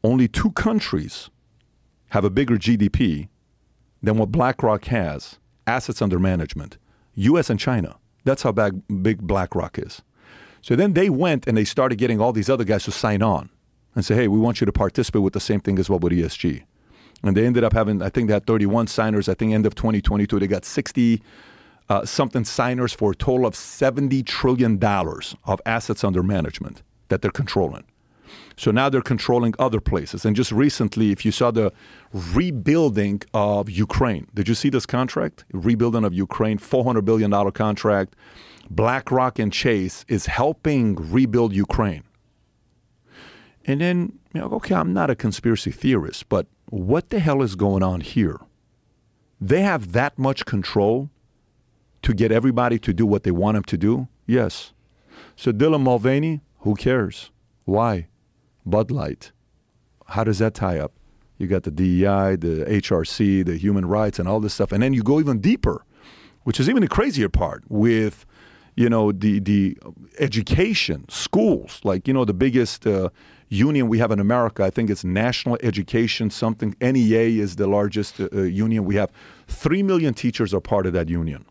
Only two countries have a bigger GDP than what BlackRock has, assets under management, US and China. That's how big, big BlackRock is. So then they went and they started getting all these other guys to sign on and say, hey, we want you to participate with the same thing as well with ESG. And they ended up having, I think they had 31 signers. I think end of 2022, they got 60 uh, something signers for a total of $70 trillion of assets under management that they're controlling. So now they're controlling other places. And just recently, if you saw the rebuilding of Ukraine, did you see this contract? Rebuilding of Ukraine, $400 billion contract. BlackRock and Chase is helping rebuild Ukraine. And then, you know, okay, I'm not a conspiracy theorist, but what the hell is going on here? They have that much control to get everybody to do what they want them to do? Yes. So Dylan Mulvaney, who cares? Why? Bud Light. How does that tie up? You got the DEI, the HRC, the human rights, and all this stuff. And then you go even deeper, which is even the crazier part with, you know, the, the education, schools. Like, you know, the biggest uh, union we have in America, I think it's National Education something. NEA is the largest uh, uh, union we have. Three million teachers are part of that union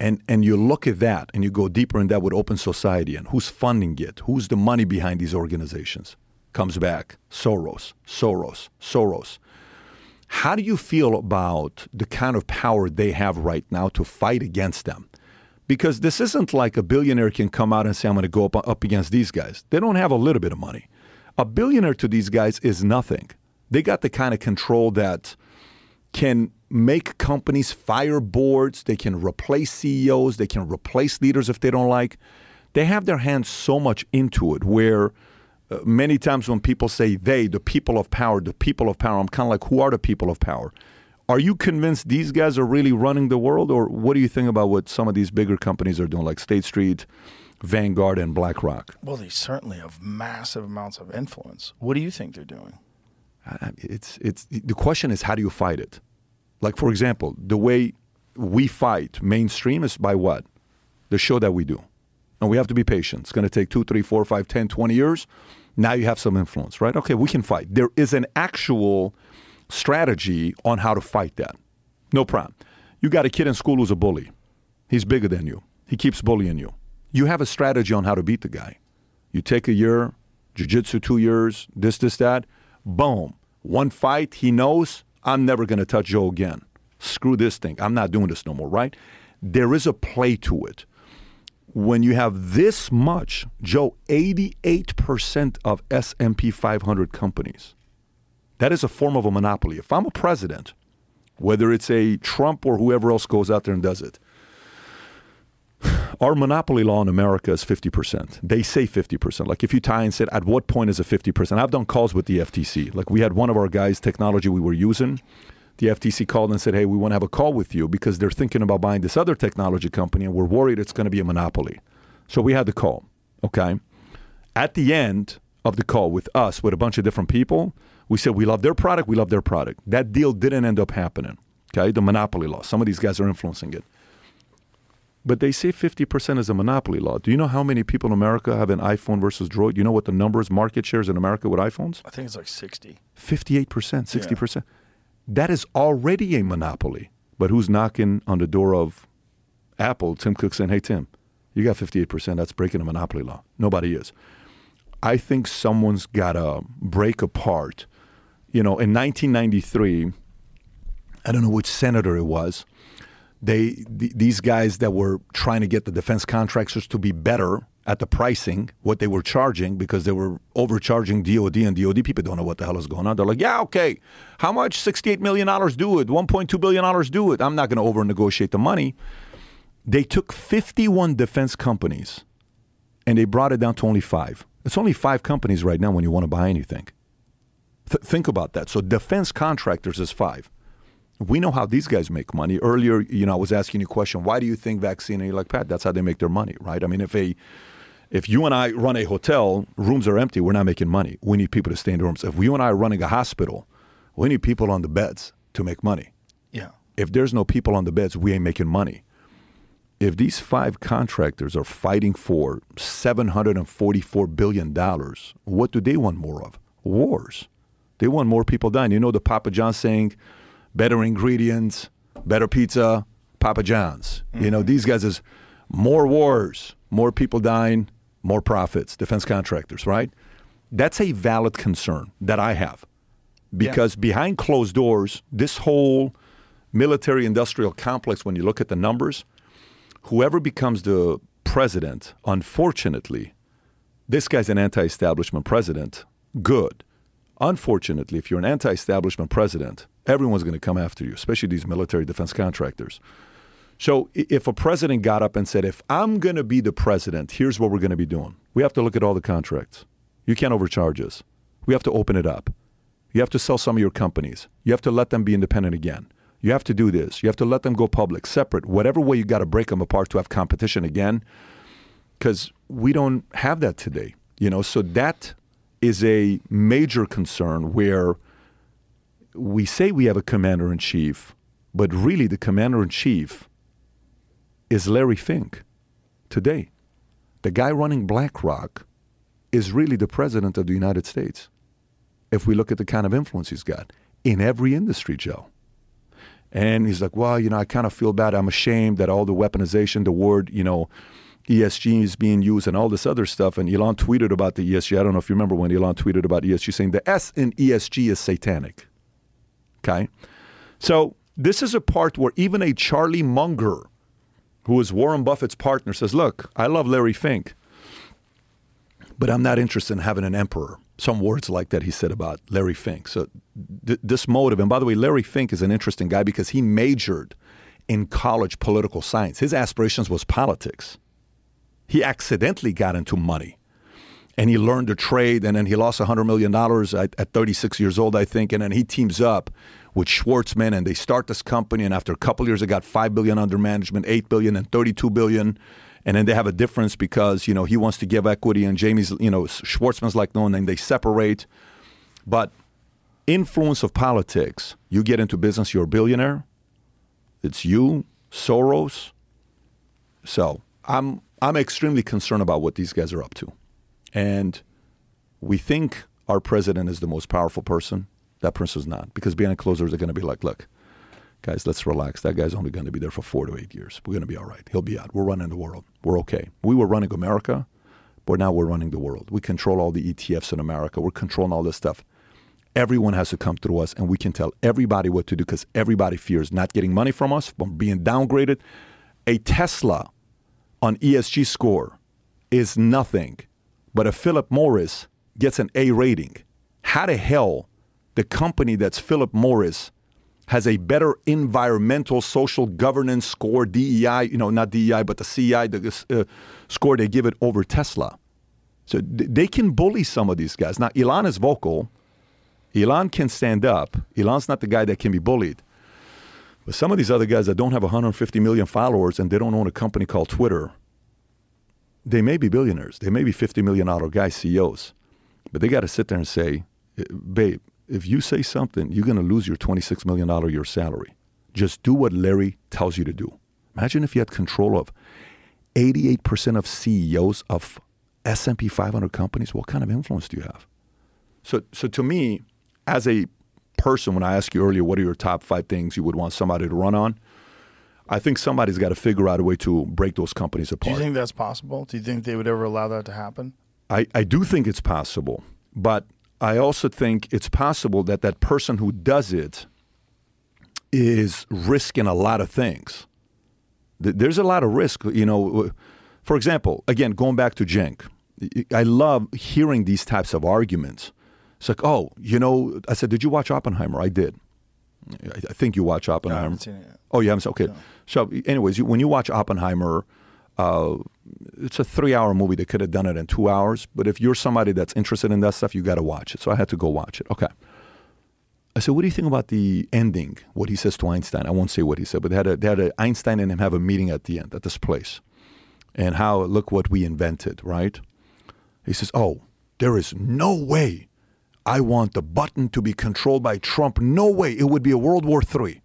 and and you look at that and you go deeper in that with open society and who's funding it who's the money behind these organizations comes back soros soros soros. How do you feel about the kind of power they have right now to fight against them? Because this isn't like a billionaire can come out and say i'm going to go up, up against these guys. They don't have a little bit of money. A billionaire to these guys is nothing. They got the kind of control that can make companies fire boards, they can replace CEOs, they can replace leaders if they don't like. They have their hands so much into it where uh, many times when people say they, the people of power, the people of power, I'm kind of like, who are the people of power? Are you convinced these guys are really running the world, or what do you think about what some of these bigger companies are doing, like State Street, Vanguard, and BlackRock? Well, they certainly have massive amounts of influence. What do you think they're doing? It's it's the question is how do you fight it? Like for example, the way we fight mainstream is by what? The show that we do. And we have to be patient. It's going to take two, three, four, five, ten, twenty years. Now you have some influence, right? Okay, we can fight. There is an actual strategy on how to fight that. No problem. You got a kid in school who's a bully. He's bigger than you. He keeps bullying you. You have a strategy on how to beat the guy. You take a year, jujitsu two years, this, this, that. Boom. One fight, he knows I'm never going to touch Joe again. Screw this thing. I'm not doing this no more, right? There is a play to it. When you have this much, Joe, 88% of S&P 500 companies, that is a form of a monopoly. If I'm a president, whether it's a Trump or whoever else goes out there and does it, our monopoly law in America is 50%. They say 50%. Like if you tie and said, at what point is it 50%? I've done calls with the FTC. Like we had one of our guys' technology we were using. The FTC called and said, hey, we want to have a call with you because they're thinking about buying this other technology company and we're worried it's going to be a monopoly. So we had the call. Okay. At the end of the call with us, with a bunch of different people, we said, we love their product, we love their product. That deal didn't end up happening. Okay. The monopoly law. Some of these guys are influencing it. But they say 50% is a monopoly law. Do you know how many people in America have an iPhone versus Droid? You know what the numbers, market shares in America with iPhones? I think it's like 60. 58%, 60%. That is already a monopoly. But who's knocking on the door of Apple? Tim Cook saying, hey, Tim, you got 58%. That's breaking a monopoly law. Nobody is. I think someone's got to break apart. You know, in 1993, I don't know which senator it was. They th- these guys that were trying to get the defense contractors to be better at the pricing, what they were charging, because they were overcharging DoD and DoD people don't know what the hell is going on. They're like, yeah, okay, how much? Sixty-eight million dollars do it. One point two billion dollars do it. I'm not going to over negotiate the money. They took 51 defense companies and they brought it down to only five. It's only five companies right now when you want to buy anything. Th- think about that. So defense contractors is five. We know how these guys make money. Earlier, you know, I was asking you a question. Why do you think vaccine? And you're like, Pat, that's how they make their money, right? I mean, if a if you and I run a hotel, rooms are empty, we're not making money. We need people to stay in the rooms. If you and I are running a hospital, we need people on the beds to make money. Yeah. If there's no people on the beds, we ain't making money. If these five contractors are fighting for $744 billion, what do they want more of? Wars. They want more people dying. You know the Papa John saying, better ingredients, better pizza, Papa John's. You know, mm-hmm. these guys is more wars, more people dying, more profits, defense contractors, right? That's a valid concern that I have. Because behind closed doors, this whole military industrial complex, when you look at the numbers, whoever becomes the president, unfortunately, this guy's an anti establishment president. Good. Unfortunately, if you're an anti establishment president, everyone's going to come after you, especially these military defense contractors. So if a president got up and said, if I'm going to be the president, here's what we're going to be doing. We have to look at all the contracts. You can't overcharge us. We have to open it up. You have to sell some of your companies. You have to let them be independent again. You have to do this. You have to let them go public, separate, whatever way you got to break them apart to have competition again. Because we don't have that today. You know, so that is a major concern where we say we have a commander in chief, but really the commander in chief is Larry Fink today. The guy running BlackRock is really the president of the United States. If we look at the kind of influence he's got in every industry, Joe. And he's like, well, you know, I kind of feel bad. I'm ashamed that all the weaponization, the word, you know, ESG is being used and all this other stuff. And Elon tweeted about the ESG. I don't know if you remember when Elon tweeted about ESG, saying the S in ESG is satanic. Okay. So this is a part where even a Charlie Munger, who is Warren Buffett's partner, says, look, I love Larry Fink, but I'm not interested in having an emperor some words like that he said about Larry Fink. So th- this motive, and by the way, Larry Fink is an interesting guy because he majored in college political science. His aspirations was politics. He accidentally got into money and he learned to trade and then he lost $100 million at, at 36 years old, I think. And then he teams up with Schwarzman and they start this company. And after a couple years, they got 5 billion under management, 8 billion and 32 billion and then they have a difference because you know he wants to give equity and Jamie's you know Schwarzman's like no, and then they separate. But influence of politics, you get into business, you're a billionaire. It's you, Soros. So I'm I'm extremely concerned about what these guys are up to, and we think our president is the most powerful person. That person's not because behind closed doors, they're going to be like, look guys, let's relax. That guy's only going to be there for four to eight years. We're going to be all right. He'll be out. We're running the world. We're okay. We were running America, but now we're running the world. We control all the ETFs in America. We're controlling all this stuff. Everyone has to come through us, and we can tell everybody what to do because everybody fears not getting money from us, from being downgraded. A Tesla on ESG score is nothing, but a Philip Morris gets an A rating. How the hell the company that's Philip Morris has a better environmental social governance score, DEI, you know, not DEI, but the CI, the uh, score they give it over Tesla. So th- they can bully some of these guys. Now, Elon is vocal. Elon can stand up. Elon's not the guy that can be bullied. But some of these other guys that don't have 150 million followers and they don't own a company called Twitter, they may be billionaires. They may be $50 million guys, CEOs. But they got to sit there and say, babe, if you say something, you're going to lose your $26 million year salary. Just do what Larry tells you to do. Imagine if you had control of 88% of CEOs of S&P 500 companies. What kind of influence do you have? So, so to me, as a person, when I asked you earlier, what are your top five things you would want somebody to run on? I think somebody's got to figure out a way to break those companies apart. Do you think that's possible? Do you think they would ever allow that to happen? I, I do think it's possible, but I also think it's possible that that person who does it is risking a lot of things. There's a lot of risk, you know. For example, again, going back to Cenk, I love hearing these types of arguments. It's like, oh, you know, I said, did you watch Oppenheimer? I did. I think you watch Oppenheimer. No, oh, you haven't seen Okay. No. So, anyways, when you watch Oppenheimer, uh, it's a three hour movie. They could have done it in two hours. But if you're somebody that's interested in that stuff, you got to watch it. So I had to go watch it. Okay. I said, what do you think about the ending? What he says to Einstein? I won't say what he said, but they had, a, they had a, Einstein and him have a meeting at the end at this place. And how, look what we invented, right? He says, oh, there is no way I want the button to be controlled by Trump. No way. It would be a World War III.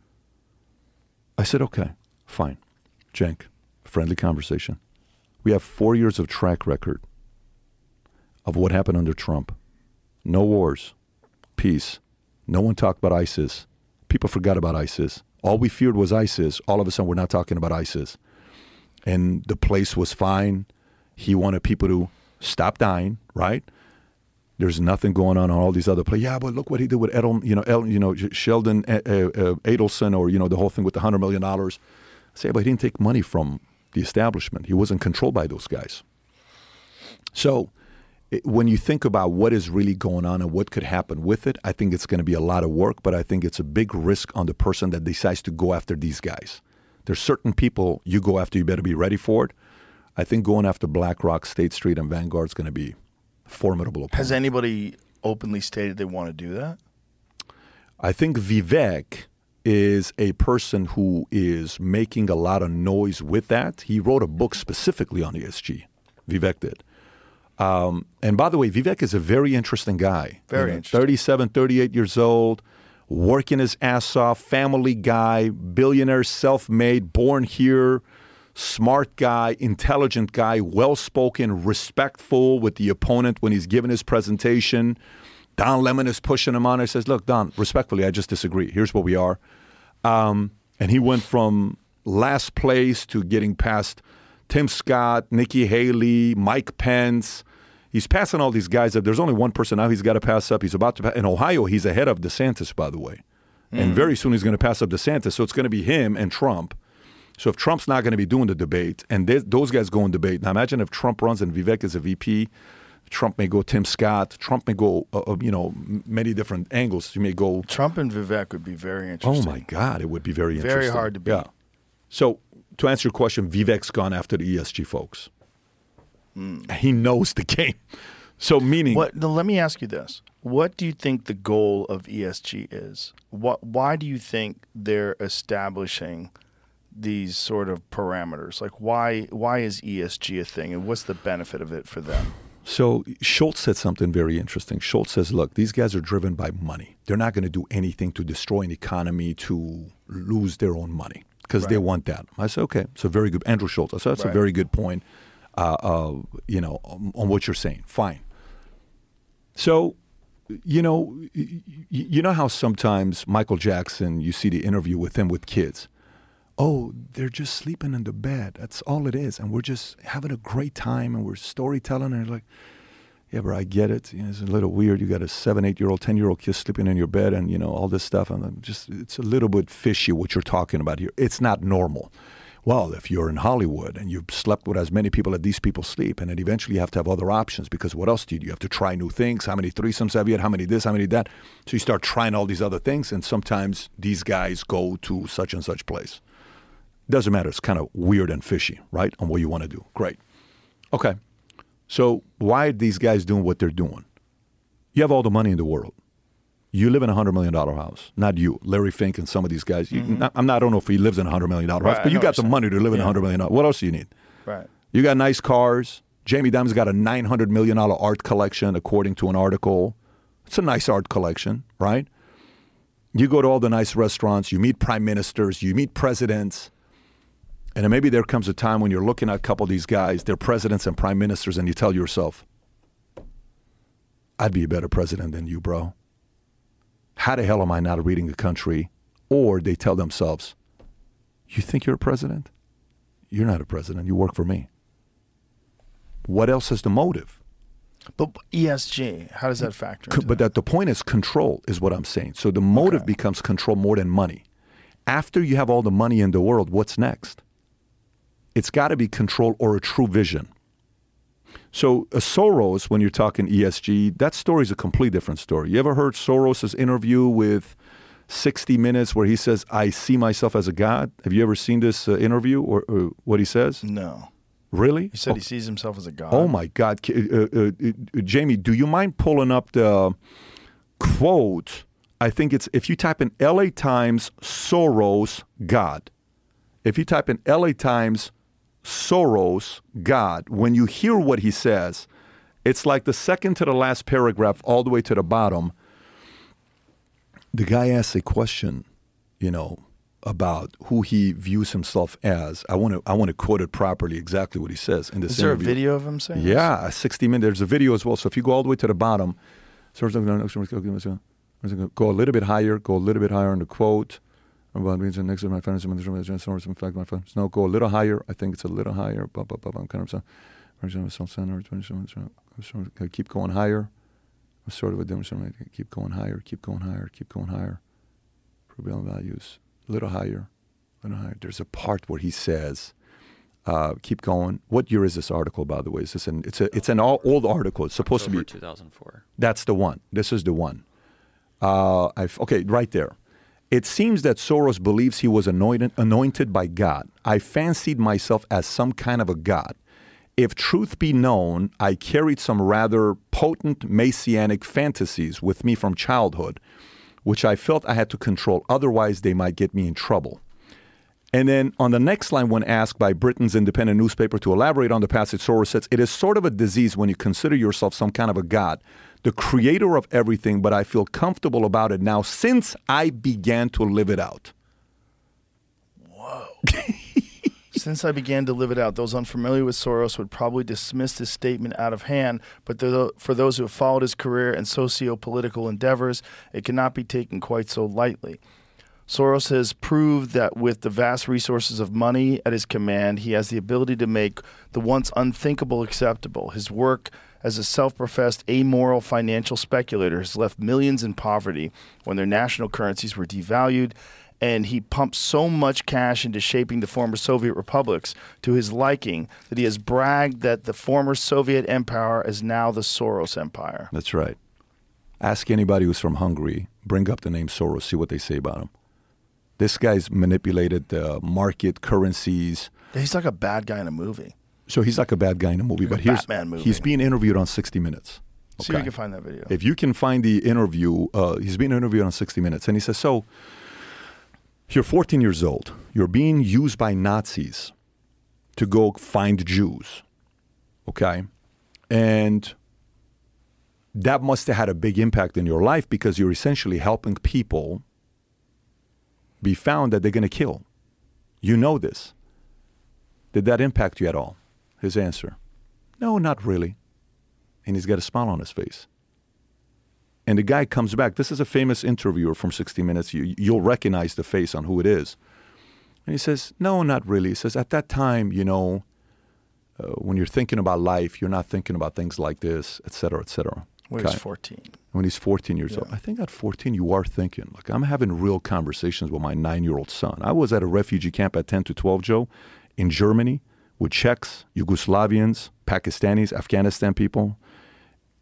I said, okay, fine. Cenk, friendly conversation. We have four years of track record of what happened under Trump. No wars, peace. No one talked about ISIS. People forgot about ISIS. All we feared was ISIS. All of a sudden, we're not talking about ISIS. And the place was fine. He wanted people to stop dying, right? There's nothing going on on all these other places. Yeah, but look what he did with Edel, you know, you know, Sheldon uh, uh, Adelson, or you know, the whole thing with the hundred million dollars. Say, but he didn't take money from the establishment. He wasn't controlled by those guys. So it, when you think about what is really going on and what could happen with it, I think it's going to be a lot of work, but I think it's a big risk on the person that decides to go after these guys. There's certain people you go after, you better be ready for it. I think going after BlackRock, State Street, and Vanguard is going to be formidable. Opponent. Has anybody openly stated they want to do that? I think Vivek is a person who is making a lot of noise with that. He wrote a book specifically on ESG. Vivek did. Um, and by the way, Vivek is a very interesting guy. Very you know, interesting. 37, 38 years old, working his ass off, family guy, billionaire, self made, born here, smart guy, intelligent guy, well spoken, respectful with the opponent when he's giving his presentation. Don Lemon is pushing him on. He says, Look, Don, respectfully, I just disagree. Here's what we are. Um, and he went from last place to getting past Tim Scott, Nikki Haley, Mike Pence. He's passing all these guys up. There's only one person now he's got to pass up. He's about to pass. In Ohio, he's ahead of DeSantis, by the way. Mm. And very soon he's going to pass up DeSantis. So it's going to be him and Trump. So if Trump's not going to be doing the debate and those guys go in debate, now imagine if Trump runs and Vivek is a VP, Trump may go Tim Scott. Trump may go, uh, uh, you know, many different angles. You may go. Trump and Vivek would be very interesting. Oh my God, it would be very Very interesting. hard to beat. Yeah. So to answer your question, Vivek's gone after the ESG folks. He knows the game. So meaning, What? now, let me ask you this: What do you think the goal of ESG is? What? Why do you think they're establishing these sort of parameters? Like, why? Why is ESG a thing, and what's the benefit of it for them? So Schultz said something very interesting. Schultz says, "Look, these guys are driven by money. They're not going to do anything to destroy an economy to lose their own money because they want that." I said, "Okay, so very good." Andrew Schultz. I said, "That's Right. a very good point." Uh, uh, you know, on, on what you're saying. Fine. So, you know, y- y- you know how sometimes Michael Jackson, you see the interview with him with kids. Oh, they're just sleeping in the bed. That's all it is, and we're just having a great time, and we're storytelling. And like, yeah, bro, I get it. You know, it's a little weird. You got a seven, eight year old, ten year old kid sleeping in your bed, and you know all this stuff. And I'm just, it's a little bit fishy what you're talking about here. It's not normal. Well, if you're in Hollywood and you've slept with as many people as these people sleep, and then eventually you have to have other options because what else do you do? You have to try new things. How many threesomes have you had? How many this? How many that? So you start trying all these other things, and sometimes these guys go to such and such place. Doesn't matter. It's kind of weird and fishy, right? On what you want to do. Great. Okay. So why are these guys doing what they're doing? You have all the money in the world. You live in a hundred million dollar house. Not you, Larry Fink, and some of these guys. You, not, I'm not. I don't know if he lives in a hundred million dollar Mm-hmm. Right, house, but you got the money to live in a Yeah. hundred million. What else do you need? Right. You got nice cars. Jamie Dimon's got a nine hundred million dollar art collection, according to an article. It's a nice art collection, right? You go to all the nice restaurants. You meet prime ministers. You meet presidents. And maybe there comes a time when you're looking at a couple of these guys, they're presidents and prime ministers, and you tell yourself, I'd be a better president than you, bro. How the hell am I not reading the country? Or they tell themselves, You think you're a president? You're not a president. You work for me. What else is the motive? But ESG, how does that factor? Co- but that? that the point is control is what I'm saying. So the motive becomes control more than money. After you have all the money in the world, what's next? It's got to be control or a true vision. So uh, Soros, when you're talking ESG, that story is a complete different story. You ever heard Soros's interview with 60 Minutes where he says, "I see myself as a god"? Have you ever seen this uh, interview or, or what he says? no. Really? He said he sees himself as a god. Oh my God, uh, uh, uh, Jamie, do you mind pulling up the quote? I think it's if you type in L.A. Times Soros God. If you type in L.A. Times Soros God, when you hear what he says, it's like the second to the last paragraph, all the way to the bottom. The guy asks a question, you know, about who he views himself as. I want to I want to quote it properly, exactly what he says in this Is there a video of him saying? this? Yeah, a 60 minute. There's a video as well. So if you go all the way to the bottom, go a little bit higher, go a little bit higher on the quote. About means next to my friends, in fact, my friends. No, go a little higher. I think it's a little higher. Blah, blah, blah, blah. I'm kind of. Keep going higher. Sort of a different. Keep going higher. Keep going higher. Keep going higher. Prevailing values. A little higher. A little higher. There's a part where he says, uh, keep going. What year is this article, by the way? Is this an, it's a, it's an all, old article. It's supposed October to be, 2004. that's the one. This is the one. Uh, I've, okay, right there. It seems that Soros believes he was anointed, anointed by God. I fancied myself as some kind of a god. If truth be known, I carried some rather potent messianic fantasies with me from childhood, which I felt I had to control, otherwise, they might get me in trouble. And then on the next line, when asked by Britain's independent newspaper to elaborate on the passage, Soros says, It is sort of a disease when you consider yourself some kind of a god, the creator of everything, but I feel comfortable about it now since I began to live it out. Whoa. Since I began to live it out, those unfamiliar with Soros would probably dismiss this statement out of hand, but for those who have followed his career and socio political endeavors, it cannot be taken quite so lightly. Soros has proved that with the vast resources of money at his command, he has the ability to make the once unthinkable acceptable. His work as a self professed amoral financial speculator has left millions in poverty when their national currencies were devalued and he pumped so much cash into shaping the former Soviet republics to his liking that he has bragged that the former Soviet empire is now the Soros empire. That's right. Ask anybody who's from Hungary, bring up the name Soros, see what they say about him. This guy's manipulated the market currencies. He's like a bad guy in a movie. So he's like a bad guy in a movie, but here's Batman movie. he's being interviewed on 60 Minutes. See if you can find that video. If you can find the interview, uh, he's being interviewed on 60 Minutes, and he says, "So, you're 14 years old. You're being used by Nazis to go find Jews, okay, and that must have had a big impact in your life because you're essentially helping people be found that they're going to kill. You know this. Did that impact you at all?" His answer, "No, not really." and he's got a smile on his face. And the guy comes back. This is a famous interviewer from 60 Minutes. You, you'll recognize the face on who it is. And he says, No, not really. He says, At that time, you know, uh, when you're thinking about life, you're not thinking about things like this, et cetera, et cetera. When he's 14. When he's 14 years old. I think at 14, you are thinking. Like, I'm having real conversations with my nine year old son. I was at a refugee camp at 10 to 12, Joe, in Germany with Czechs, Yugoslavians, Pakistanis, Afghanistan people.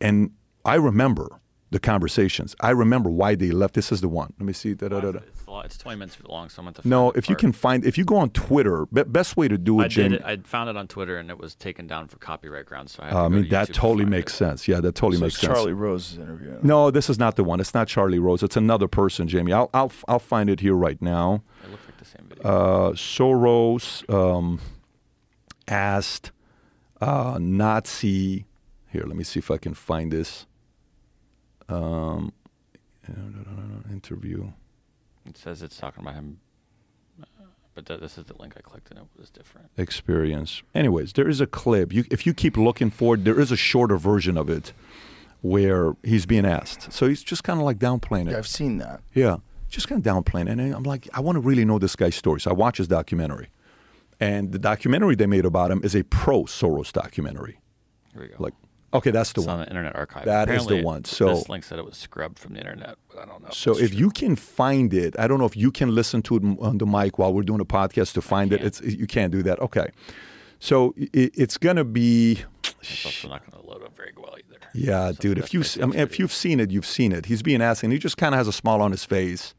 And I remember the conversations. I remember why they left. This is the one. Let me see. Da, da, da, da. It's, a lot, it's 20 minutes long, so I'm going to No, find it if you part. can find, if you go on Twitter, be, best way to do it, I Jamie. did it. I found it on Twitter and it was taken down for copyright grounds. So I, Uh, to I mean, to that YouTube totally find makes it. sense. Yeah, that totally So makes it's sense. Charlie Rose's interview. No, this is not the one. It's not Charlie Rose. It's another person, Jamie. I'll I'll I'll find it here right now. It looked like the same video. Uh, Soros um, asked uh, Nazi. Here, let me see if I can find this. Um, interview. it says it's talking about him, but th- this is the link I clicked and it was different. experience. Anyways, there is a clip. You, if you keep looking for it, there is a shorter version of it where he's being asked. So he's just kind of like downplaying it. Yeah, I've seen that. Yeah, just kind of downplaying. it. And I'm like, I want to really know this guy's story. So I watch his documentary. And the documentary they made about him is a pro Soros documentary. Here we go. Like, okay, that's the it's on the Internet Archive. That is the one. So- this link said it was scrubbed from the internet, but I don't know. So if you can find it, I don't know if you can listen to it on the mic while we're doing a podcast to find it. can't. It's you can't do that. Okay. So it, it's gonna be it's also not going to load up very well either. Yeah, So dude. If you makes I mean, if you've seen it, you've seen it. He's being asked, and he just kind of has a smile on his face.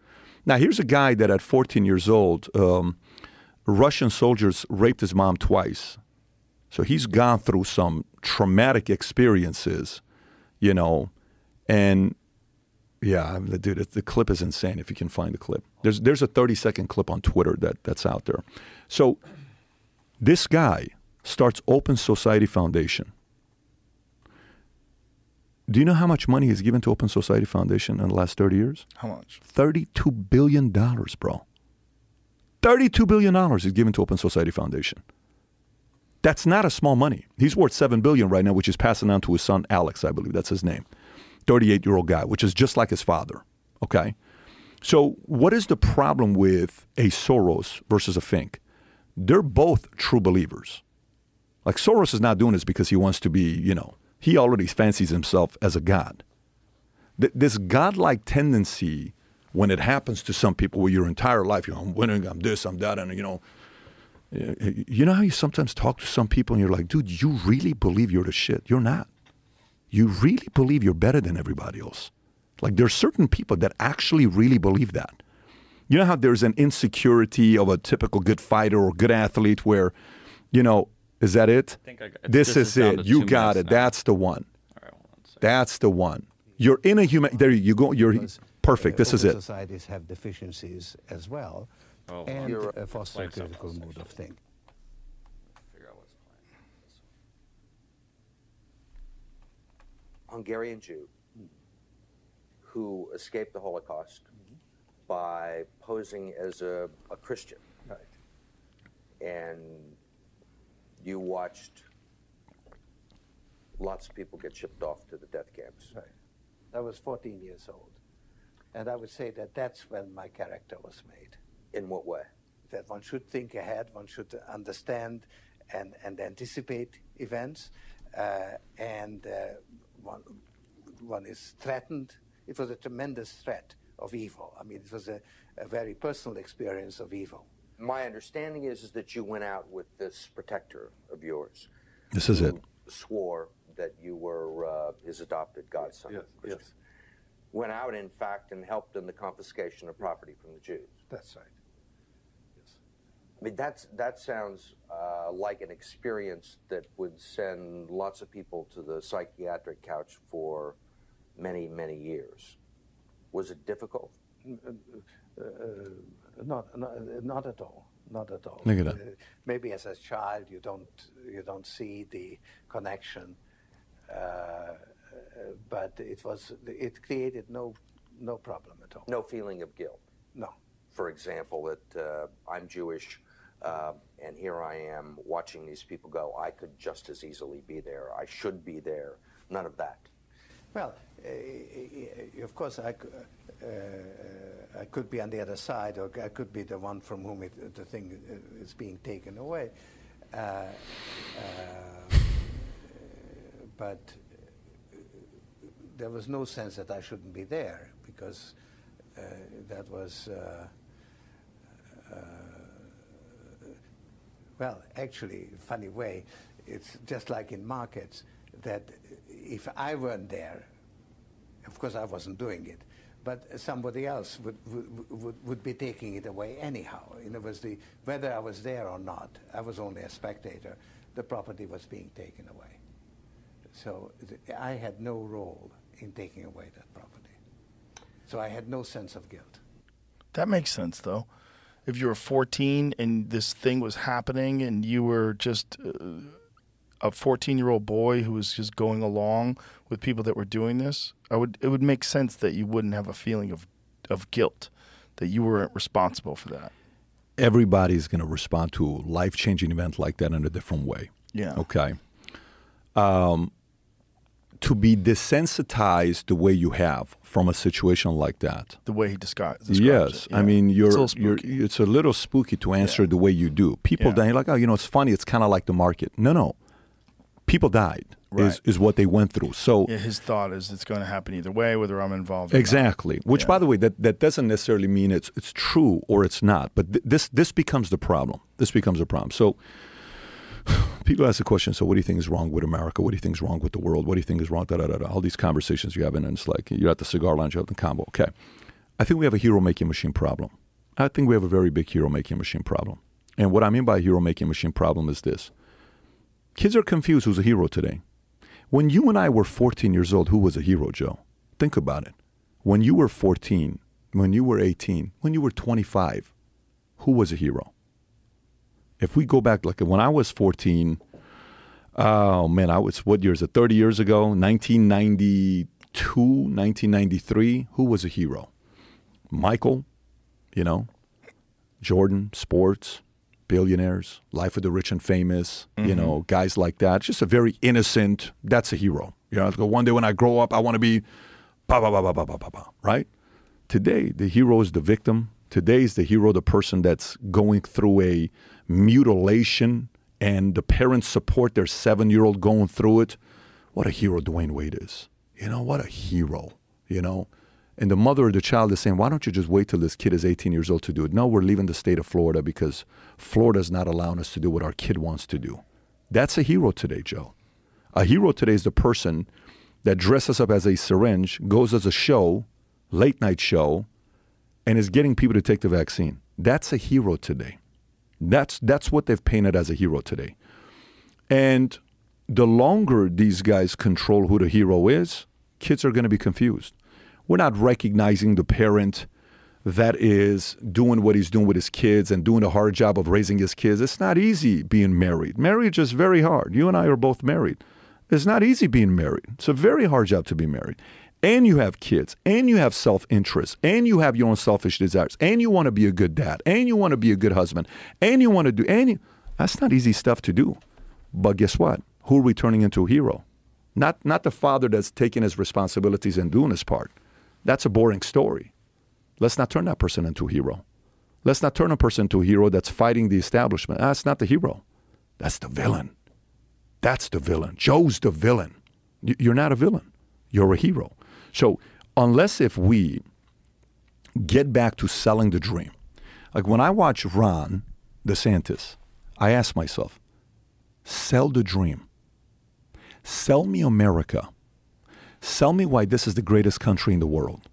Now, here's a guy that at 14 years old, um, Russian soldiers raped his mom twice. So he's gone through some traumatic experiences, you know, and yeah, dude, the clip is insane. If you can find the clip, there's there's a 30 second clip on Twitter that that's out there. So this guy starts Open Society Foundation. Do you know how much money he's given to Open Society Foundation in the last 30 years? How much? $32 billion, bro. $32 billion is given to Open Society Foundation. That's not a small money. He's worth 7 billion right now, which is passing on to his son, Alex, I believe. That's his name. 38 year old guy, which is just like his father. Okay? So, what is the problem with a Soros versus a Fink? They're both true believers. Like Soros is not doing this because he wants to be, you know, he already fancies himself as a god. Th- this godlike tendency, when it happens to some people, where your entire life, you know, I'm winning, I'm this, I'm that, and you know, you know how you sometimes talk to some people and you're like, dude, you really believe you're the shit. You're not. You really believe you're better than everybody else. Like there's certain people that actually really believe that. You know how there's an insecurity of a typical good fighter or good athlete where, you know, is that it? think I got- this, this is, is it. You got it. now. That's the one. All right, hold on. That's the one. You're in a human. There you go. You're because, perfect. uh, This is it. Societies have deficiencies as well, Oh, and You're- uh, foster a Play critical mode mood of actually. thinking. Figure out what's playing. Hungarian Jew who escaped the Holocaust by posing as a, a Christian. Right. And you watched lots of people get shipped off to the death camps. Right. I was 14 years old, and I would say that that's when my character was made. In what way? That one should think ahead, one should understand and, and anticipate events, uh, and uh, one, one is threatened. It was a tremendous threat of evil. I mean, it was a, a very personal experience of evil. My understanding is, is that you went out with this protector of yours. This is it. Swore that you were uh, his adopted godson. Yes, yes. Went out, in fact, and helped in the confiscation of property from the Jews. That's right. Yes. I mean, that's that sounds uh, like an experience that would send lots of people to the psychiatric couch for many, many years. Was it difficult? Not, not, not at all. Not at all. Look at that. Uh, maybe as a child you don't you don't see the connection, uh, uh, but it was it created no no problem at all. No feeling of guilt. No. For example, that uh, I'm Jewish, uh, and here I am watching these people go. I could just as easily be there. I should be there. None of that. Well, uh, of course, I, uh, uh, I could be on the other side, or I could be the one from whom it, the thing is being taken away. Uh, uh, but there was no sense that I shouldn't be there because uh, that was. Uh, uh, well, actually, funny way, it's just like in markets that if I weren't there, of course I wasn't doing it, but somebody else would, would, would, would be taking it away anyhow. In other words, the, whether I was there or not, I was only a spectator, the property was being taken away. So th- I had no role in taking away that property. So I had no sense of guilt. That makes sense, though. If you were 14 and this thing was happening and you were just uh, a 14 year old boy who was just going along with people that were doing this, I would it would make sense that you wouldn't have a feeling of, of guilt, that you weren't responsible for that. Everybody's going to respond to a life changing event like that in a different way. Yeah. Okay. Um, to be desensitized the way you have from a situation like that. The way he descri- describes Yes, it. I yeah. mean It's a you're, little you're spooky. it's a little spooky to answer the way you do. People Yeah. die like, oh, you know, it's funny. It's kind of like the market. No, no, people died is Right. is is what they went through. So yeah, his thought is it's going to happen either way, whether I'm involved. Or not. exactly. Which, Yeah. by the way, that that doesn't necessarily mean it's it's true or it's not. But th- this this becomes the problem. This becomes a problem. So. People ask the question, so what do you think is wrong with America? What do you think is wrong with the world? What do you think is wrong? Da, da, da, da. All these conversations you have, and it's like you're at the cigar lounge, you're at the combo. Okay. I think we have a hero making machine problem. I think we have a very big hero making machine problem. And what I mean by hero making machine problem is this kids are confused who's a hero today. When you and I were 14 years old, who was a hero, Joe? Think about it. When you were 14, when you were 18, when you were 25, who was a hero? If we go back, like when I was 14, oh man, I was, what year is it? 30 years ago, 1992, 1993, who was a hero? Michael, you know, Jordan, sports, billionaires, life of the rich and famous, you mm-hmm. know, guys like that. Just a very innocent, that's a hero. You know, one day when I grow up, I want to be, ba, ba, ba, ba, ba, ba, ba, ba, right? Today, the hero is the victim. Today is the hero, the person that's going through a mutilation and the parents support their seven year old going through it. What a hero Dwyane Wade is. You know, what a hero, you know? And the mother of the child is saying, why don't you just wait till this kid is 18 years old to do it? No, we're leaving the state of Florida because Florida's not allowing us to do what our kid wants to do. That's a hero today, Joe. A hero today is the person that dresses up as a syringe, goes as a show, late night show, and is getting people to take the vaccine. That's a hero today. That's that's what they've painted as a hero today. And the longer these guys control who the hero is, kids are going to be confused. We're not recognizing the parent that is doing what he's doing with his kids and doing a hard job of raising his kids. It's not easy being married. Marriage is very hard. You and I are both married. It's not easy being married. It's a very hard job to be married. And you have kids, and you have self interest, and you have your own selfish desires, and you want to be a good dad, and you want to be a good husband, and you want to do any. That's not easy stuff to do. But guess what? Who are we turning into a hero? Not, not the father that's taking his responsibilities and doing his part. That's a boring story. Let's not turn that person into a hero. Let's not turn a person into a hero that's fighting the establishment. That's not the hero. That's the villain. That's the villain. Joe's the villain. You're not a villain. You're a hero. So unless if we get back to selling the dream. Like when I watch Ron DeSantis, I ask myself, sell the dream. Sell me America. Sell me why this is the greatest country in the world.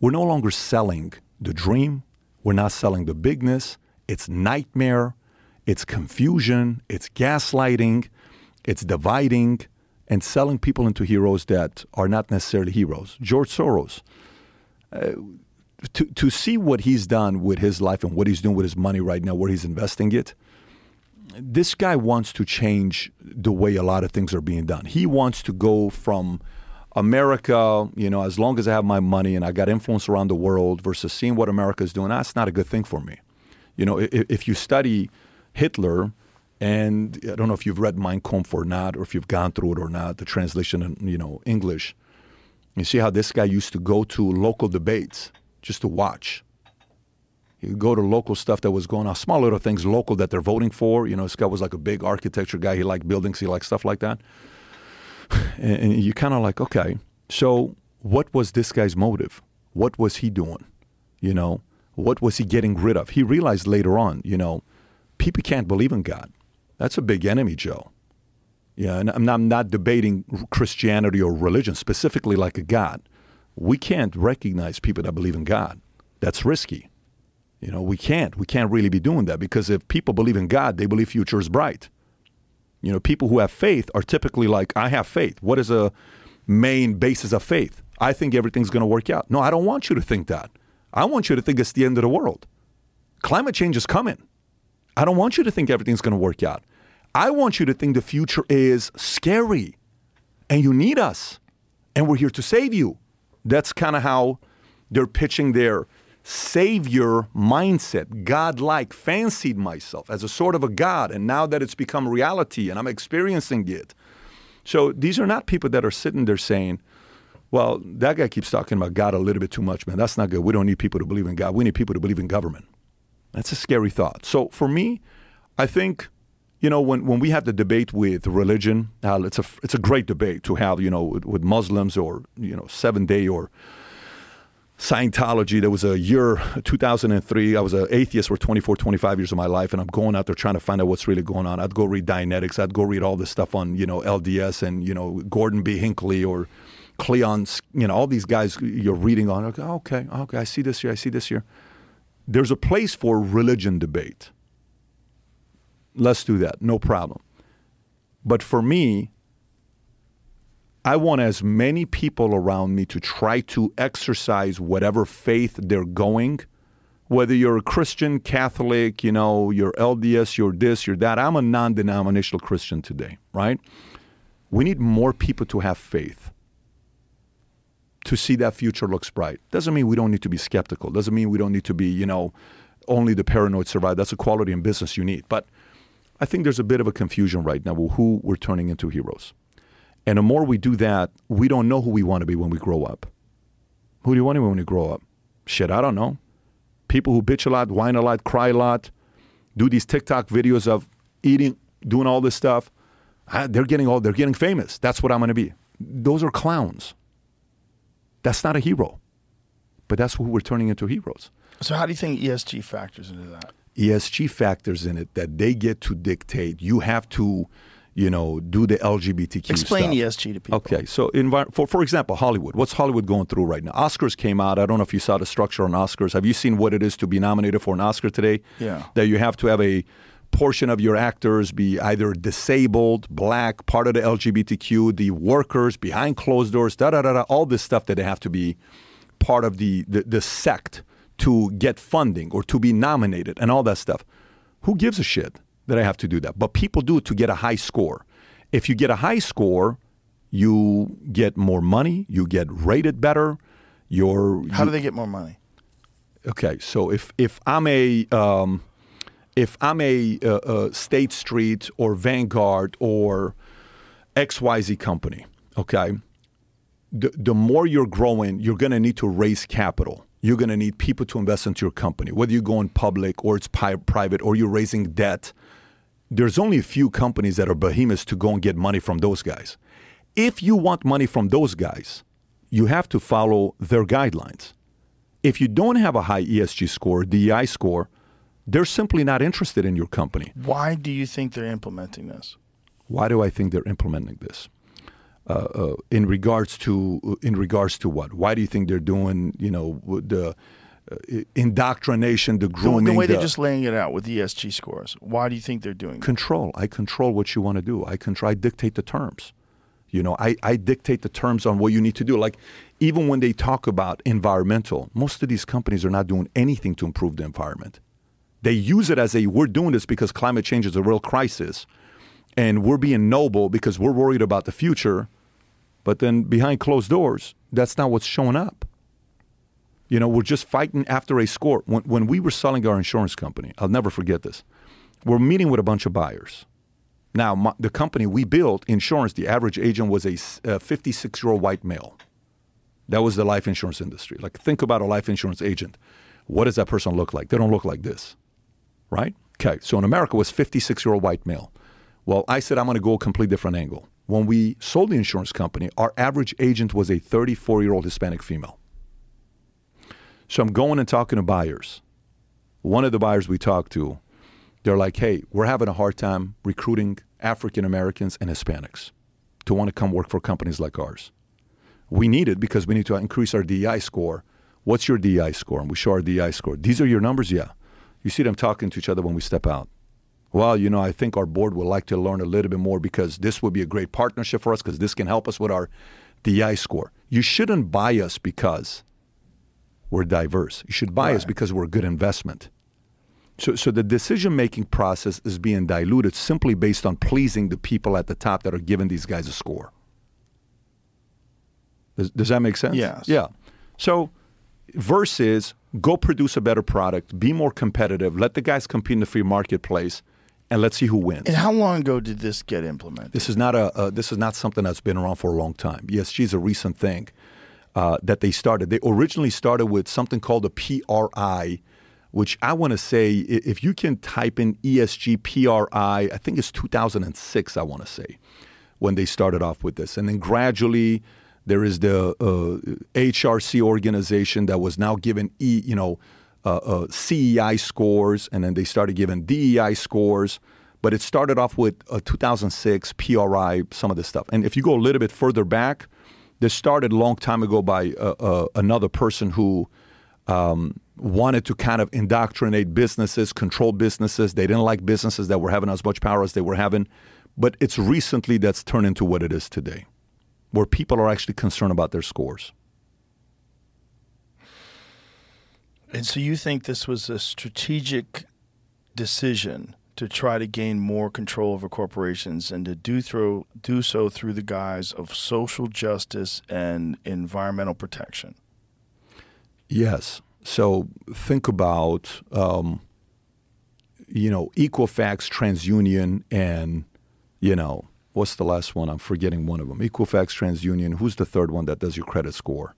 We're no longer selling the dream. We're not selling the bigness. It's nightmare. It's confusion. It's gaslighting. It's dividing and selling people into heroes that are not necessarily heroes. George Soros. Uh, to, to see what he's done with his life and what he's doing with his money right now, where he's investing it, this guy wants to change the way a lot of things are being done. He wants to go from America, you know, as long as I have my money and I got influence around the world versus seeing what America is doing, that's not a good thing for me. You know, if, if you study Hitler, and I don't know if you've read Mein Kampf or not, or if you've gone through it or not, the translation in, you know, English, you see how this guy used to go to local debates just to watch. He'd go to local stuff that was going on, small little things local that they're voting for. You know, this guy was like a big architecture guy. He liked buildings. He liked stuff like that. And, and you kind of like, okay, so what was this guy's motive? What was he doing? You know, what was he getting rid of? He realized later on, you know, people can't believe in God. That's a big enemy, Joe. Yeah, and I'm not, I'm not debating Christianity or religion, specifically like a God. We can't recognize people that believe in God. That's risky. You know, we can't. We can't really be doing that because if people believe in God, they believe future is bright. You know, people who have faith are typically like, I have faith. What is a main basis of faith? I think everything's going to work out. No, I don't want you to think that. I want you to think it's the end of the world. Climate change is coming. I don't want you to think everything's going to work out. I want you to think the future is scary and you need us and we're here to save you. That's kind of how they're pitching their savior mindset, God-like, fancied myself as a sort of a God. And now that it's become reality and I'm experiencing it. So these are not people that are sitting there saying, well, that guy keeps talking about God a little bit too much, man. That's not good. We don't need people to believe in God. We need people to believe in government. That's a scary thought. So for me, I think, you know, when, when we have the debate with religion, uh, it's a it's a great debate to have, you know, with, with Muslims or you know, seven day or Scientology. There was a year, 2003. I was an atheist for 24, 25 years of my life, and I'm going out there trying to find out what's really going on. I'd go read Dianetics. I'd go read all this stuff on, you know, LDS and, you know, Gordon B. Hinckley or Cleon, you know, all these guys you're reading on. Okay, okay, okay, I see this here, I see this here. There's a place for religion debate. Let's do that, no problem. But for me, I want as many people around me to try to exercise whatever faith they're going, whether you're a Christian, Catholic, you know, you're LDS, you're this, you're that. I'm a non denominational Christian today, right? We need more people to have faith to see that future looks bright. Doesn't mean we don't need to be skeptical. Doesn't mean we don't need to be, you know, only the paranoid survive. That's a quality in business you need. But I think there's a bit of a confusion right now with who we're turning into heroes. And the more we do that, we don't know who we want to be when we grow up. Who do you want to be when you grow up? Shit, I don't know. People who bitch a lot, whine a lot, cry a lot, do these TikTok videos of eating, doing all this stuff. They're getting all, they're getting famous. That's what I'm going to be. Those are clowns. That's not a hero. But that's who we're turning into heroes. So how do you think ESG factors into that? ESG factors in it that they get to dictate. You have to, you know, do the LGBTQ Explain stuff. ESG to people. Okay, so for for example, Hollywood. What's Hollywood going through right now? Oscars came out. I don't know if you saw the structure on Oscars. Have you seen what it is to be nominated for an Oscar today? Yeah. That you have to have a portion of your actors be either disabled, black, part of the LGBTQ, the workers behind closed doors, da da da da, all this stuff that they have to be part of the, the, the sect to get funding or to be nominated and all that stuff. Who gives a shit that I have to do that? But people do it to get a high score. If you get a high score, you get more money, you get rated better. Your How you- do they get more money? Okay, so if if I'm a um, if I'm a, uh uh State Street or Vanguard or XYZ company, okay, the, the more you're growing, you're going to need to raise capital. You're going to need people to invest into your company, whether you're going public or it's pi- private or you're raising debt. There's only a few companies that are behemoths to go and get money from those guys. If you want money from those guys, you have to follow their guidelines If you don't have a high ESG score, DEI score, they're simply not interested in your company. Why do you think they're implementing this? Why do I think they're implementing this? Uh, uh, in regards to in regards to what? Why do you think they're doing? You know the uh, indoctrination, the The, grooming, the way they're the- just laying it out with ESG scores. Why do you think they're doing that? control. I control what you want to do. I control. I dictate the terms. You know, I, I dictate the terms on what you need to do. Like even when they talk about environmental, most of these companies are not doing anything to improve the environment. They use it as a we're doing this because climate change is a real crisis, and we're being noble because we're worried about the future. But then behind closed doors, that's not what's showing up. You know, we're just fighting after a score. When, when we were selling our insurance company, I'll never forget this. We're meeting with a bunch of buyers. Now, my, the company we built, insurance, the average agent was a 56 year old white male. That was the life insurance industry. Like, think about a life insurance agent. What does that person look like? They don't look like this, right? Okay, so in America, was 56 year old white male. Well, I said I'm going to go a complete different angle. When we sold the insurance company, our average agent was a 34 year old Hispanic female. So I'm going and talking to buyers. One of the buyers we talked to, they're like, hey, we're having a hard time recruiting African Americans and Hispanics to want to come work for companies like ours. We need it because we need to increase our DEI score. What's your DEI score? And we show our DEI score. These are your numbers? Yeah. You see them talking to each other when we step out. Well, you know, I think our board would like to learn a little bit more because this would be a great partnership for us because this can help us with our DI score. You shouldn't buy us because we're diverse. You should buy us because we're a good investment. So, so the decision making process is being diluted simply based on pleasing the people at the top that are giving these guys a score. Does, does that make sense? Yes. Yeah. So, versus go produce a better product, be more competitive, let the guys compete in the free marketplace, and let's see who wins. And how long ago did this get implemented? This is not a uh, this is not something that's been around for a long time. ESG is a recent thing uh, that they started. They originally started with something called a PRI, which I want to say if you can type in ESG PRI, I think it's 2006. I want to say when they started off with this, and then gradually there is the uh, HRC organization that was now given E, you know, uh, uh, CEI scores, and then they started giving DEI scores. But it started off with uh, 2006 PRI, some of this stuff. And if you go a little bit further back, this started a long time ago by uh, another person who um, wanted to kind of indoctrinate businesses, control businesses. They didn't like businesses that were having as much power as they were having. But it's recently that's turned into what it is today, where people are actually concerned about their scores. And so you think this was a strategic decision to try to gain more control over corporations and to do through do so through the guise of social justice and environmental protection. Yes. So think about, um, you know, Equifax, TransUnion, and, you know, what's the last one? I'm forgetting one of them. Equifax, TransUnion. Who's the third one that does your credit score?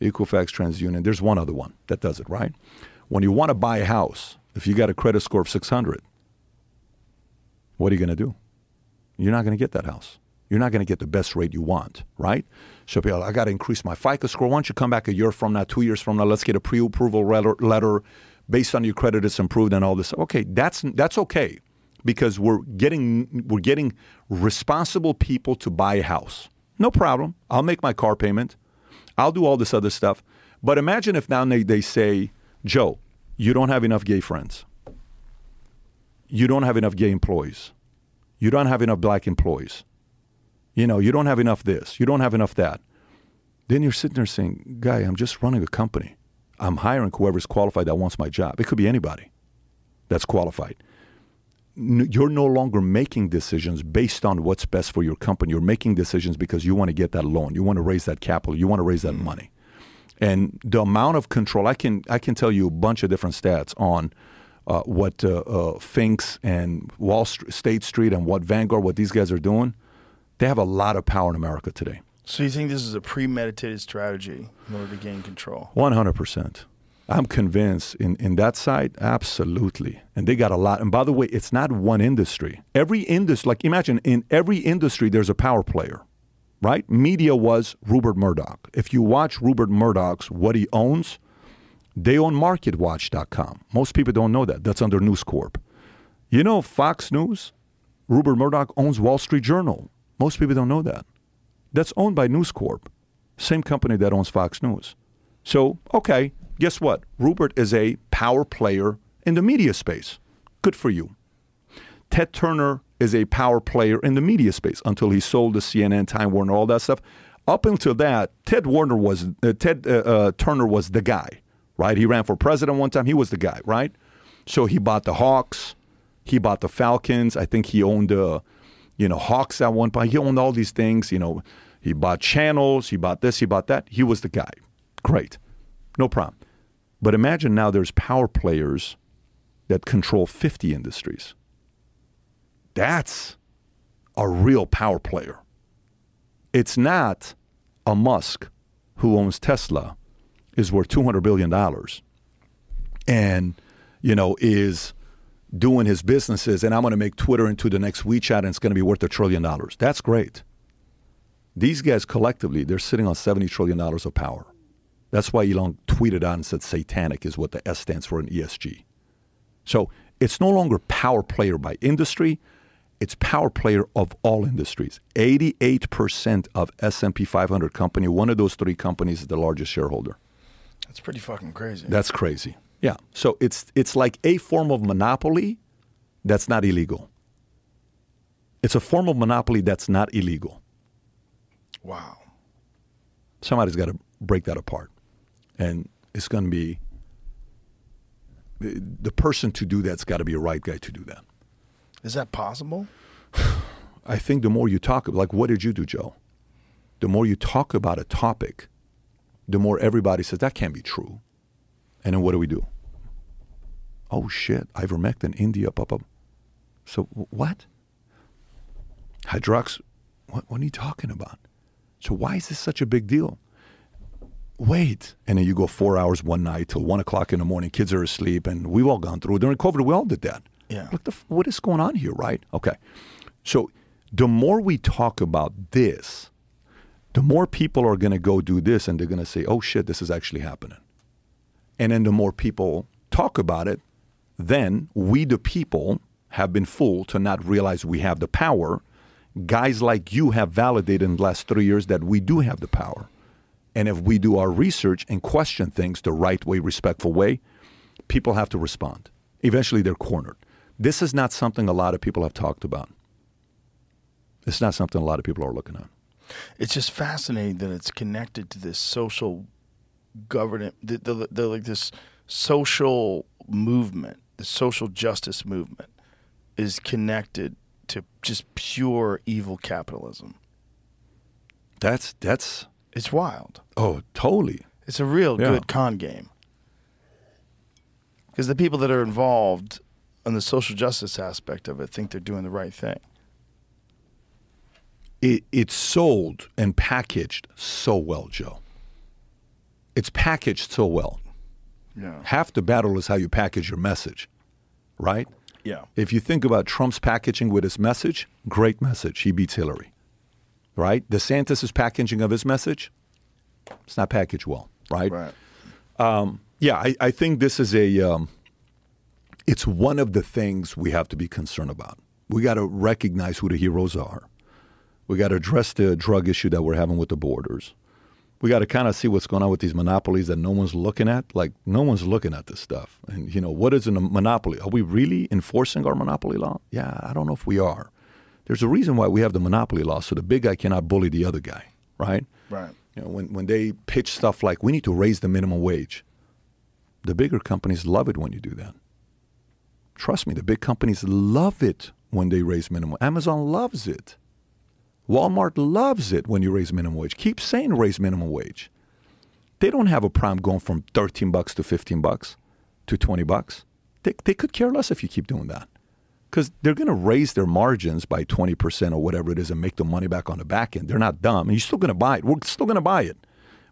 Equifax, TransUnion. There's one other one that does it, right? When you want to buy a house, if you got a credit score of 600, what are you going to do? You're not going to get that house. You're not going to get the best rate you want, right? So people, oh, I got to increase my FICO score. Why don't you come back a year from now, two years from now? Let's get a pre-approval letter, letter based on your credit is improved and all this. Okay, that's that's okay because we're getting we're getting responsible people to buy a house. No problem. I'll make my car payment. I'll do all this other stuff. But imagine if now they, they say, Joe, you don't have enough gay friends. You don't have enough gay employees. You don't have enough black employees. You know, you don't have enough this. You don't have enough that. Then you're sitting there saying, Guy, I'm just running a company. I'm hiring whoever's qualified that wants my job. It could be anybody that's qualified. You're no longer making decisions based on what's best for your company. You're making decisions because you want to get that loan. You want to raise that capital. You want to raise that money. And the amount of control, I can, I can tell you a bunch of different stats on uh, what uh, uh, Finks and Wall Street, State Street and what Vanguard, what these guys are doing. They have a lot of power in America today. So you think this is a premeditated strategy in order to gain control? One hundred percent. I'm convinced in, in that side, absolutely. And they got a lot. And by the way, it's not one industry. Every industry, like imagine in every industry, there's a power player, right? Media was Rupert Murdoch. If you watch Rupert Murdoch's what he owns, They own MarketWatch.com. Most people don't know that. That's under News Corp. You know, Fox News, Rupert Murdoch owns Wall Street Journal. Most people don't know that. That's owned by News Corp, same company that owns Fox News. So, okay, guess what? Rupert is a power player in the media space. Good for you. Ted Turner is a power player in the media space until he sold the CNN, Time Warner, all that stuff. Up until that, Ted Warner was uh, Ted uh, uh, Turner was the guy, right? He ran for president one time. He was the guy, right? So he bought the Hawks, he bought the Falcons. I think he owned uh, you know Hawks at one point. He owned all these things. You know, he bought channels, he bought this, he bought that. He was the guy. Great, no problem. But imagine now there's power players that control 50 industries. That's a real power player. It's not a Musk who owns Tesla is worth $200 billion and, you know, is doing his businesses and I'm going to make Twitter into the next WeChat and it's going to be worth a trillion dollars. That's great. These guys collectively, they're sitting on $70 trillion of power. That's why Elon tweeted out and said satanic is what the S stands for in ESG. So it's no longer power player by industry it's power player of all industries. 88% of S&P 500 company, one of those three companies is the largest shareholder. That's pretty fucking crazy. That's crazy. Yeah. So it's it's like a form of monopoly that's not illegal. It's a form of monopoly that's not illegal. Wow. Somebody's got to break that apart. And it's going to be the, the person to do that's got to be a right guy to do that. Is that possible? I think the more you talk, like what did you do, Joe? The more you talk about a topic, the more everybody says that can't be true. And then what do we do? Oh shit, ivermectin, India, pop up. So what? Hydrox, what, what are you talking about? So why is this such a big deal? Wait, and then you go four hours one night till one o'clock in the morning. Kids are asleep, and we've all gone through during COVID. We all did that. Yeah. What, the, what is going on here, right? Okay. So the more we talk about this, the more people are going to go do this and they're going to say, oh shit, this is actually happening. And then the more people talk about it, then we, the people, have been fooled to not realize we have the power. Guys like you have validated in the last three years that we do have the power. And if we do our research and question things the right way, respectful way, people have to respond. Eventually, they're cornered. This is not something a lot of people have talked about. It's not something a lot of people are looking at. It's just fascinating that it's connected to this social governance, the, the, the, like this social movement, the social justice movement is connected to just pure evil capitalism. That's that's it's wild. Oh, totally. It's a real Yeah. good con game. Because the people that are involved in the social justice aspect of it think they're doing the right thing. it, it's sold and packaged so well, Joe. It's packaged so well. Yeah. Half the battle is how you package your message, right? Yeah. If you think about Trump's packaging with his message, great message. He beats Hillary, right? DeSantis' packaging of his message, it's not packaged well, right? Right. Um, yeah, I, I think this is a, um, it's one of the things we have to be concerned about. We got to recognize who the heroes are. We got to address the drug issue that we're having with the borders. We got to kind of see what's going on with these monopolies that no one's looking at. Like no one's looking at this stuff. And you know, what is a monopoly? Are we really enforcing our monopoly law? Yeah, I don't know if we are. There's a reason why we have the monopoly law, so the big guy cannot bully the other guy, right? Right. You know, when when they pitch stuff like we need to raise the minimum wage, the bigger companies love it when you do that. Trust me, the big companies love it when they raise minimum. Amazon loves it. Walmart loves it when you raise minimum wage. Keep saying raise minimum wage. They don't have a problem going from 13 bucks to 15 bucks to 20 bucks. They, they could care less if you keep doing that because they're going to raise their margins by 20% or whatever it is and make the money back on the back end. They're not dumb. And you're still going to buy it. We're still going to buy it.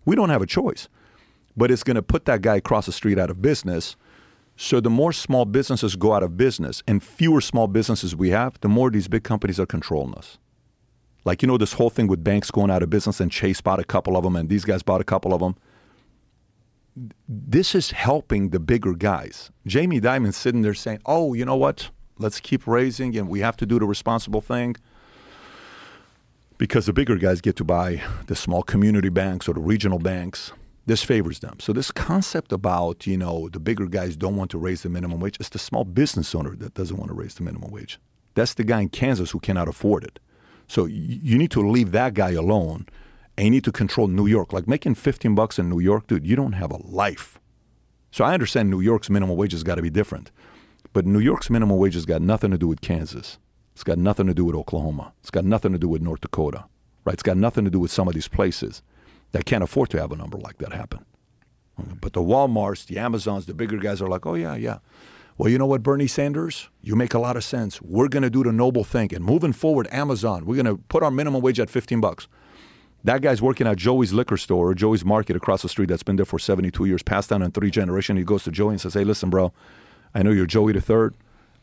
We don't have a choice. But it's going to put that guy across the street out of business. So the more small businesses go out of business and fewer small businesses we have, the more these big companies are controlling us. Like, you know, this whole thing with banks going out of business and Chase bought a couple of them and these guys bought a couple of them. this is helping the bigger guys. Jamie Dimon's sitting there saying, "Oh, you know what? Let's keep raising, and we have to do the responsible thing." Because the bigger guys get to buy the small community banks or the regional banks, this favors them. So this concept about you know the bigger guys don't want to raise the minimum wage, it's the small business owner that doesn't want to raise the minimum wage. That's the guy in Kansas who cannot afford it. So you need to leave that guy alone, and you need to control New York. Like making 15 bucks in New York, dude, you don't have a life. So I understand New York's minimum wage has got to be different, but New York's minimum wage has got nothing to do with Kansas. It's got nothing to do with Oklahoma. It's got nothing to do with North Dakota, right? It's got nothing to do with some of these places that can't afford to have a number like that happen. But the Walmarts, the Amazons, the bigger guys are like, oh, yeah, yeah. Well, you know what, Bernie Sanders? You make a lot of sense. We're going to do the noble thing. And moving forward, Amazon, we're going to put our minimum wage at 15 bucks. That guy's working at Joey's liquor store or Joey's market across the street that's been there for 72 years, passed down in three generations. He goes to Joey and says, hey, listen, bro, I know you're Joey the third.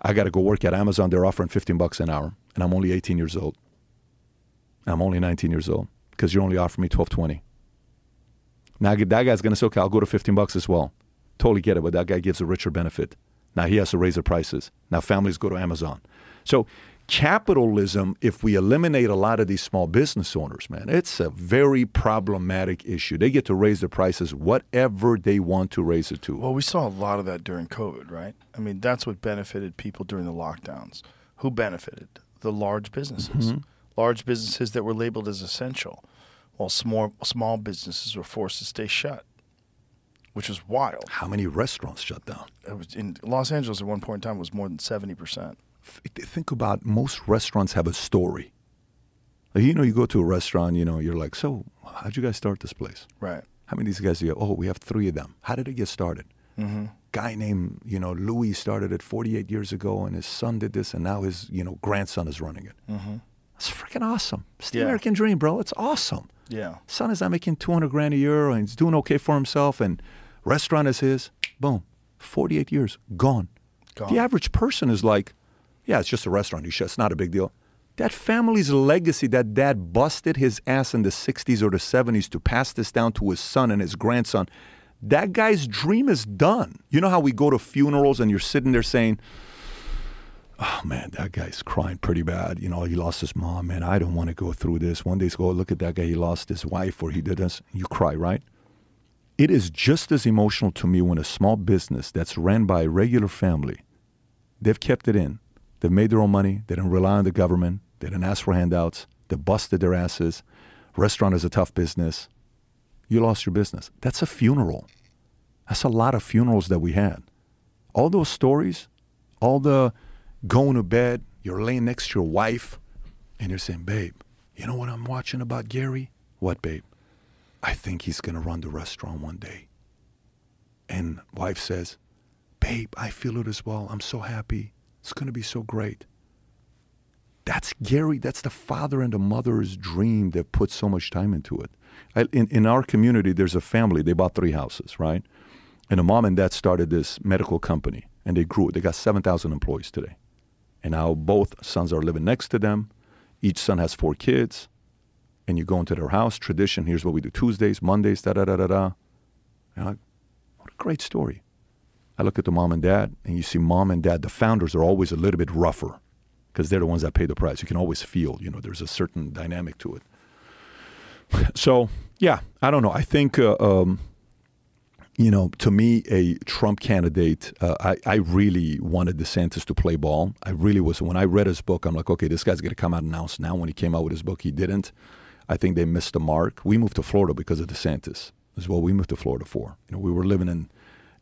I got to go work at Amazon. They're offering 15 bucks an hour, and I'm only 18 years old. I'm only 19 years old because you're only offering me 12.20. Now that guy's to say, okay, I'll go to 15 bucks as well. Totally get it, but that guy gives a richer benefit. Now he has to raise the prices. Now families go to Amazon. So capitalism, if we eliminate a lot of these small business owners, man, it's a very problematic issue. They get to raise the prices whatever they want to raise it to. Well, we saw a lot of that during COVID, right? I mean, that's what benefited people during the lockdowns. Who benefited? The large businesses. Mm-hmm. Large businesses that were labeled as essential, while small small businesses were forced to stay shut, which was wild. How many restaurants shut down? It was in Los Angeles at one point in time was more than seventy percent. Think about most restaurants have a story. Like, you know, you go to a restaurant, you know, you're like, so how'd you guys start this place? Right. How many of these guys do you have? Oh, we have three of them. How did it get started? Mm-hmm. Guy named, you know, Louis started it 48 years ago, and his son did this, and now his, you know, grandson is running it. Mm-hmm. It's freaking awesome. It's the Yeah. American dream, bro. It's awesome. Yeah. Son is not making 200 grand a year, and he's doing okay for himself, and restaurant is his. Boom. 48 years, gone. Gone. The average person is like, yeah, it's just a restaurant. It's not a big deal. That family's legacy, that dad busted his ass in the 60s or the 70s to pass this down to his son and his grandson. That guy's dream is done. You know how we go to funerals and you're sitting there saying, oh man, that guy's crying pretty bad. You know, he lost his mom, man. I don't want to go through this. One day, go look at that guy. He lost his wife, or he did this. You cry, right? It is just as emotional to me when a small business that's ran by a regular family, they've kept it in. They've made their own money. They didn't rely on the government. They didn't ask for handouts. They busted their asses. Restaurant is a tough business. You lost your business. That's a funeral. That's a lot of funerals that we had. All those stories, all the going to bed, you're laying next to your wife, and you're saying, Babe, you know what I'm watching about Gary? What, babe? I think he's going to run the restaurant one day. And wife says, Babe, I feel it as well. I'm so happy. It's going to be so great. That's Gary. That's the father and the mother's dream that put so much time into it. I, in, in our community, there's a family. They bought three houses, right? And the mom and dad started this medical company, and they grew it. They got 7,000 employees today. And now both sons are living next to them. Each son has four kids. And you go into their house, tradition, here's what we do Tuesdays, Mondays, da da da da da. And what a great story. I look at the mom and dad, and you see mom and dad, the founders are always a little bit rougher because they're the ones that pay the price. You can always feel, you know, there's a certain dynamic to it. So, yeah, I don't know. I think, uh, um, you know, to me, a Trump candidate, uh, I, I really wanted DeSantis to play ball. I really was. When I read his book, I'm like, okay, this guy's going to come out and announce now. When he came out with his book, he didn't. I think they missed the mark. We moved to Florida because of DeSantis. Is what we moved to Florida for. You know, we were living in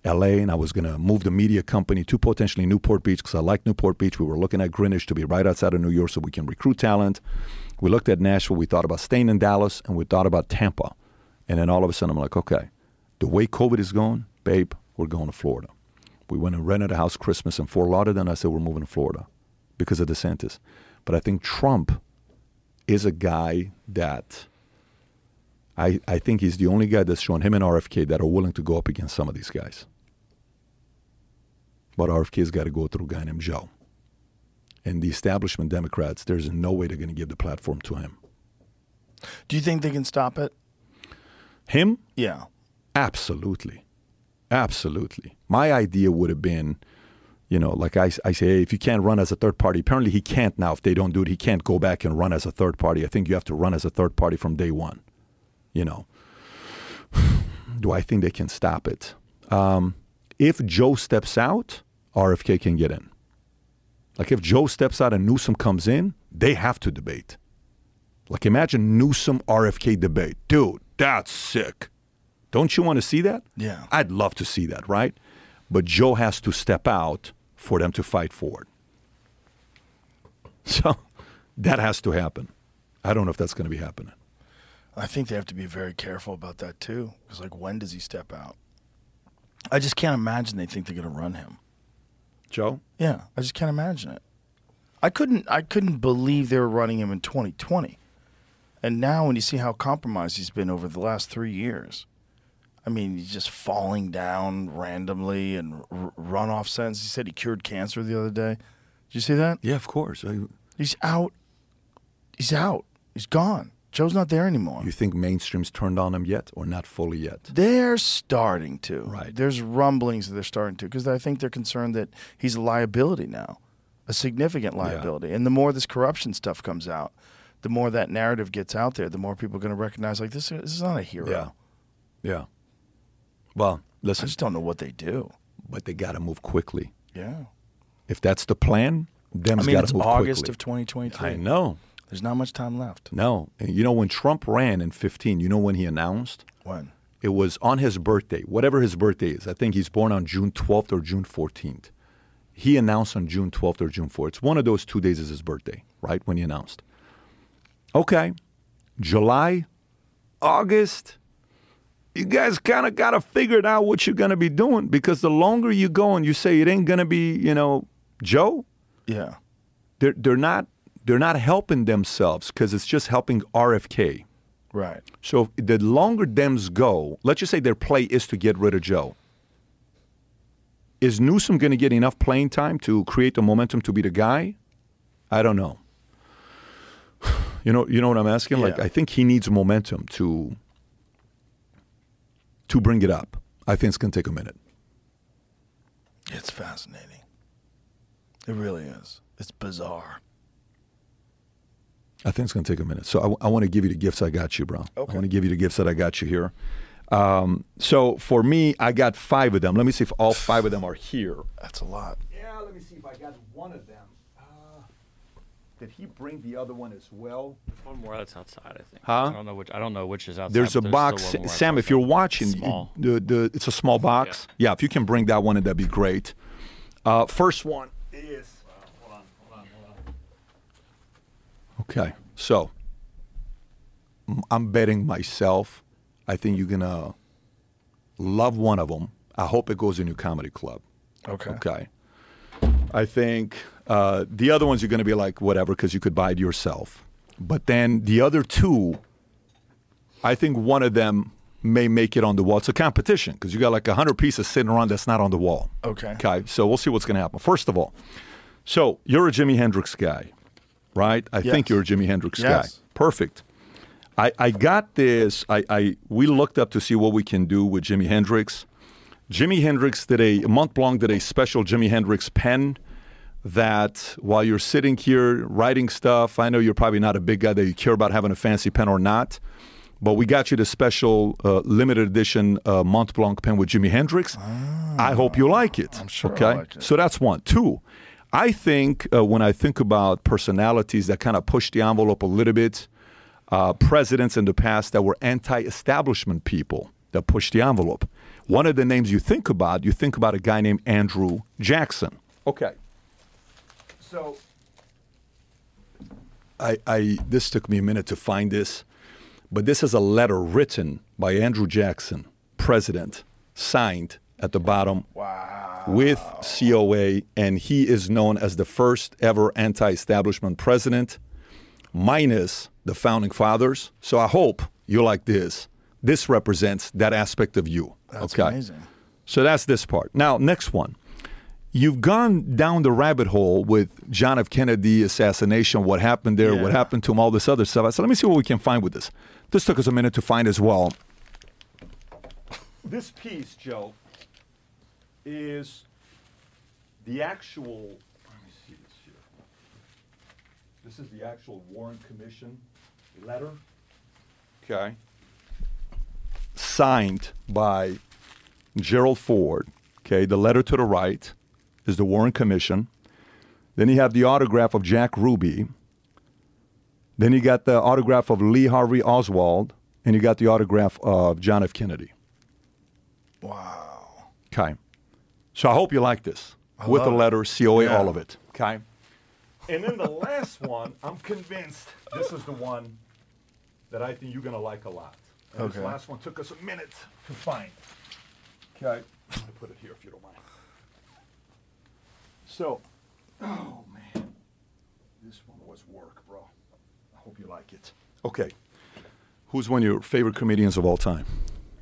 L.A. and I was going to move the media company to potentially Newport Beach because I like Newport Beach. We were looking at Greenwich to be right outside of New York so we can recruit talent. We looked at Nashville. We thought about staying in Dallas, and we thought about Tampa. And then all of a sudden, I'm like, okay, the way COVID is going, babe, we're going to Florida. We went and rented a house Christmas in Fort Lauderdale. I said we're moving to Florida because of DeSantis. But I think Trump is a guy that I, I think he's the only guy that's shown him and RFK that are willing to go up against some of these guys. But RFK's got to go through a guy named Joe. And the establishment Democrats, there's no way they're going to give the platform to him. Do you think they can stop it? Him? Yeah. Absolutely. Absolutely. My idea would have been, you know, like I, I say, hey, if you can't run as a third party, apparently he can't now. If they don't do it, he can't go back and run as a third party. I think you have to run as a third party from day one. You know, do I think they can stop it? Um, if Joe steps out, RFK can get in. Like if Joe steps out and Newsom comes in, they have to debate. Like imagine Newsom RFK debate. Dude, that's sick. Don't you want to see that? Yeah. I'd love to see that, right? But Joe has to step out for them to fight forward. So that has to happen. I don't know if that's going to be happening. I think they have to be very careful about that too. Because like, when does he step out? I just can't imagine they think they're going to run him. Joe? Yeah, I just can't imagine it. I couldn't. I couldn't believe they were running him in 2020, and now when you see how compromised he's been over the last three years, I mean, he's just falling down randomly and r- runoff sense. He said he cured cancer the other day. Did you see that? Yeah, of course. I- He's out. He's out. He's gone. Joe's not there anymore. You think mainstream's turned on him yet or not fully yet? They're starting to. Right. There's rumblings that they're starting to because I think they're concerned that he's a liability now, a significant liability. And the more this corruption stuff comes out, the more that narrative gets out there, the more people are going to recognize like this, this is not a hero. Yeah. Yeah. Well, listen. I just don't know what they do. but they got to move quickly. Yeah. If that's the plan, them's I mean, got to move August quickly. of 2023. I know. There's not much time left. No. And you know, when Trump ran in 15, you know when he announced? When? It was on his birthday, whatever his birthday is. I think he's born on June 12th or June 14th. He announced on June 12th or June 4th. It's one of those two days is his birthday, right? When he announced. Okay. July, August, you guys kind of got to figure it out what you're going to be doing because the longer you go and you say it ain't going to be, you know, Joe, Yeah. they're, they're not they're not helping themselves because it's just helping RFK. Right. So the longer Dems go, let's just say their play is to get rid of Joe. Is Newsom going to get enough playing time to create the momentum to be the guy? I don't know. You know, you know what I'm asking? Like, I think he needs momentum to to bring it up. I think it's going to take a minute. It's fascinating. It really is. It's bizarre. I think it's going to take a minute. So I, want to give you the gifts I got you, bro. Okay. I want to give you the gifts that I got you here. Um, so for me, I got five of them. Let me see if all five of them are here. That's a lot. Yeah, let me see if I got one of them. Uh, did he bring the other one as well? One more that's outside, I think. Huh? I don't know which. I don't know which is outside. There's a but box, still one more Sam. If you're watching, Small. The, the it's a small box. Yeah. if you can bring that one, in, that'd be great. Uh, first one is Hold on, hold on, hold on. Okay. So I'm betting myself. I think you're gonna love one of them. I hope it goes in your comedy club. Okay. Okay. I think uh, the other ones you're going to be like, whatever, because you could buy it yourself. But then the other two, I think one of them may make it on the wall. It's a competition because you got like 100 pieces sitting around that's not on the wall. Okay. Okay. So we'll see what's going to happen. First of all, so you're a Jimi Hendrix guy, right? I think you're a Jimi Hendrix Yes. guy. Perfect. I, I got this. I, I we looked up to see what we can do with Jimi Hendrix. Jimi Hendrix did a Mont Blanc did a special Jimi Hendrix pen that while you're sitting here writing stuff, I know you're probably not a big guy that you care about having a fancy pen or not, but we got you the special uh, limited edition uh, Mont Blanc pen with Jimi Hendrix. I hope you like it. I'm sure okay, like it. so that's one. Two, I think uh, when I think about personalities that kind of push the envelope a little bit, uh, presidents in the past that were anti-establishment people that pushed the envelope. One of the names you think about, you think about a guy named Andrew Jackson. Okay. So I, I this took me a minute to find this, but this is a letter written by Andrew Jackson, president, signed at the bottom with COA, and he is known as the first ever anti-establishment president, minus the founding fathers. So I hope you like this. This represents that aspect of you. That's okay. amazing. So that's this part. Now, next one. You've gone down the rabbit hole with John F. Kennedy assassination, what happened there, what happened to him, all this other stuff. So let me see what we can find with this. This took us a minute to find as well. This piece, Joe, is the actual. Let me see this here. This is the actual Warren Commission letter. Okay. Signed by Gerald Ford. Okay, the letter to the right is the Warren Commission. Then you have the autograph of Jack Ruby. Then you got the autograph of Lee Harvey Oswald, and you got the autograph of John F. Kennedy. Wow. Okay. So I hope you like this I with the letter, COA, Yeah. all of it. Okay. And then the last one, I'm convinced this is the one that I think you're going to like a lot. And Okay. This last one took us a minute to find. Okay. I'm going to put it here if you don't mind. So, oh man, this one was work, bro. I hope you like it. Okay. Who's one of your favorite comedians of all time?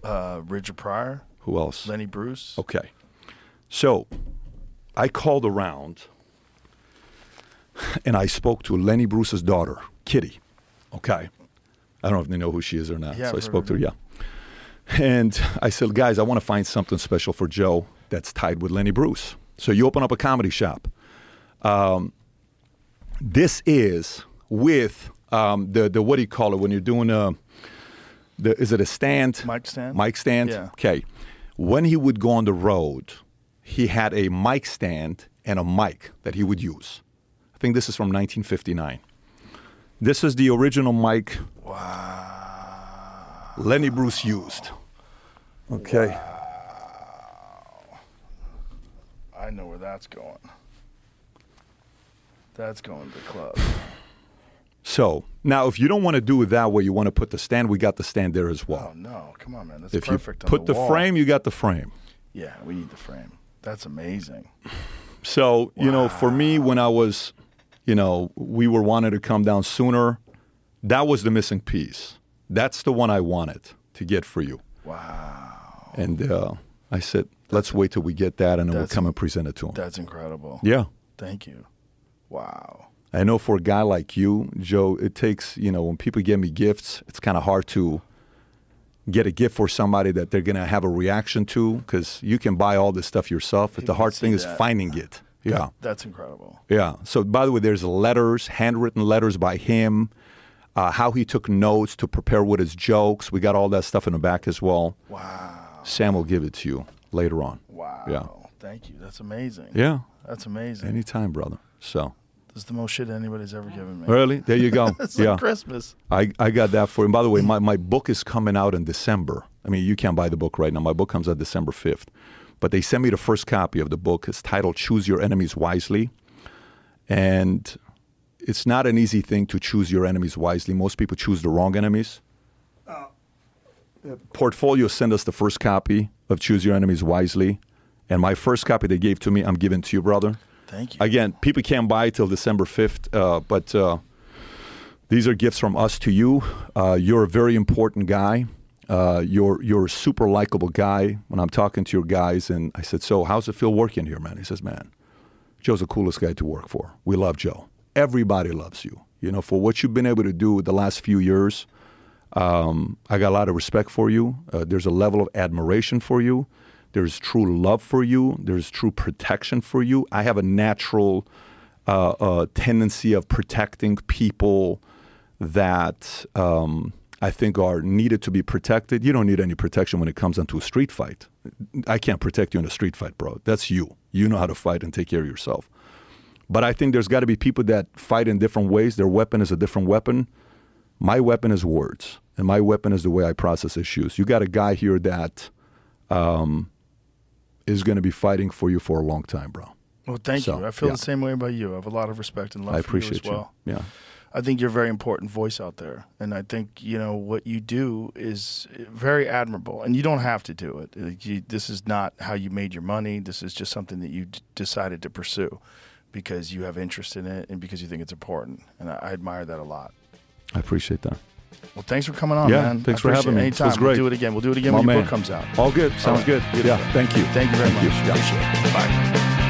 Uh, Richard Pryor, Who else? Lenny Bruce. Okay. So I called around and I spoke to Lenny Bruce's daughter, Kitty. Okay. I don't know if they know who she is or not. Yeah, so I spoke to her, yeah. And I said, guys, I want to find something special for Joe that's tied with Lenny Bruce. So you open up a comedy shop. Um, this is with um, the, the, what do you call it when you're doing a, the, is it a stand? Mic stand? Mic stand? Yeah. Okay. When he would go on the road, he had a mic stand and a mic that he would use. I think this is from 1959. This is the original mic Lenny Bruce used. Okay. I know where that's going. That's going to the club. So now, if you don't want to do it that way, you want to put the stand. We got the stand there as well. Oh no, come on, man. That's if perfect. you on put the, the, wall. frame, you got the frame. Yeah, we need the frame. That's amazing. So, you know, for me, when I was, you know, we were wanting to come down sooner, that was the missing piece. That's the one I wanted to get for you. Wow, And uh, I said, let's wait till we get that and then we'll come and present it to him. that's incredible. Yeah. Thank you. Wow. I know for a guy like you, Joe, it takes, you know, when people give me gifts, it's kind of hard to get a gift for somebody that they're going to have a reaction to because you can buy all this stuff yourself. But the hard thing is finding it. Yeah. That's incredible. Yeah. So, by the way, there's letters, handwritten letters by him, uh, how he took notes to prepare with his jokes. We got all that stuff in the back as well. Wow. Sam will give it to you later on. Wow. Yeah. Thank you. That's amazing. Yeah. That's amazing. Anytime, brother. So, This is the most shit anybody's ever given me. really? There you go. It's yeah. like Christmas. I, I got that for him. By the way, my, my book is coming out in December. I mean, you can't buy the book right now. My book comes out December 5th. But they sent me the first copy of the book. It's titled Choose Your Enemies Wisely. And it's not an easy thing to choose your enemies wisely. Most people choose the wrong enemies. Uh, Portfolio sent us the first copy of Choose Your Enemies Wisely. And my first copy they gave to me, I'm giving to you, brother. Thank you. Again, people can't buy till December 5th, uh, but uh, these are gifts from us to you. Uh, you're a very important guy. Uh, you're, you're a super likable guy. When I'm talking to your guys, and I said, So, how's it feel working here, man? He says, Man, Joe's the coolest guy to work for. We love Joe. Everybody loves you. You know, for what you've been able to do the last few years, um, I got a lot of respect for you. Uh, there's a level of admiration for you. There's true love for you. There's true protection for you. I have a natural uh, uh, tendency of protecting people that um, I think are needed to be protected. You don't need any protection when it comes onto a street fight. I can't protect you in a street fight, bro. That's you. You know how to fight and take care of yourself. But I think there's got to be people that fight in different ways. Their weapon is a different weapon. My weapon is words, and my weapon is the way I process issues. You got a guy here that um, is going to be fighting for you for a long time, bro. Well, thank So, you. I feel yeah. the same way about you. I have a lot of respect and love I for you as well. you. Yeah. I think you're a very important voice out there, and I think you know what you do is very admirable. And you don't have to do it. You, this is not how you made your money. This is just something that you d- decided to pursue because you have interest in it and because you think it's important. And I, I admire that a lot. I appreciate that. Well, thanks for coming on, Yeah, man. thanks I for having me. Anytime. It was great. We'll do it again. We'll do it again My when your man. book comes out. All good. Sounds right. good. Beautiful. Yeah. Thank you. Thank you very much. Yeah. Appreciate it. Bye.